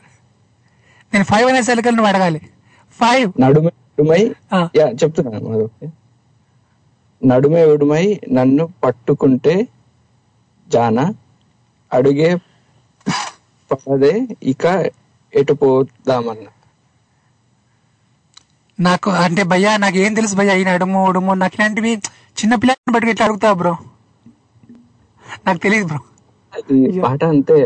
Speaker 3: నేను ఫైవ్ అనేసరికి నువ్వు అడగాలి. ఫైవ్
Speaker 17: నడుమే ఉడుమై? యా చెప్తున్నాను నడుమే ఉడుమై నన్ను పట్టుకుంటే జాన అడుగే పడదే ఇక ఎటు పోదామన్నా?
Speaker 3: నాకు అంటే భయ్యా నాకు ఏం తెలుసు భయ్యా ఈ నడుము ఉడుము నాకు ఇలాంటివి చిన్న పిల్లల్ని బట్టి ఎట్లా అడుగుతావు బ్రో? నాకు తెలియదు బ్రో.
Speaker 17: పాట అంతే.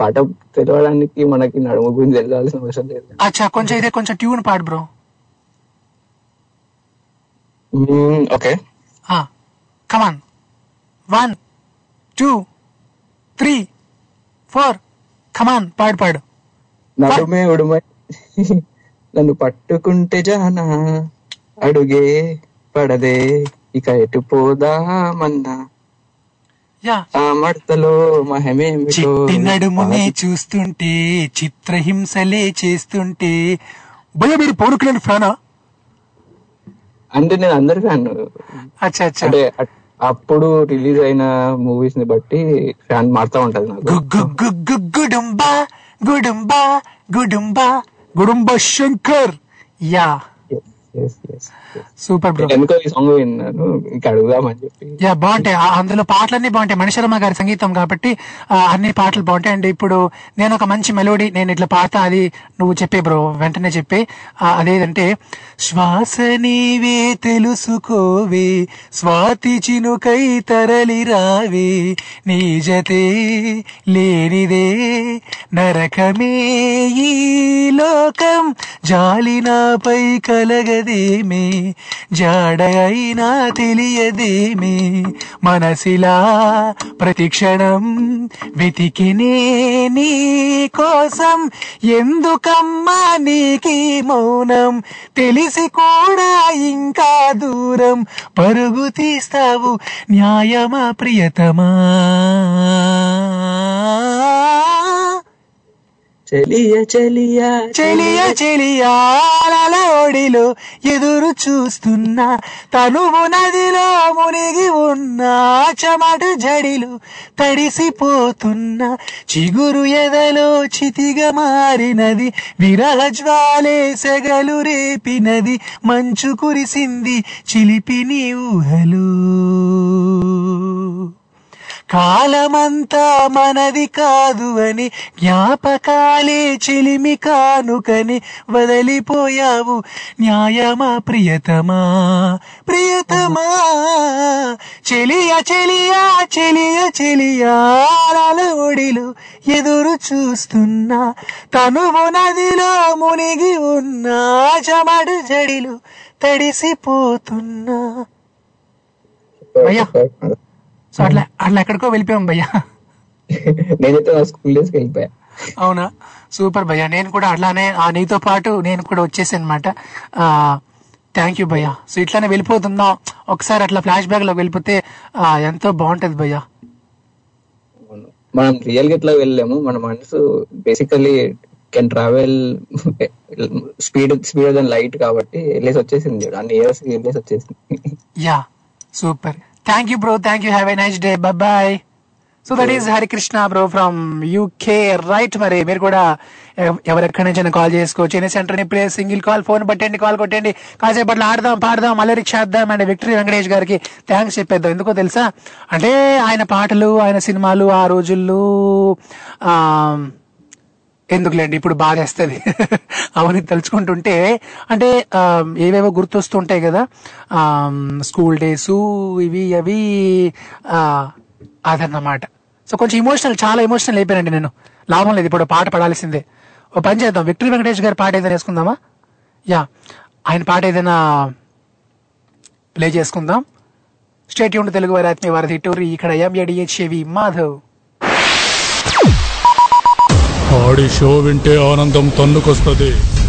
Speaker 17: పాట తెలవడానికి మనకి నడుము గురించి తెలియాల్సిన అవసరం లేదు.
Speaker 3: అచ్చా కొంచెం ఇదే కొంచెం ట్యూన్ పాడు bro.
Speaker 17: Okay.
Speaker 3: Come on one two three four come on పాడు పాడు.
Speaker 17: నడుమే ఉడుమై నన్ను పట్టుకుంటే జానా అడుగే పడదే ఇక ఎటు పోదామన్నా. మడతలో మహమేమిటో
Speaker 3: చిట్టి నడుమునే చూస్తుంటే చిత్రహింసలే చేస్తుంటే భయ మీరు పవన్ కళ్యాణ్ ఫ్యానా?
Speaker 17: అంటే నేను అందరి ఫ్యాన్
Speaker 3: అచ్చా అచ్చా.
Speaker 17: అంటే అప్పుడు రిలీజ్ అయిన మూవీస్ని బట్టి ఫ్యాన్ మారుతా ఉంటది నాకు.
Speaker 3: Gudumba Gudumba Gudumba. Gudumba Shankar. Yeah. Super bro
Speaker 17: ఎందుకో ఈ సాంగ్ విన్నాను ఇంకా అడుగుదామని చెప్పి.
Speaker 3: యా బాగుంటాయి. అందులో పాటలన్నీ బాగుంటాయి. మణిశర్మ గారి సంగీతం కాబట్టి అన్ని పాటలు బాగుంటాయి. అండ్ ఇప్పుడు నేను ఒక మంచి మెలోడీ నేను ఇట్లా పాడతా అది నువ్వు చెప్పే బ్రో వెంటనే చెప్పే. అదేదంటే శ్వాస నీవే తెలుసుకోవే స్వాతి చినుకై తరలి రావే నీ జతే లేనిదే నరకమే ఈ లోకం జాలి నాపై కలగదేమే. జాడ అయినా తెలియదేమే? మనసిలా ప్రతిక్షణం వెతికినే నీ కోసం ఎందుకమ్మా నీకి మౌనం? తెలిసి కూడా ఇంకా దూరం పరుగు తీస్తావు న్యాయమా ప్రియతమా?
Speaker 17: చెలియ చెలియ
Speaker 3: చెలియ చెలియ ఒడిలో ఎదురు చూస్తున్నా. తనువు నదిలో మునిగి ఉన్నా చెమట జడిలు తడిసిపోతున్నా. చిగురు ఎదలో చితిగా మారినది విరహ జ్వాలే సెగలు రేపినది మంచు కురిసింది చిలిపి నీ ఊహలు. కాలమంతా మనది కాదు అని జ్ఞాపకాలే చిలిమి కానుకని వదిలిపోయావు. న్యాయమా ప్రియతమా? ప్రియతమా? చెలియ చెలియ చెలియ చెలియా ఒడిలో ఎదురు చూస్తున్నా. తనువు నదిలో మునిగి ఉన్నా చెమడు జడిలు తడిసిపోతున్నా. భయ్యా సో అట్లా అట్లా ఎక్కడికో వెళ్ళిపోయాం భయ్యా.
Speaker 17: నేనైతే నా స్కూల్ డేస్కి వెళ్ళిపోయా.
Speaker 3: అవునా? సూపర్ భయ్యా. నేను కూడా అట్లానే ఆ నీతో పాటు నేను కూడా వచ్చేసాను అనమాట థ్యాంక్ యూ భయ్యా. సో ఇట్లానే వెళ్ళిపోతుందాం ఒకసారి అట్లా ఫ్లాష్ బ్యాక్లో వెళ్ళిపోతే ఎంతో బాగుంటది భయ్యా.
Speaker 17: మనం రియల్గా ఇట్లా వెళ్ళలేము. మన మనసు basically can travel speed speed then light కాబట్టి వెళ్ళేసి వచ్చేసింది. అన్ని ఇయర్స్ వెళ్ళేసి వచ్చేసింది.
Speaker 3: Yeah super. Thank you bro thank you have a nice day bye so that is Harikrishna bro from UK right మరి మీరు కూడా ఎవ- ఎవరెక్కడి నుంచి కాల్ చేసుకోవచ్చు. ఎన్ని సెంటర్ ఇప్పుడే సింగిల్ కాల్ ఫోన్ పట్టండి కాల్ కొట్టండి. కాసేపట్లో ఆడదాం పాడదాం అల్లరి చేద్దాం అండ్. విక్టరీ వెంకటేష్ గారికి థ్యాంక్స్ చెప్పేద్దాం. ఎందుకో తెలుసా? అంటే ఆయన పాటలు ఆయన సినిమాలు ఆ రోజుల్లో ఆ, ఎందుకులేండి? ఇప్పుడు బాధేస్తుంది. అవన్నీ తలుచుకుంటుంటే అంటే ఏవేవో గుర్తొస్తుంటాయి కదా స్కూల్ డేస్ ఇవి అవి అదన్నమాట. సో కొంచెం ఇమోషనల్ చాలా ఎమోషనల్ అయిపోయానండి నేను. లాభం లేదు ఇప్పుడు పాట పడాల్సిందే. ఓ పని చేద్దాం. విక్టరీ వెంకటేష్ గారి పాట ఏదైనా వేసుకుందామా? యా. ఆయన పాట ఏదైనా ప్లే చేసుకుందాం. స్టేట్ యూన్ తెలుగు వారి ఆత్మీయ వారధి టూరి ఇక్కడ ఎంఏడిహెచ్ఏవి మాధవ్.
Speaker 2: ఆడి షో వింటే ఆనందం తన్నుకొస్తుంది.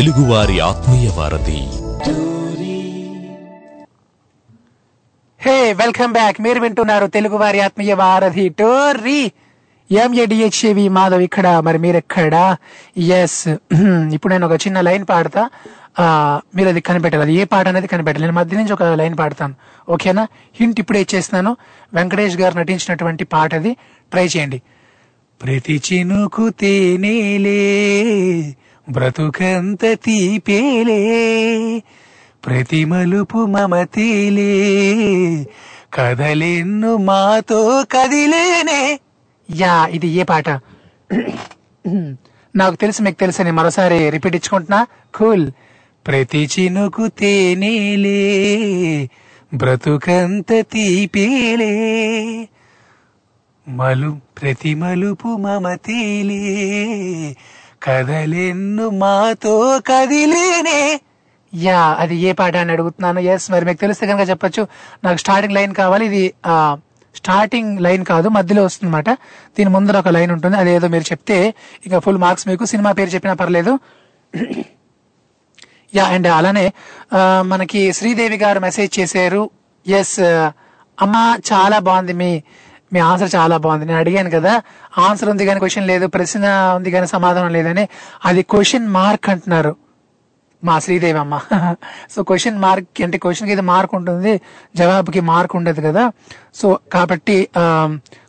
Speaker 1: తెలుగువారి ఆత్మీయ వారధి.
Speaker 3: Hey welcome back. మీరు వింటున్నారు తెలుగువారి ఆత్మీయ వారధి టోర్రీ. ఎంఏడిహెచ్ఏవి మాధవ్ ఇక్కడ మరి మీరెక్కడ? ఎస్ ఇప్పుడు నేను ఒక చిన్న లైన్ పాడతా. మీరు అది కనిపెట్టాలి అది ఏ పాట అనేది కనిపెట్టాలి నేను మధ్య నుంచి ఒక లైన్ పాడతాను. ఓకేనా? హింట్ ఇప్పుడే ఇచ్చేస్తున్నాను. వెంకటేష్ గారు నటించినటువంటి పాట అది. ట్రై చేయండి. ప్రతి చినుకు తేనేలే. బ్రతుకంత తీపేలే ప్రతి మలుపు మమతీలే కదలెన్ను మాతో కదిలేనే. యా ఇది ఏ పాట? నాకు తెలుసు మీకు తెలుసని మరోసారి రిపీట్ ఇచ్చుకుంటున్నా. కూల్. ప్రతి చినుకు తేనేలే బ్రతుకంత తీపేలే. మలు ప్రతి మలుపు మమతీలే కదలెన్ను మాతో కదిలేనే. యా అది ఏ పాట అని అడుగుతున్నాను. ఎస్ మరి మీకు తెలిస్తే కనుక చెప్పొచ్చు. నాకు స్టార్టింగ్ లైన్ కావాలి. ఇది స్టార్టింగ్ లైన్ కాదు మధ్యలో వస్తుందన్నమాట. దీని ముందర ఒక లైన్ ఉంటుంది. అదేదో మీరు చెప్తే ఇంకా ఫుల్ మార్క్స్ మీకు. సినిమా పేరు చెప్పినా పర్లేదు. యా అండ్ అలానే మనకి శ్రీదేవి గారు మెసేజ్ చేశారు. ఎస్ అమ్మా చాలా బాగుంది మీ మీ ఆన్సర్ చాలా బాగుంది. నేను అడిగాను కదా ఆన్సర్ ఉంది కానీ క్వశ్చన్ లేదు ప్రశ్న ఉంది కానీ సమాధానం లేదని. అది క్వశ్చన్ మార్క్ అంటున్నారు. మా శ్రీదేవి అమ్మ. సో క్వశ్చన్ మార్క్ అంటే క్వశ్చన్కి అయితే మార్క్ ఉంటుంది జవాబుకి మార్క్ ఉండదు కదా. సో కాబట్టి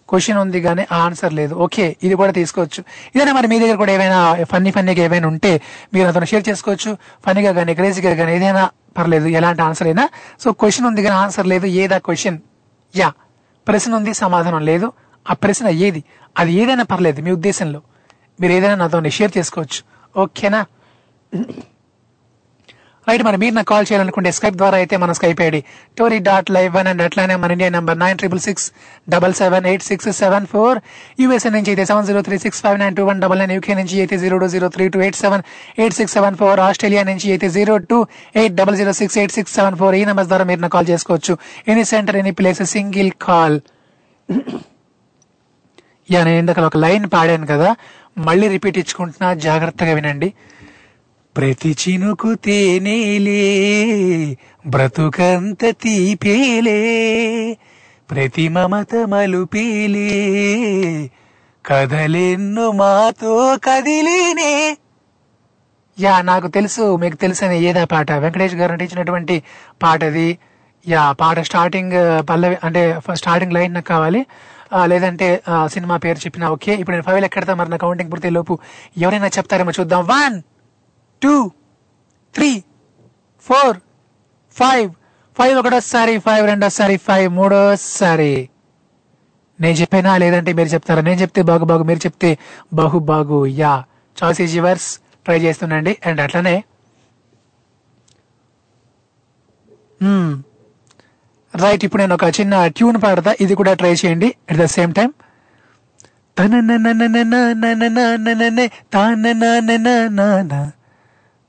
Speaker 3: క్వశ్చన్ ఉంది కానీ ఆన్సర్ లేదు. ఓకే ఇది కూడా తీసుకోవచ్చు. ఇదైనా మరి మీ దగ్గర కూడా ఏమైనా ఫన్నీ ఫన్నీగా ఏమైనా ఉంటే మీరు అతను షేర్ చేసుకోవచ్చు. ఫన్నీగా కానీ క్రేజీగా కానీ ఏదైనా పర్లేదు ఎలాంటి ఆన్సర్ అయినా. సో క్వశ్చన్ ఉంది కానీ ఆన్సర్ లేదు ఏదా క్వశ్చన్? యా. ప్రశ్న ఉంది సమాధానం లేదు. ఆ ప్రశ్న ఏది? అది ఏదైనా పర్లేదు మీ ఉద్దేశంలో. మీరు ఏదైనా నాతో షేర్ చేసుకోవచ్చు. ఓకేనా? రైట్ మరి మీరు నాకు కాల్ చేయాలనుకుంటే స్కైప్ ద్వారా అయితే మన Skype ID tori dot live one and అట్లానే మన India number nine triple six double seven eight six seven four USA నుంచి అయితే seven zero three six five nine two one double nine UK నుంచి అయితే zero two zero three two eight seven eight six seven four Australia నుంచి అయితే zero two eight double zero six eight six seven four ఈ number ద్వారా మీరు నాకు call చేసుకోవచ్చు. Any centre any place single call yeah నేను ఇందాక ఒక లైన్ పాడాను కదా మళ్ళీ రిపీట్ ఇచ్చుకుంటున్నా జాగ్రత్తగా వినండి. ప్రతి చినుకు తేనేలే బ్రతుకంత తీపేలే. ప్రతి మమత మలుపేలే కదలెన్ను మాతో కదిలేనే. యా నాకు తెలుసు మీకు తెలుసని ఏదా పాట? వెంకటేష్ గారు నటించినటువంటి పాట అది. యా పాట స్టార్టింగ్ పల్లవి అంటే స్టార్టింగ్ లైన్ నాకు కావాలి. లేదంటే ఆ, సినిమా పేరు చెప్పినా ఓకే. ఇప్పుడు నేను ఫైవ్ ఎక్కడతా మరి నా కౌంటింగ్ పూర్తి లోపు ఎవరైనా చెప్తారేమో చూద్దాం. One two three four five five ఒకటోసారి ఫైవ్ రెండోసారి ఫైవ్ మూడోసారి నేను చెప్పినా లేదంటే మీరు చెప్తారా నేను చెప్తే బాగు బాగు మీరు చెప్తే బాగు బాగు yeah choice is yours try చేస్తుండీ and అట్లనే రైట్ ఇప్పుడు నేను ఒక చిన్న ట్యూన్ పాడతా ఇది కూడా ట్రై చేయండి అట్ ద సేమ్ టైం తన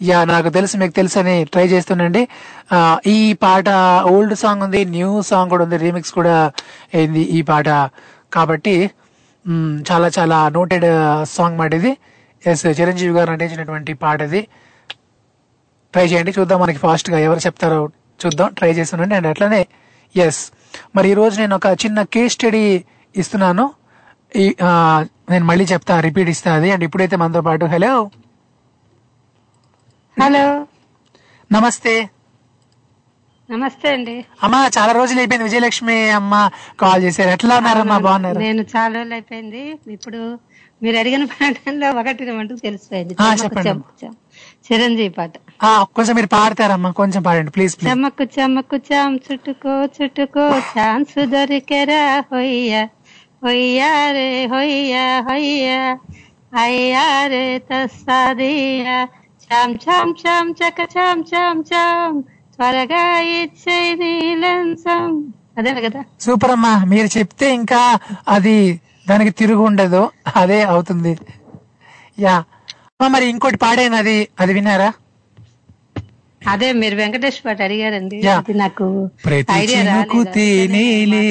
Speaker 3: యా నాకు తెలుసు మీకు తెలుసు అని ట్రై చేస్తుండండి. ఈ పాట ఓల్డ్ సాంగ్ ఉంది న్యూ సాంగ్ కూడా ఉంది రీమిక్స్ కూడా అయింది ఈ పాట. కాబట్టి చాలా చాలా నోటెడ్ సాంగ్ మాట ఇది. ఎస్ చిరంజీవి గారు నటించినటువంటి పాట ఇది. ట్రై చేయండి చూద్దాం మనకి ఫాస్ట్గా ఎవరు చెప్తారో చూద్దాం ట్రై చేస్తుండండి అండ్ అట్లానే ఎస్ మరి ఈ రోజు నేను ఒక చిన్న కేస్ స్టడీ ఇస్తున్నాను. ఈ నేను మళ్ళీ చెప్తా రిపీట్ ఇస్తా అది. అండ్ ఇప్పుడైతే మనతో పాటు హలో
Speaker 18: హలో.
Speaker 3: నమస్తే.
Speaker 18: నమస్తే అండి.
Speaker 3: అమ్మా చాలా రోజులు అయిపోయింది. విజయలక్ష్మి అమ్మ కాల్ చేశారు. ఎట్లా ఉన్నారమ్మా బాగున్నారు?
Speaker 18: నేను చాలా రోజులు అయిపోయింది. ఇప్పుడు మీరు అడిగిన పాటల్లో ఒకటి రెండు తెలిసిపోయింది. చిరంజీవి పాట.
Speaker 3: ఆ, కొంచెం మీరు పాడతారమ్మా. కొంచెం పాడండి ప్లీజ్ ప్లీజ్.
Speaker 18: చెమ్మకు చెమ్మకు చాం చుట్టుకో చుట్టుకో ఛాన్స్ దొరికెరా. హొయ్య హొయ్యా రే హొయ్య హొయ్య. అయ్యా రే తస్సాదియా. చాం చాం చాం చక చాం చాం చాం త్వరగా ఇచ్చే నీలంసం అదే కదా
Speaker 3: సూపర్ అమ్మా మీరు చెప్తే ఇంకా అది దానికి తిరుగు ఉండదు. అదే అవుతుంది. యా. అమ్మా, మరి ఇంకోటి పాడేను అది అది విన్నారా?
Speaker 18: అదే మీరు వెంకటేష్ పాట అడిగారండి నాకు
Speaker 3: ప్రతి తేనేలే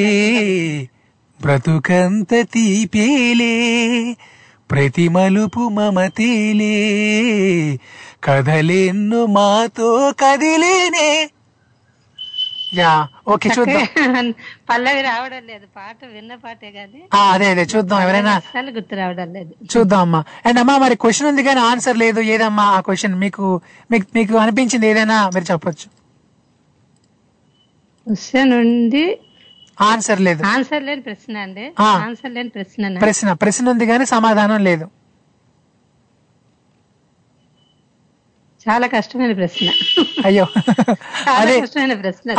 Speaker 3: బ్రతుకంత తీపేలే ప్రతి మలుపు మమతేలే కథలెన్ను మాతో కదిలేనే. యా ఓకే చూద్దాం.
Speaker 18: పల్లవి రావడం లేదు పాట విన్న పాటే కానీ.
Speaker 3: అదే అదే చూద్దాం. ఎవరైనా
Speaker 18: గుర్తు రావడం లేదు.
Speaker 3: చూద్దాం అమ్మా. అండ్ అమ్మా మరి క్వశ్చన్ ఉంది కానీ ఆన్సర్ లేదు. ఏదమ్మా ఆ క్వశ్చన్? మీకు మీకు మీకు అనిపించింది ఏదైనా మీరు చెప్పొచ్చు.
Speaker 18: క్వశ్చన్ ఉంది.
Speaker 3: ఆన్సర్ లేదు.
Speaker 18: ఆన్సర్ లేని ప్రశ్న అండి. ఆన్సర్ లేని ప్రశ్న
Speaker 3: ప్రశ్న ప్రశ్న ఉంది కానీ సమాధానం లేదు.
Speaker 18: చాలా కష్టమైన ప్రశ్న.
Speaker 3: అయ్యో.
Speaker 18: చాలా
Speaker 3: అదే
Speaker 18: కష్టమైన ప్రశ్న.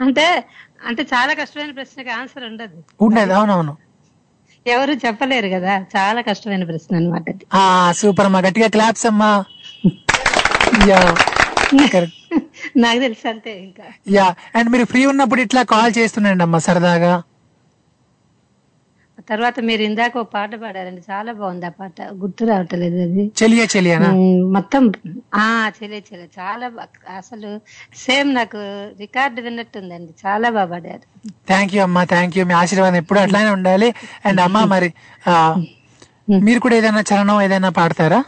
Speaker 18: అంటే అంటే చాలా కష్టమైన ప్రశ్నకి ఆన్సర్ ఉండదు.
Speaker 3: ఉండదు. అవునవును.
Speaker 18: ఎవరు చెప్పలేరు కదా. చాలా కష్టమైన ప్రశ్న అనమాట
Speaker 3: సూపర్ అమ్మా. గట్టిగా క్లాప్స్ అమ్మా.
Speaker 18: నాకు తెలుసు అంతే ఇంకా.
Speaker 3: యా. అండ్ మీరు ఫ్రీ ఉన్నప్పుడు ఇట్లా కాల్ చేస్తుండండి అమ్మా సరదాగా.
Speaker 18: తర్వాత మీరు ఇందాక ఒక పాట పాడారండి. చాలా బాగుంది ఆ పాట. గుర్తు రావట్లేదు అది.
Speaker 3: చెలియా చెలియానా?
Speaker 18: ఉమ్, మొత్తం ఆ చెలే చెలే చాలా అసలు సేమ్ నాకు రికార్డు విన్నట్టుందండి. చాలా బాగా పాడారు.
Speaker 3: థ్యాంక్ యూ అమ్మా థ్యాంక్ యూ మీ ఆశీర్వాదం ఎప్పుడు అట్లానే ఉండాలి. అండ్ అమ్మా మరి మీరు కూడా ఏదైనా చరణం ఏదైనా పాడతారా?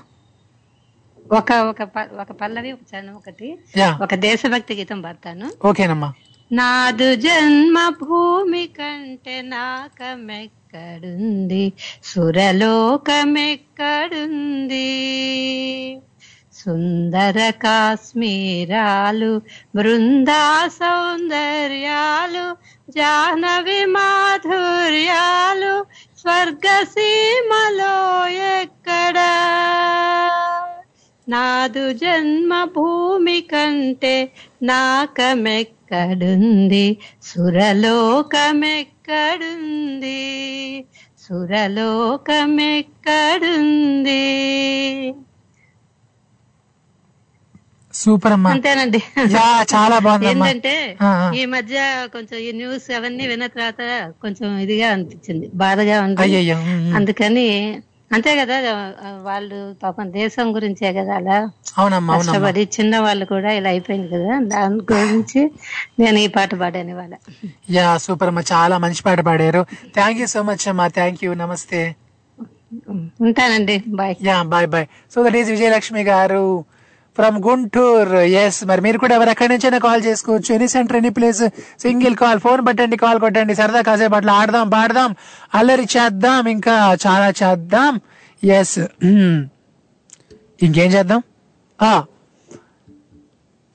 Speaker 18: ఒక ఒక ఒక పల్లవి ఒక చరణం ఒకటి. ఒక దేశభక్తి గీతం పాడతాను.
Speaker 3: ఓకేనమ్మా.
Speaker 18: నాదు జన్మ భూమి కంటే ఎక్కడుంది? సురలోకమెక్కడుంది? సుందర కాశ్మీరాలు బృందా సౌందర్యాలు జాహ్నవి మాధుర్యాలు స్వర్గసీమలో ఎక్కడా? నాదు జన్మభూమి కంటే నాకమెక్కడుంది? సురలోకమెక్కడుంది సురలోకమెక్కడుంది?
Speaker 3: సూపర్ అమ్మా.
Speaker 18: అంతేనండి.
Speaker 3: చాలా బాగుందమ్మా
Speaker 18: ఏంటంటే. ఈ మధ్య కొంచెం ఈ న్యూస్ అవన్నీ విన్న తర్వాత కొంచెం ఇదిగా అనిపించింది. బాధగా ఉంది. అందుకని అంతే కదా వాళ్ళు పాపం దేశం గురించే కదా అలా. కష్టపడి చిన్న వాళ్ళు కూడా ఇలా అయిపోయింది కదా దాని గురించి నేను ఈ పాట పాడాను ఇవాళ.
Speaker 3: యా సూపర్ అమ్మా చాలా మంచి పాట పాడారు. థ్యాంక్ యూ సో మచ్ అమ్మా థ్యాంక్ యూ నమస్తే.
Speaker 18: ఉంటానండి bye.
Speaker 3: Yeah bye bye. So that is Vijayalakshmi గారు. ఫ్రమ్ గుంటూరు ఎస్ మరి మీరు కూడా ఎవరు ఎక్కడి నుంచైనా కాల్ చేసుకోవచ్చు. Any centre any place single call phone పట్టండి కాల్ కొట్టండి. సరదా కాసేపు అట్లా ఆడదాం పాడదాం అల్లరి చేద్దాం ఇంకా చాలా చేద్దాం. Yes hmm. ఇంకేం చేద్దాం? ఆ.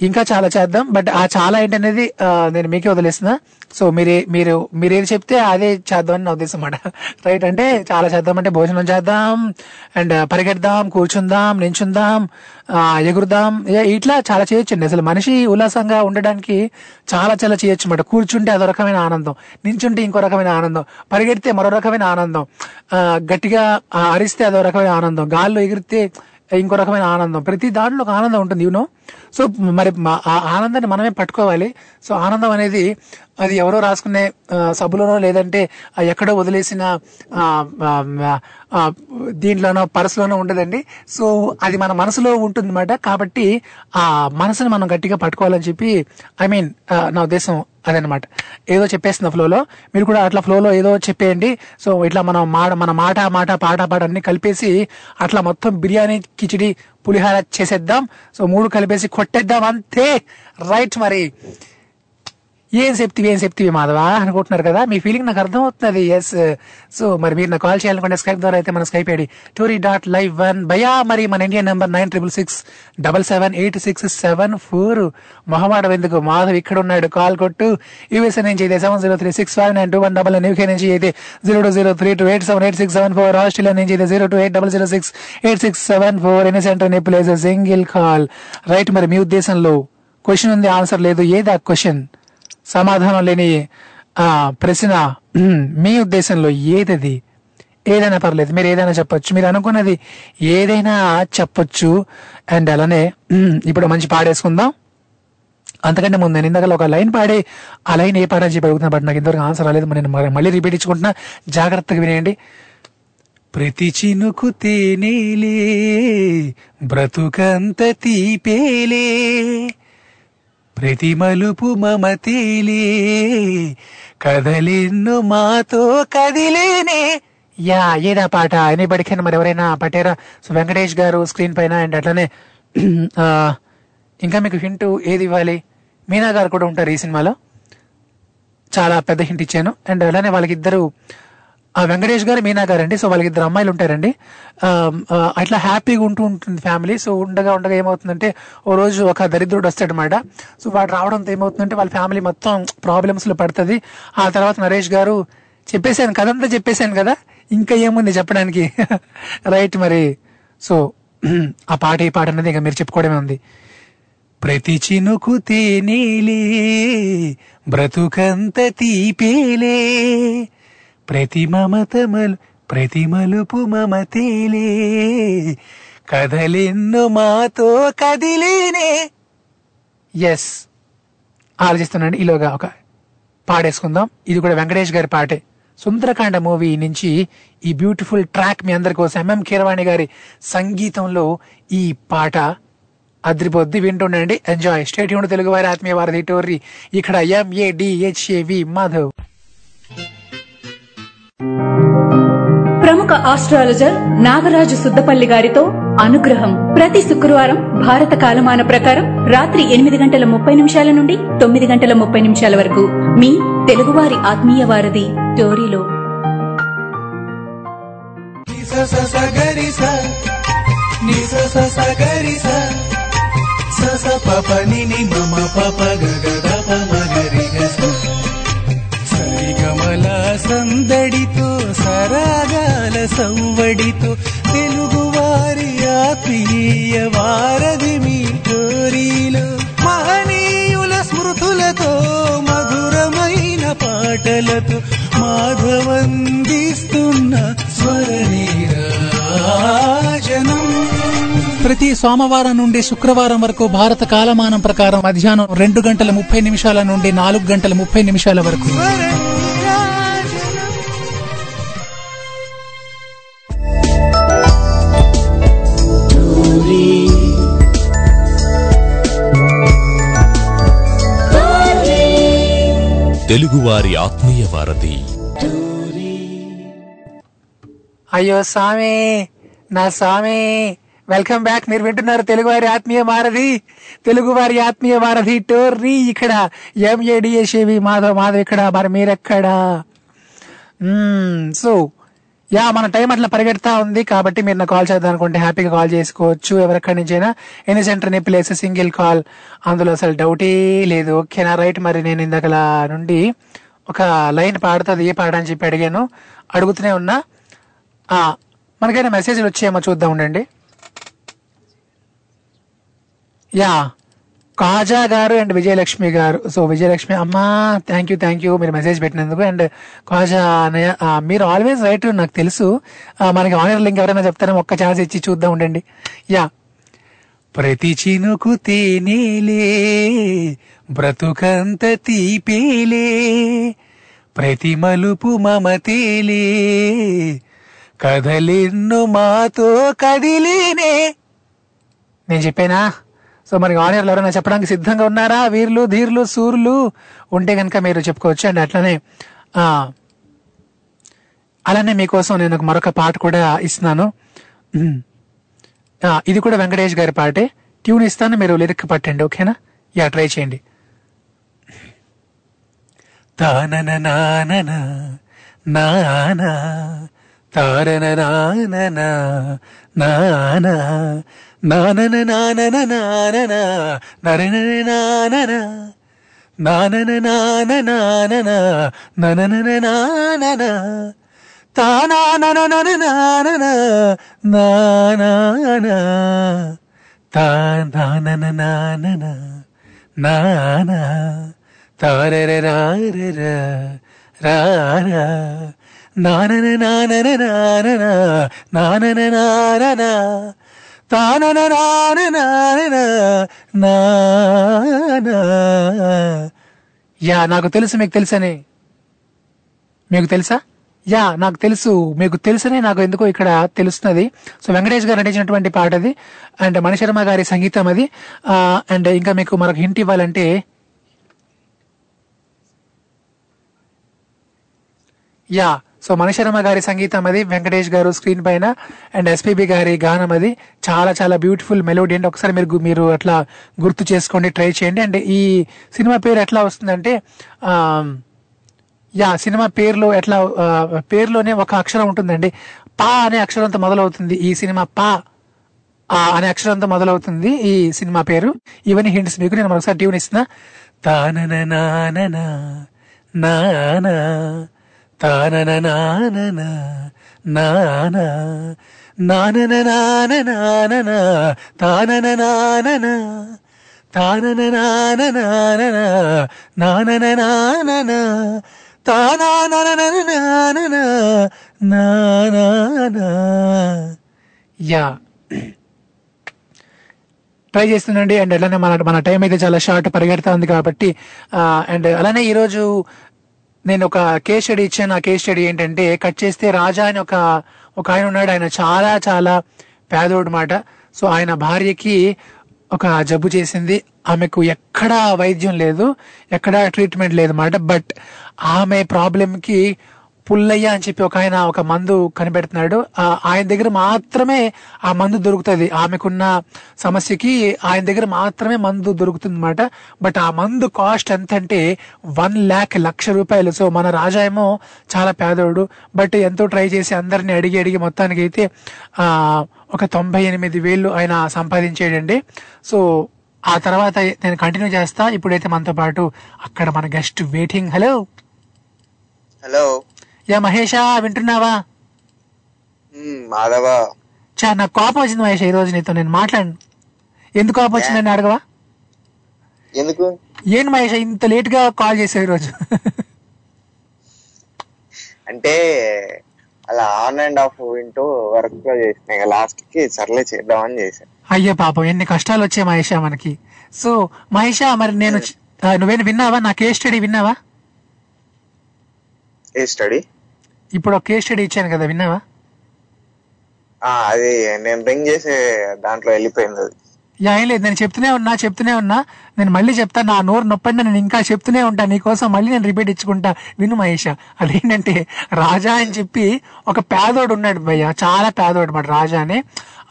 Speaker 3: ఇంకా చాలా చేద్దాం. బట్ ఆ చాలా ఏంటనేది నేను మీకే వదిలేస్తున్నా. సో మీరే మీరు మీరు చెప్తే అదే చేద్దాం అని నా ఉద్దేశం అన్నమాట. రైట్ అంటే చాలా చేద్దాం అంటే భోజనం చేద్దాం. అండ్ పరిగెడదాం కూర్చుందాం నించుందాం ఎగురుదాం. ఇట్లా చాలా చేయొచ్చండి. అసలు మనిషి ఉల్లాసంగా ఉండడానికి చాలా చాలా చేయొచ్చు అన్నమాట. కూర్చుంటే అదో రకమైన ఆనందం. నించుంటే ఇంకో రకమైన ఆనందం. పరిగెడితే మరో రకమైన ఆనందం. గట్టిగా అరిస్తే అదో రకమైన ఆనందం. గాల్లో ఎగిరితే ఇంకో రకమైన ఆనందం. ప్రతి దాంట్లో ఒక ఆనందం ఉంటుంది యూనో సో మరి మా- ఆ ఆనందాన్ని మనమే పట్టుకోవాలి. సో ఆనందం అనేది అది ఎవరో రాసుకునే సభలోనో సబ్బులోనో లేదంటే ఎక్కడో వదిలేసిన దీంట్లోనో పర్సులోనో ఉండదండి. సో అది మన మనసులో ఉంటుంది కాబట్టి ఆ మనసుని మనం గట్టిగా పట్టుకోవాలని చెప్పి ఐ మీన్ నా ఉద్దేశం అదనమాట. ఏదో చెప్పేస్తున్న ఫ్లోలో. మీరు కూడా అట్లా ఫ్లోలో ఏదో చెప్పేయండి. సో ఇట్లా మనం మాట మన మాట మాట పాట పాట అన్ని కలిపేసి అట్లా మొత్తం బిర్యానీ కిచిడి పులిహార చేసేద్దాం. సో మూడు కలిపేసి కొట్టేద్దాం అంతే. రైట్ మరి. ఏం చెప్తివి ఏం చెప్తివి మాధవ? అనుకుంటున్నారు కదా? మీ ఫీలింగ్ నాకు అర్థమవుతుంది ఎస్ సో uh, మరి మీరు నాకు కాల్ చేయాలనుకుంటే స్కైప్ ద్వారా అయితే మన Skype ID tori dot live one భయా మరి మన Indian number nine triple six double seven eight six seven four మొహమాటం ఎందుకు? మాధవ్ ఇక్కడ ఉన్నాడు. కాల్ కొట్టు. యూఎస్ఏ నుంచి అయితే seven zero three six five nine two one double nine UK నుంచి అయితే zero two zero three two eight seven eight six seven four Australia నుంచి అయితే zero two eight double zero six eight six seven four ఎన్ని centre ఎన్ని place single call right మరి మీ ఉద్దేశంలో question ఉంది ఆన్సర్ లేదు. ఏది ఆ క్వశ్చన్ సమాధానం లేని ఆ ప్రశ్న మీ ఉద్దేశంలో ఏదది? ఏదైనా పర్లేదు మీరు ఏదైనా చెప్పొచ్చు. మీరు అనుకున్నది ఏదైనా చెప్పొచ్చు. అండ్ అలానే ఇప్పుడు మంచి పాడేసుకుందాం. అంతకంటే ముందు నేను ఇందాక ఒక లైన్ పాడే ఆ లైన్ ఏ పాడని చెప్పి అడుగుతున్నా బట్ నాకు ఇంతవరకు ఆన్సర్ రాలేదు. నేను మళ్ళీ రిపీట్ ఇచ్చుకుంటున్నా. జాగ్రత్తగా వినేయండి. ప్రతి చినుకు తేనేలే బ్రతుకంత తీపేలే. ప్రతి మలుపు మమతేలే కదలెన్ను మాతో కదిలేనే. యా ఏదా పాట ఎనీబడికైనా మరి ఎవరైనా పట్టారా సో వెంకటేష్ గారు స్క్రీన్ పైన అండ్ అట్లనే ఇంకా మీకు హింట్ ఏది ఇవ్వాలి? మీనా గారు కూడా ఉంటారు ఈ సినిమాలో. చాలా పెద్ద హింట్ ఇచ్చాను. అండ్ అలానే వాళ్ళకిద్దరు ఇద్దరు వెంకటేష్ గారు మీనా గారు అండి సో వాళ్ళకి ఇద్దరు అమ్మాయిలు ఉంటారండి. అట్లా హ్యాపీగా ఉంటూ ఉంటుంది ఫ్యామిలీ. సో ఉండగా ఉండగా ఏమవుతుందంటే ఓ రోజు ఒక దరిద్రుడు వస్తాడనమాట సో వాడు రావడంతో ఏమవుతుందంటే వాళ్ళ ఫ్యామిలీ మొత్తం ప్రాబ్లమ్స్లో పడుతుంది. ఆ తర్వాత నరేష్ గారు చెప్పేశాను కదంతా చెప్పేశాను కదా? ఇంకా ఏముంది చెప్పడానికి? రైట్ మరి. సో ఆ పాట ఈ పాట అనేది ఇంకా మీరు చెప్పుకోవడమే ఉంది. ప్రతి చినుకు తేనేలే బ్రతుకంత తీపేలే ప్రతి మమతమలు ప్రతి మలుపు మమతేలే కదలెన్నో మాతో కదిలేనే. ఎస్ ఆలోచిస్తున్నాను ఈలోగా ఒక పాడేసుకుందాం. ఇది కూడా వెంకటేష్ గారి పాటే. సుందరకాండ మూవీ నుంచి ఈ బ్యూటిఫుల్ ట్రాక్ మీ అందరి కోసం ఎంఎం కీరవాణి గారి సంగీతంలో ఈ పాట అద్రిపోద్ది వింటుండండి. ఎంజాయ్ స్టేట్ యూన్ తెలుగు వారి ఆత్మీయ వారి టోర్రీ ఇక్కడ ఎంఏడిహెచ్ఏవి మాధవ్.
Speaker 19: ప్రముఖ ఆస్ట్రాలజర్ నాగరాజు సుద్దపల్లి గారితో అనుగ్రహం. ప్రతి శుక్రవారం భారత కాలమాన ప్రకారం రాత్రి ఎనిమిది గంటల ముప్పై నిమిషాల నుండి తొమ్మిది గంటల ముప్పై నిమిషాల వరకు. మీ తెలుగువారి ఆత్మీయ వారధి టోరీలో.
Speaker 20: సరిగమల సందడితో సరాగాల సవ్వడితో తెలుగువారి ఆత్మీయ వారధి మీ కోరిలో. మహనీయుల స్మృతులతో మధురమైన పాటలతో మాధవందిస్తున్న స్వరనీరాజనం.
Speaker 21: ప్రతి సోమవారం నుండి శుక్రవారం వరకు భారత కాలమానం ప్రకారం మధ్యాహ్నం రెండు గంటల ముప్పై నిమిషాల నుండి నాలుగు గంటల ముప్పై నిమిషాల వరకు.
Speaker 1: తెలుగువారి ఆత్మీయ వారధి.
Speaker 3: అయ్యో స్వామి నా స్వామి వెల్కమ్ బ్యాక్. మీరు వింటున్నారు తెలుగువారి ఆత్మీయ మారధి తెలుగువారి ఆత్మీయ మారధి టోర్రీ ఇక్కడ. ఎంఏడిఎస్ఏవి మాధవ్ మాధవ్ ఇక్కడ. మరి మీరెక్కడా? సో యా మన టైం అట్లా పరిగెడతా ఉంది కాబట్టి మీరు నాకు కాల్ చేద్దాం అనుకుంటే హ్యాపీగా కాల్ చేసుకోవచ్చు. ఎవరెక్కడి నుంచైనా అయినా సెంటర్ ఎన్ని ప్లేస్ సింగిల్ కాల్. అందులో అసలు డౌటే లేదు. ఓకేనా? రైట్ మరి నేను ఇందాకలా నుండి ఒక లైన్ పాడుతుంది ఏ పాట అని చెప్పి అడిగాను. అడుగుతూనే ఉన్నా. మనకైనా మెసేజ్లు వచ్చేమో చూద్దాం ఉండండి. యా. కాజా గారు అండ్ విజయలక్ష్మి గారు. సో విజయలక్ష్మి అమ్మా థ్యాంక్ యూ థ్యాంక్ యూ మీరు మెసేజ్ పెట్టినందుకు. అండ్ కాజా అన్నయ్య మీరు ఆల్వేస్ రైట్ నాకు తెలుసు. మనకి ఆనర్ లింక్ ఎవరైనా చెప్తారా? ఒక్క ఛాన్స్ ఇచ్చి చూద్దాం ఉండండి. యా. ప్రతి చినుకు తేనేలే బ్రతుకంత తీపేలే ప్రతి మలుపు మమతేలే కథలెన్ను మాతో కదిలేనే. నేను చెప్పానా? సో మరి ఆనియర్లు ఎవరైనా చెప్పడానికి సిద్ధంగా ఉన్నారా? వీర్లు ధీర్లు సూర్లు? ఉంటే కనుక మీరు చెప్పుకోవచ్చు. అండ్ అట్లనే అలానే మీకోసం నేను ఒక మరొక పాట కూడా ఇస్తున్నాను. ఇది కూడా వెంకటేష్ గారి పాటే. ట్యూన్ ఇస్తాను మీరు లిరిక్ పట్టండి ఓకేనా? యా ట్రై చేయండి. తానన నానన నానా. తారన నానన నానా. నానన నానన నానన నరన నానన నానన నాన నానన ననన నానన తానానన నానన నానన తానానన నానన నానా తారర రారర రార నానన నానన నానన నానన నానన తానన నాన యా నాకు తెలుసు మీకు తెలుసనే మీకు తెలుసా యా నాకు తెలుసు మీకు తెలుసనే నాకు ఎందుకో ఇక్కడ తెలుస్తున్నది సో వెంకటేష్ గారు నటించినటువంటి పాట అది అండ్ మణిశర్మ గారి సంగీతం అది అండ్ ఇంకా మీకు మరొక హింట్ ఇవ్వాలంటే యా సో మణిశర్మ గారి సంగీతం అది వెంకటేష్ గారు స్క్రీన్ పైన అండ్ ఎస్పీబి గారి గానం అది. చాలా చాలా బ్యూటిఫుల్ మెలోడీ అండి ఒకసారి మీరు మీరు అట్లా గుర్తు చేసుకోండి ట్రై చేయండి. అండ్ ఈ సినిమా పేరు ఎట్లా వస్తుందంటే యా సినిమా పేరులో ఎట్లా పేరులోనే ఒక అక్షరం ఉంటుందండి. పా అనే అక్షరంతో మొదలవుతుంది ఈ సినిమా పా ఆ అనే అక్షరంతో మొదలవుతుంది ఈ సినిమా పేరు. ఇవన్నీ హింట్స్ మీకు. నేను మరొకసారి ట్యూన్ ఇస్తున్నా. తానన నా నానా తానన నానన నానా నానన నాన నానన తానన నానన తానన నాన నానన నానన నానన తానానన నానన నానా యా. ట్రై చేస్తుండండి అండ్ అలానే మన మన టైం అయితే చాలా షార్ట్ పరిగెడతా ఉంది కాబట్టి అండ్ అలానే ఈరోజు నేను ఒక కేస్ స్టడీ ఇచ్చాను. ఆ కేస్ స్టడీ ఏంటంటే కట్ చేస్తే రాజా అని ఒక ఒక ఆయన ఉన్నాడు. ఆయన చాలా చాలా పేదోడు మాట. సో ఆయన భార్యకి ఒక జబ్బు చేసింది. ఆమెకు ఎక్కడా వైద్యం లేదు ఎక్కడా ట్రీట్మెంట్ లేదు మాట. బట్ ఆమె ప్రాబ్లంకి పుల్లయ్య అని చెప్పి ఒక ఆయన ఒక మందు కనిపెడుతున్నాడు. ఆయన దగ్గర మాత్రమే ఆ మందు దొరుకుతుంది. ఆమెకున్న సమస్యకి ఆయన దగ్గర మాత్రమే మందు దొరుకుతుంది అనమాట బట్ ఆ మందు కాస్ట్ ఎంత అంటే వన్ ల్యాక్ లక్ష రూపాయలు. సో మన రాజా ఏమో చాలా పేదోడు. బట్ ఎంతో ట్రై చేసి అందరిని అడిగి అడిగి మొత్తానికి అయితే ఆ, ఒక తొంభై ఎనిమిది వేలు ఆయన సంపాదించేయండి సో ఆ తర్వాత నేను కంటిన్యూ చేస్తా. ఇప్పుడైతే మనతో పాటు అక్కడ మన guest waiting. Hello.
Speaker 22: Hello.
Speaker 3: Yeah మహేషా వింటున్నావా?
Speaker 22: మాధవ.
Speaker 3: చా నాకు కోపం వచ్చింది మహేష్ ఈ రోజు నీతో నేను మాట్లాడు ఎందుకు కోపం వచ్చిందని అడగవా?
Speaker 22: ఎందుకు?
Speaker 3: ఏంటి మహేష్ ఇంత లేట్గా కాల్ చేసావు ఈ రోజు?
Speaker 22: అంటే అలా ఆన్ అండ్ ఆఫ్ వింటూ వర్క్లో చేసిన లాస్ట్కి సర్లే చేద్దామని చేశాను
Speaker 3: అయ్యో పాపం ఎన్ని కష్టాలు వచ్చాయి మహేషా మనకి. సో మహేషా మరి నేను నువ్వేం విన్నావా? నా కేస్ స్టడీ విన్నావా?
Speaker 22: ఏ స్టడీ?
Speaker 3: ఇప్పుడు ఒక కేస్ స్టడీ ఇచ్చాను కదా విన్నావా?
Speaker 22: అది నేను రింగ్ చేసే దాంట్లో వెళ్ళిపోయింది అది.
Speaker 3: యా ఏం లేదు. నేను చెప్తూనే ఉన్నా చెప్తూనే ఉన్నా. నేను మళ్ళీ చెప్తా నా నోరు నొప్పండి నేను ఇంకా చెప్తూనే ఉంటా. నీకోసం మళ్ళీ నేను రిపీట్ ఇచ్చుకుంటా. విను మహేష అదేంటంటే రాజా అని చెప్పి ఒక పేదోడు ఉన్నాడు భయ్య. చాలా పేదోడు మాట రాజా అని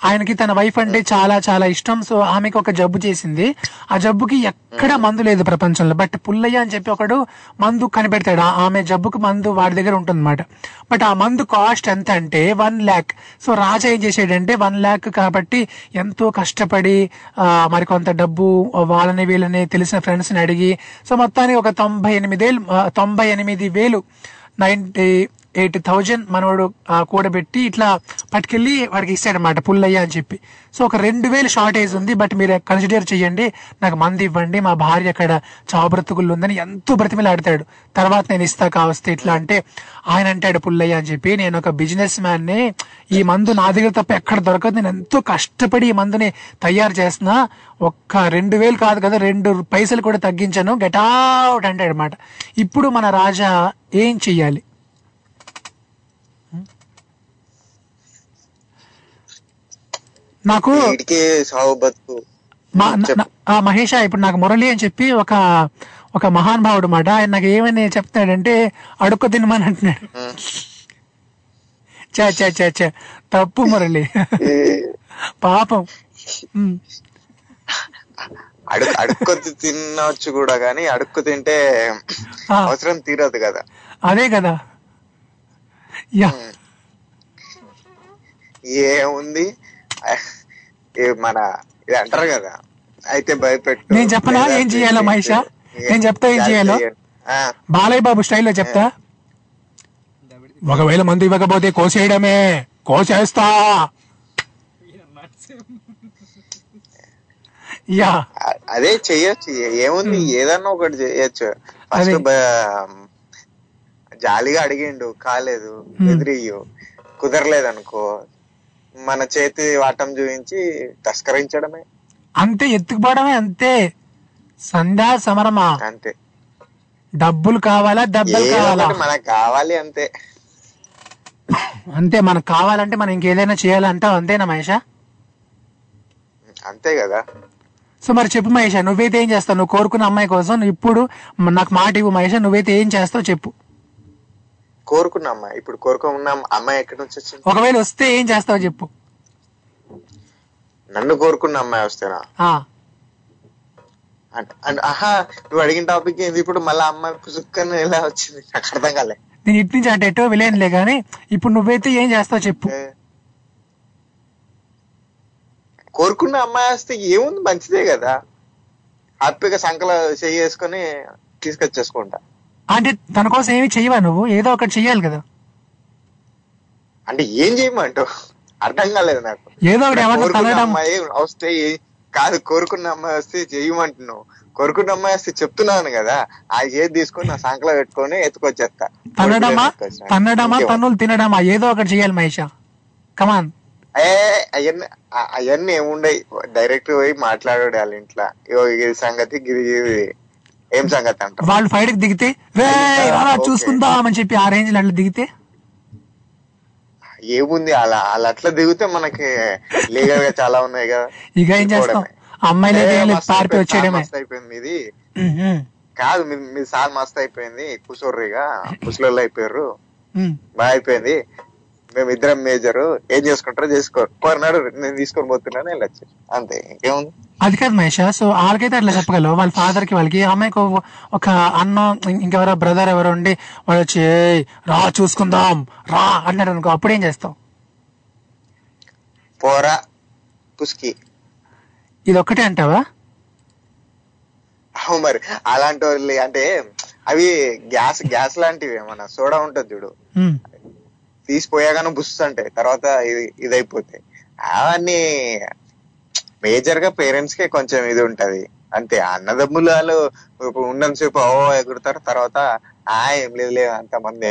Speaker 3: ఆయనకి తన వైఫ్ అంటే చాలా చాలా ఇష్టం. సో ఆమెకి ఒక జబ్బు చేసింది. ఆ జబ్బుకి ఎక్కడ మందు లేదు ప్రపంచంలో. బట్ పుల్లయ్య అని చెప్పి ఒకడు మందు కనిపెడతాడు. ఆమె జబ్బుకి మందు వాడి దగ్గర ఉంటుంది బట్ ఆ మందు కాస్ట్ ఎంత అంటే వన్ ల్యాక్ సో రాజా ఏం చేసాడంటే వన్ ల్యాక్ కాబట్టి ఎంతో కష్టపడి మరి కొంత డబ్బు వాళ్ళని వీళ్ళని తెలిసిన ఫ్రెండ్స్ని అడిగి సో మొత్తానికి ఒక తొంభై ఎనిమిది వేలు ఆ, తొంభై ఎనిమిది వేలు నైన్టీ ఎయిటీ థౌజండ్ మనవాడు కూడబెట్టి ఇట్లా పట్టుకెళ్ళి వాడికి ఇస్తాడనమాట పుల్లయ్య అని చెప్పి. సో ఒక రెండు వేలు షార్టేజ్ ఉంది బట్ మీరు కన్సిడర్ చేయండి నాకు మంది ఇవ్వండి మా భార్య అక్కడ చావు బ్రతుకులు ఉందని ఎంతో బ్రతిమిలాడతాడు. తర్వాత నేను ఇస్తా కావస్తే ఇట్లా అంటే ఆయన అంటాడు పుల్లయ్య అని చెప్పి నేను ఒక బిజినెస్ మ్యాన్ని ఈ మందు నా దగ్గర తప్ప ఎక్కడ దొరకదు నేను ఎంతో కష్టపడి ఈ మందుని తయారు చేస్తున్నా. ఒక్క రెండు వేలు కాదు కదా రెండు పైసలు కూడా తగ్గించాను గెట్ అవుట్ అంటాడు అనమాట ఇప్పుడు మన రాజా ఏం చెయ్యాలి? నాకు మహేష ఇప్పుడు నాకు మురళి అని చెప్పి ఒక ఒక మహానుభావుడు మాట. ఆయన నాకు ఏమని చెప్తాడంటే అడుక్కు తినమని అంటున్నాడు. చా చా చా చా తప్పు మురళి. పాపం. ఉమ్.
Speaker 22: అడుగు అడుక్కొద్ది తినవచ్చు కూడా కానీ అడుక్కు తింటే. అవసరం తీరదు కదా.
Speaker 3: అదే కదా. యా.
Speaker 22: ఏముంది? మన ఇది అంటారు కదా అయితే భయపెట్టు.
Speaker 3: నేను చెప్పనా? ఏం చేయాలో మహేష? నేను చెప్తా ఏం చేయాలో? బాలయ్య బాబు స్టైల్లో చెప్తా. ఒకవేళ మంది ఇవ్వకపోతే కోసేయడమే. కోసేస్తా. యా.
Speaker 22: అదే చెయ్యొచ్చు ఏముంది? ఏదన్నా ఒకటి చేయొచ్చు.
Speaker 3: అదే.
Speaker 22: ఫస్ట్ జాలిగా అడిగిండు. కాలేదు. ఎదురియు కుదరలేదు అనుకో మన చేతి వాటం చూపించి తస్కరించడమే.
Speaker 3: అంతే ఎత్తుకుపోవడమే అంతే. సంధ్యా సమరమా?
Speaker 22: అంతే.
Speaker 3: డబ్బులు కావాలా దెబ్బలు
Speaker 22: ఏదో
Speaker 3: కావాలా?
Speaker 22: మనకు కావాలి అంతే.
Speaker 3: అంతే మనకు కావాలంటే మనం ఇంకేదైనా చేయాలంటావు అంతేనా మహేష?
Speaker 22: అంతే కదా.
Speaker 3: సో మరి చెప్పు మహేష నువ్వైతే ఏం చేస్తావు? నువ్వు కోరుకున్న అమ్మాయి కోసం ఇప్పుడు నాకు మాట ఇవ్వు మహేష నువ్వైతే ఏం చేస్తావు చెప్పు.
Speaker 22: కోరుకున్న అమ్మాయి ఇప్పుడు కోరుకున్న అమ్మాయి ఎక్కడి నుంచి వచ్చింది?
Speaker 3: ఒకవేళ వస్తే ఏం చేస్తావు చెప్పు.
Speaker 22: నన్ను కోరుకున్న అమ్మాయి వస్తేనా? అంటే ఆహా నువ్వు అడిగిన టాపిక్ ఏంది? ఇప్పుడు మళ్ళీ అమ్మాయి పుసుక్కని ఎలా వచ్చింది? నాకు అర్థం కాలే.
Speaker 3: నేను ఇటు నుంచి అంటే ఎటో విలేనులే కానీ ఇప్పుడు నువ్వైతే ఏం చేస్తావు చెప్పు.
Speaker 22: కోరుకున్న అమ్మాయి వస్తే ఏముంది? మంచిదే కదా. హ్యాపీగా సంకల చెయ్యి వేసుకొని తీసుకొచ్చేసుకుంటా.
Speaker 3: అంటే తన కోసం ఏమి చెయ్యవా నువ్వు? ఏదో ఒకటి చెయ్యాలి కదా.
Speaker 22: అంటే ఏం చేయమంటావు అర్థం కాలేదు నాకు.
Speaker 3: ఏదో ఒకటి
Speaker 22: అమ్మాయి వస్తే కాదు కోరుకున్న అమ్మాయి వస్తే చెయ్యమంటున్నావు కోరుకున్న అమ్మాయి వస్తే చెప్తున్నాను కదా. ఆ ఏది తీసుకొని నా సంకల పెట్టుకొని ఎత్తుకొచ్చేస్తా.
Speaker 3: తన్నడమా. తన్నడమా? తన్నులు తినడమా? ఏదో ఒకటి చెయ్యాలి మహేష. కమాన్
Speaker 22: ఏ అవన్నీ అవన్నీ ఏముండయి. డైరెక్ట్ పోయి మాట్లాడాడు వాళ్ళ ఇంట్లో. ఇది సంగతి ఇది ఏం సంగతి అంటారు
Speaker 3: వాళ్ళు ఫైట్కి దిగితే రే రారా చూసుకుందాం అని చెప్పి ఆ రేంజ్లో అట్లా దిగితే?
Speaker 22: ఏముంది అలా అలా అట్లా దిగితే మనకి లీగల్గా చాలా ఉన్నాయి కదా.
Speaker 3: ఇక ఏం చేస్తాం? అమ్మాయిలు పారిపోయి వచ్చేయడమే.
Speaker 22: అయిపోయింది ఇది. కాదు మీ సార్ మస్తు అయిపోయింది కుసోర్రిగా కుసలోళ్ళు అయిపోయారు. బాగా అయిపోయింది. మేము ఇద్దరం మేజర్. ఏం చేసుకుంటారో చేసుకోరు. కొన్నాడు నేను తీసుకొని పోతున్నాను వెళ్ళొచ్చు అంతే ఇంకేముంది?
Speaker 3: అది కాదు మహేష సో వాళ్ళకైతే అట్లా చెప్పగలవు. వాళ్ళ ఫాదర్కి వాళ్ళకి అమ్మాయికి ఒక- అన్న ఇంకెవరో బ్రదర్ ఎవరో ఉండి వాళ్ళు వచ్చి "ఏయ్, రా చూసుకుందాం రా అన్నాడు అనుకో. అప్పుడేం చేస్తావు?
Speaker 22: పోరా పుస్కి
Speaker 3: ఇది ఒక్కటే అంటావా?
Speaker 22: అవు మరి అలాంటి వాళ్ళు అంటే అవి గ్యాస్ గ్యాస్ లాంటివి మన సోడా ఉంటది చూడు. తీసిపోయాగానే బుస్ అంటాయి తర్వాత ఇది ఇది అయిపోతాయి అవన్నీ మేజర్గా పేరెంట్స్ కే కొంచెం ఇది ఉంటది. అంతే అన్నదమ్ములు వాళ్ళు ఉన్నంతసేపు ఓ ఎగురుతారు తర్వాత ఆ ఏం లేదు లేదు అంత మంది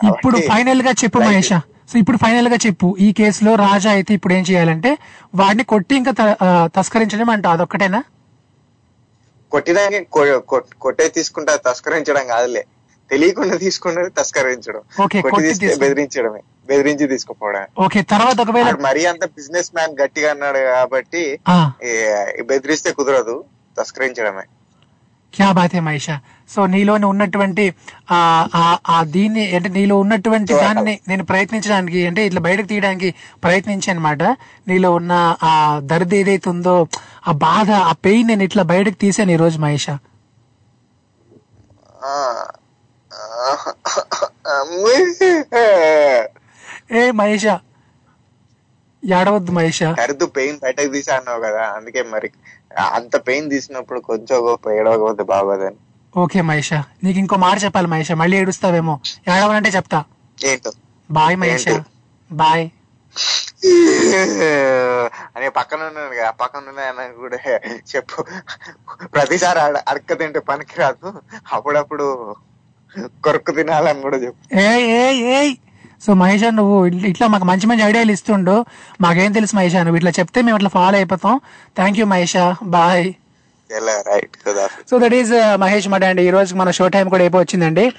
Speaker 3: ఇప్పుడు ఫైనల్గా చెప్పు మహేష. సో ఇప్పుడు ఫైనల్గా చెప్పు ఈ కేసులో రాజా అయితే ఇప్పుడు ఏం చేయాలంటే వాడిని కొట్టి ఇంకా తస్కరించడం అంట అదొక్కటేనా?
Speaker 22: కొట్టిదానికి కొ- కొ- కొట్టే తీసుకుంటా తస్కరించడం కాదులే. తెలియకుండా తీసుకున్నది తస్కరించడం. బెదిరించడమే. బెదిరించి తీసుకుపోవడం
Speaker 3: ఓకే తర్వాత ఒకవేళ
Speaker 22: మరీ అంత బిజినెస్ మ్యాన్ గట్టిగా అన్నాడు కాబట్టి బెదిరిస్తే కుదరదు తస్కరించడమే.
Speaker 3: క్యా బాత్ మహేష? సో నీలోని ఉన్నటువంటి ఆ దీన్ని అంటే నీలో ఉన్నటువంటి దాన్ని నేను ప్రయత్నించడానికి అంటే ఇట్లా బయటకు తీయడానికి ప్రయత్నించాను అనమాట నీలో ఉన్న ఆ దర్ది ఏదైతే ఉందో ఆ బాధ ఆ పెయిన్ నేను ఇట్లా బయటకు తీసాను ఈ రోజు మహేష. ఏ మహేష. ఏడవద్దు మహేష.
Speaker 22: కరుదు పెయిన్ బయటకు తీసా అన్నావు కదా అందుకే మరి అంత పెయిన్ తీసినప్పుడు కొంచెం గొప్ప ఏడవకపోతే బాగోదని.
Speaker 3: ఓకే మహేష. నీకు ఇంకో మాట చెప్పాలి మహేష. మళ్ళీ ఏడుస్తావేమో. ఏడవనంటే చెప్తా.
Speaker 22: ఏంటో?
Speaker 3: బాయ్ మహేష్? బాయ్.
Speaker 22: అని పక్కన ఉన్నాను కదా పక్కన ఉన్న ఆయన కూడా చెప్పు. ప్రతిసారి అడ- అడక్క తింటే పనికి రాదు అప్పుడప్పుడు కొరుకు తినాలని కూడా చెప్పు.
Speaker 3: ఏయ్ ఏయ్ ఏయ్. సో మహేష్ నువ్వు ఇట్ల- మాకు మంచి మంచి ఐడియాలు ఇస్తుండు. మాకేం తెలుసు మహేష్ నువ్వు ఇట్లా చెప్తే మేము ఇట్లా ఫాలో అయిపోతాం. Thank you Mahesh bye so that is Mahesh మట అండి ఈ రోజు మన షో టైం కూడా అయిపో వచ్చిందండి.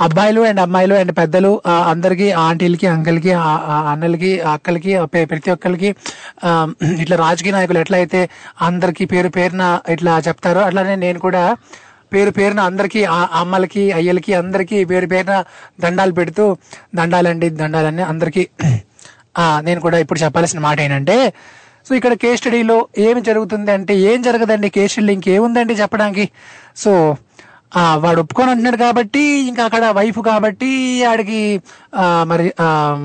Speaker 3: అబ్బాయిలు అండ్ అమ్మాయిలు అండ్ పెద్దలు అందరికీ ఆంటీలకి అంకల్కి అన్నలకి అక్కలకి ప్రతి ఒక్కరికి ఇట్లా రాజకీయ నాయకులు ఎట్లా అయితే అందరికి పేరు పేరున ఇట్లా చెప్తారో అట్లానే నేను కూడా పేరు పేరున అందరికీ అమ్మలకి అయ్యలకి అందరికి పేరు పేరున దండాలు పెడుతూ దండాలండి దండాలని అందరికి. నేను కూడా ఇప్పుడు చెప్పాల్సిన మాట ఏంటంటే సో ఇక్కడ కేస్ స్టడీలో ఏమి జరుగుతుంది అంటే ఏం జరగదండి? కేస్ స్టడీలో ఇంకేముందండి చెప్పడానికి? సో వాడు ఒప్పుకొని అంటున్నాడు కాబట్టి ఇంకా అక్కడ వైఫ్ కాబట్టి ఆడికి మరి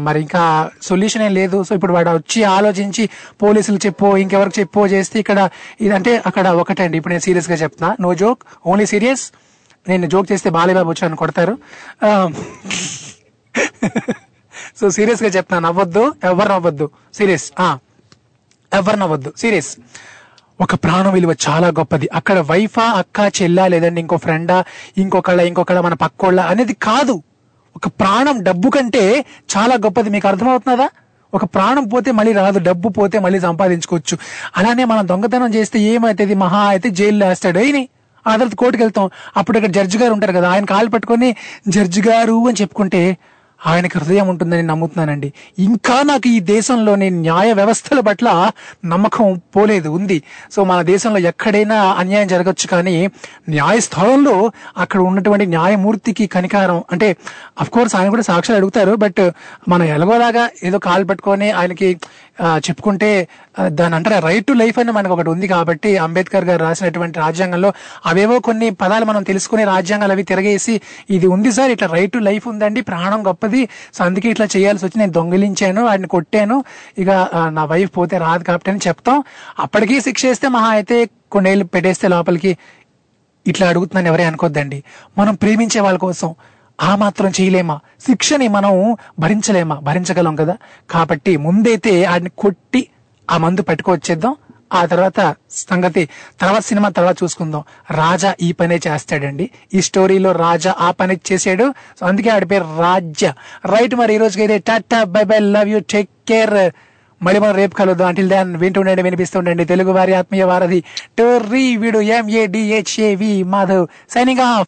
Speaker 3: మరి ఇంకా సొల్యూషన్ ఏం లేదు. సో ఇప్పుడు వాడు వచ్చి ఆలోచించి పోలీసులు చెప్పు ఇంకెవరికి చెప్పు చేస్తే ఇక్కడ ఇదంటే అక్కడ ఒకటండి. ఇప్పుడు నేను సీరియస్గా చెప్తున్నా. నో జోక్ ఓన్లీ సీరియస్ నేను జోక్ చేస్తే బాలేబాబు వచ్చాను కొడతారు. సో సీరియస్గా చెప్తున్నాను నవ్వద్దు. ఎవరు నవ్వద్దు. సీరియస్. ఎవరు నవ్వద్దు. సీరియస్. ఒక ప్రాణం విలువ చాలా గొప్పది. అక్కడ వైఫా అక్క చెల్లా లేదండి ఇంకో ఫ్రెండా ఇంకొకళ్ళ ఇంకొకళ్ళ మన పక్కోళ్ళ అనేది కాదు. ఒక ప్రాణం డబ్బు కంటే చాలా గొప్పది. మీకు అర్థమవుతున్నదా ఒక ప్రాణం పోతే మళ్ళీ రాదు. డబ్బు పోతే మళ్ళీ సంపాదించుకోవచ్చు. అలానే మనం దొంగతనం చేస్తే ఏమైతుంది? మహా అయితే జైల్లో వేస్తాడు. అయినాయి ఆ తర్వాత కోర్టుకు వెళ్తాం అప్పుడు ఇక్కడ జడ్జి గారు ఉంటారు కదా. ఆయన కాలు పట్టుకొని జడ్జి గారు అని చెప్పుకుంటే ఆయనకి హృదయం ఉంటుందని నమ్ముతున్నానండి. ఇంకా నాకు ఈ దేశంలోని న్యాయ వ్యవస్థల పట్ల నమ్మకం పోలేదు ఉంది. సో మన దేశంలో ఎక్కడైనా అన్యాయం జరగచ్చు కానీ న్యాయస్థానంలో అక్కడ ఉన్నటువంటి న్యాయమూర్తికి కనికారం అంటే అఫ్ కోర్స్ ఆయన కూడా సాక్షులు అడుగుతారు బట్ మనం ఎలాగోలాగా ఏదో కాలు పట్టుకొని ఆయనకి చెప్పుకుంటే దాని అంటారా రైట్ టు లైఫ్ అని మనకు ఒకటి ఉంది కాబట్టి అంబేద్కర్ గారు రాసినటువంటి రాజ్యాంగంలో అవేవో కొన్ని పదాలు మనం తెలుసుకునే రాజ్యాంగాలు అవి తిరగేసి ఇది ఉంది సార్ ఇట్లా రైట్ టు లైఫ్ ఉందండి ప్రాణం గొప్పది సో అందుకే ఇట్లా చేయాల్సి వచ్చి నేను దొంగిలించాను వాడిని కొట్టాను. ఇక నా వైఫ్ పోతే రాదు కాబట్టి అని చెప్తాం. అప్పటికీ శిక్ష వేస్తే మహా అయితే కొన్నేళ్ళు పెట్టేస్తే లోపలికి ఇట్లా అడుగుతున్నాను ఎవరే అనుకోద్దండి. మనం ప్రేమించే వాళ్ళ కోసం ఆ మాత్రం చేయలేమా? శిక్షని మనం భరించలేమా? భరించగలం కదా. కాబట్టి ముందైతే వాడిని కొట్టి ఆ మందు పట్టుకొచ్చేద్దాం. ఆ తర్వాత సంగతి తర్వాత సినిమా తర్వాత చూసుకుందాం. రాజా ఈ పనే చేస్తాడండి. ఈ స్టోరీలో రాజా ఆ పని చేసాడు సో అందుకే ఆడి పేరు రాజ్య. రైట్ మరి ఈ రోజుకి అయితే tata bye bye love you take care. మళ్ళీ మనం రేపు కలుద్దాం. అంటిల్ దాన్ వింటుండండి వినిపిస్తుండండి తెలుగు వారి ఆత్మీయ వారధి. టోర్రీ వీడు ఎంఏడిహెచ్ఏవి మాధవ్ సైనింగ్ ఆఫ్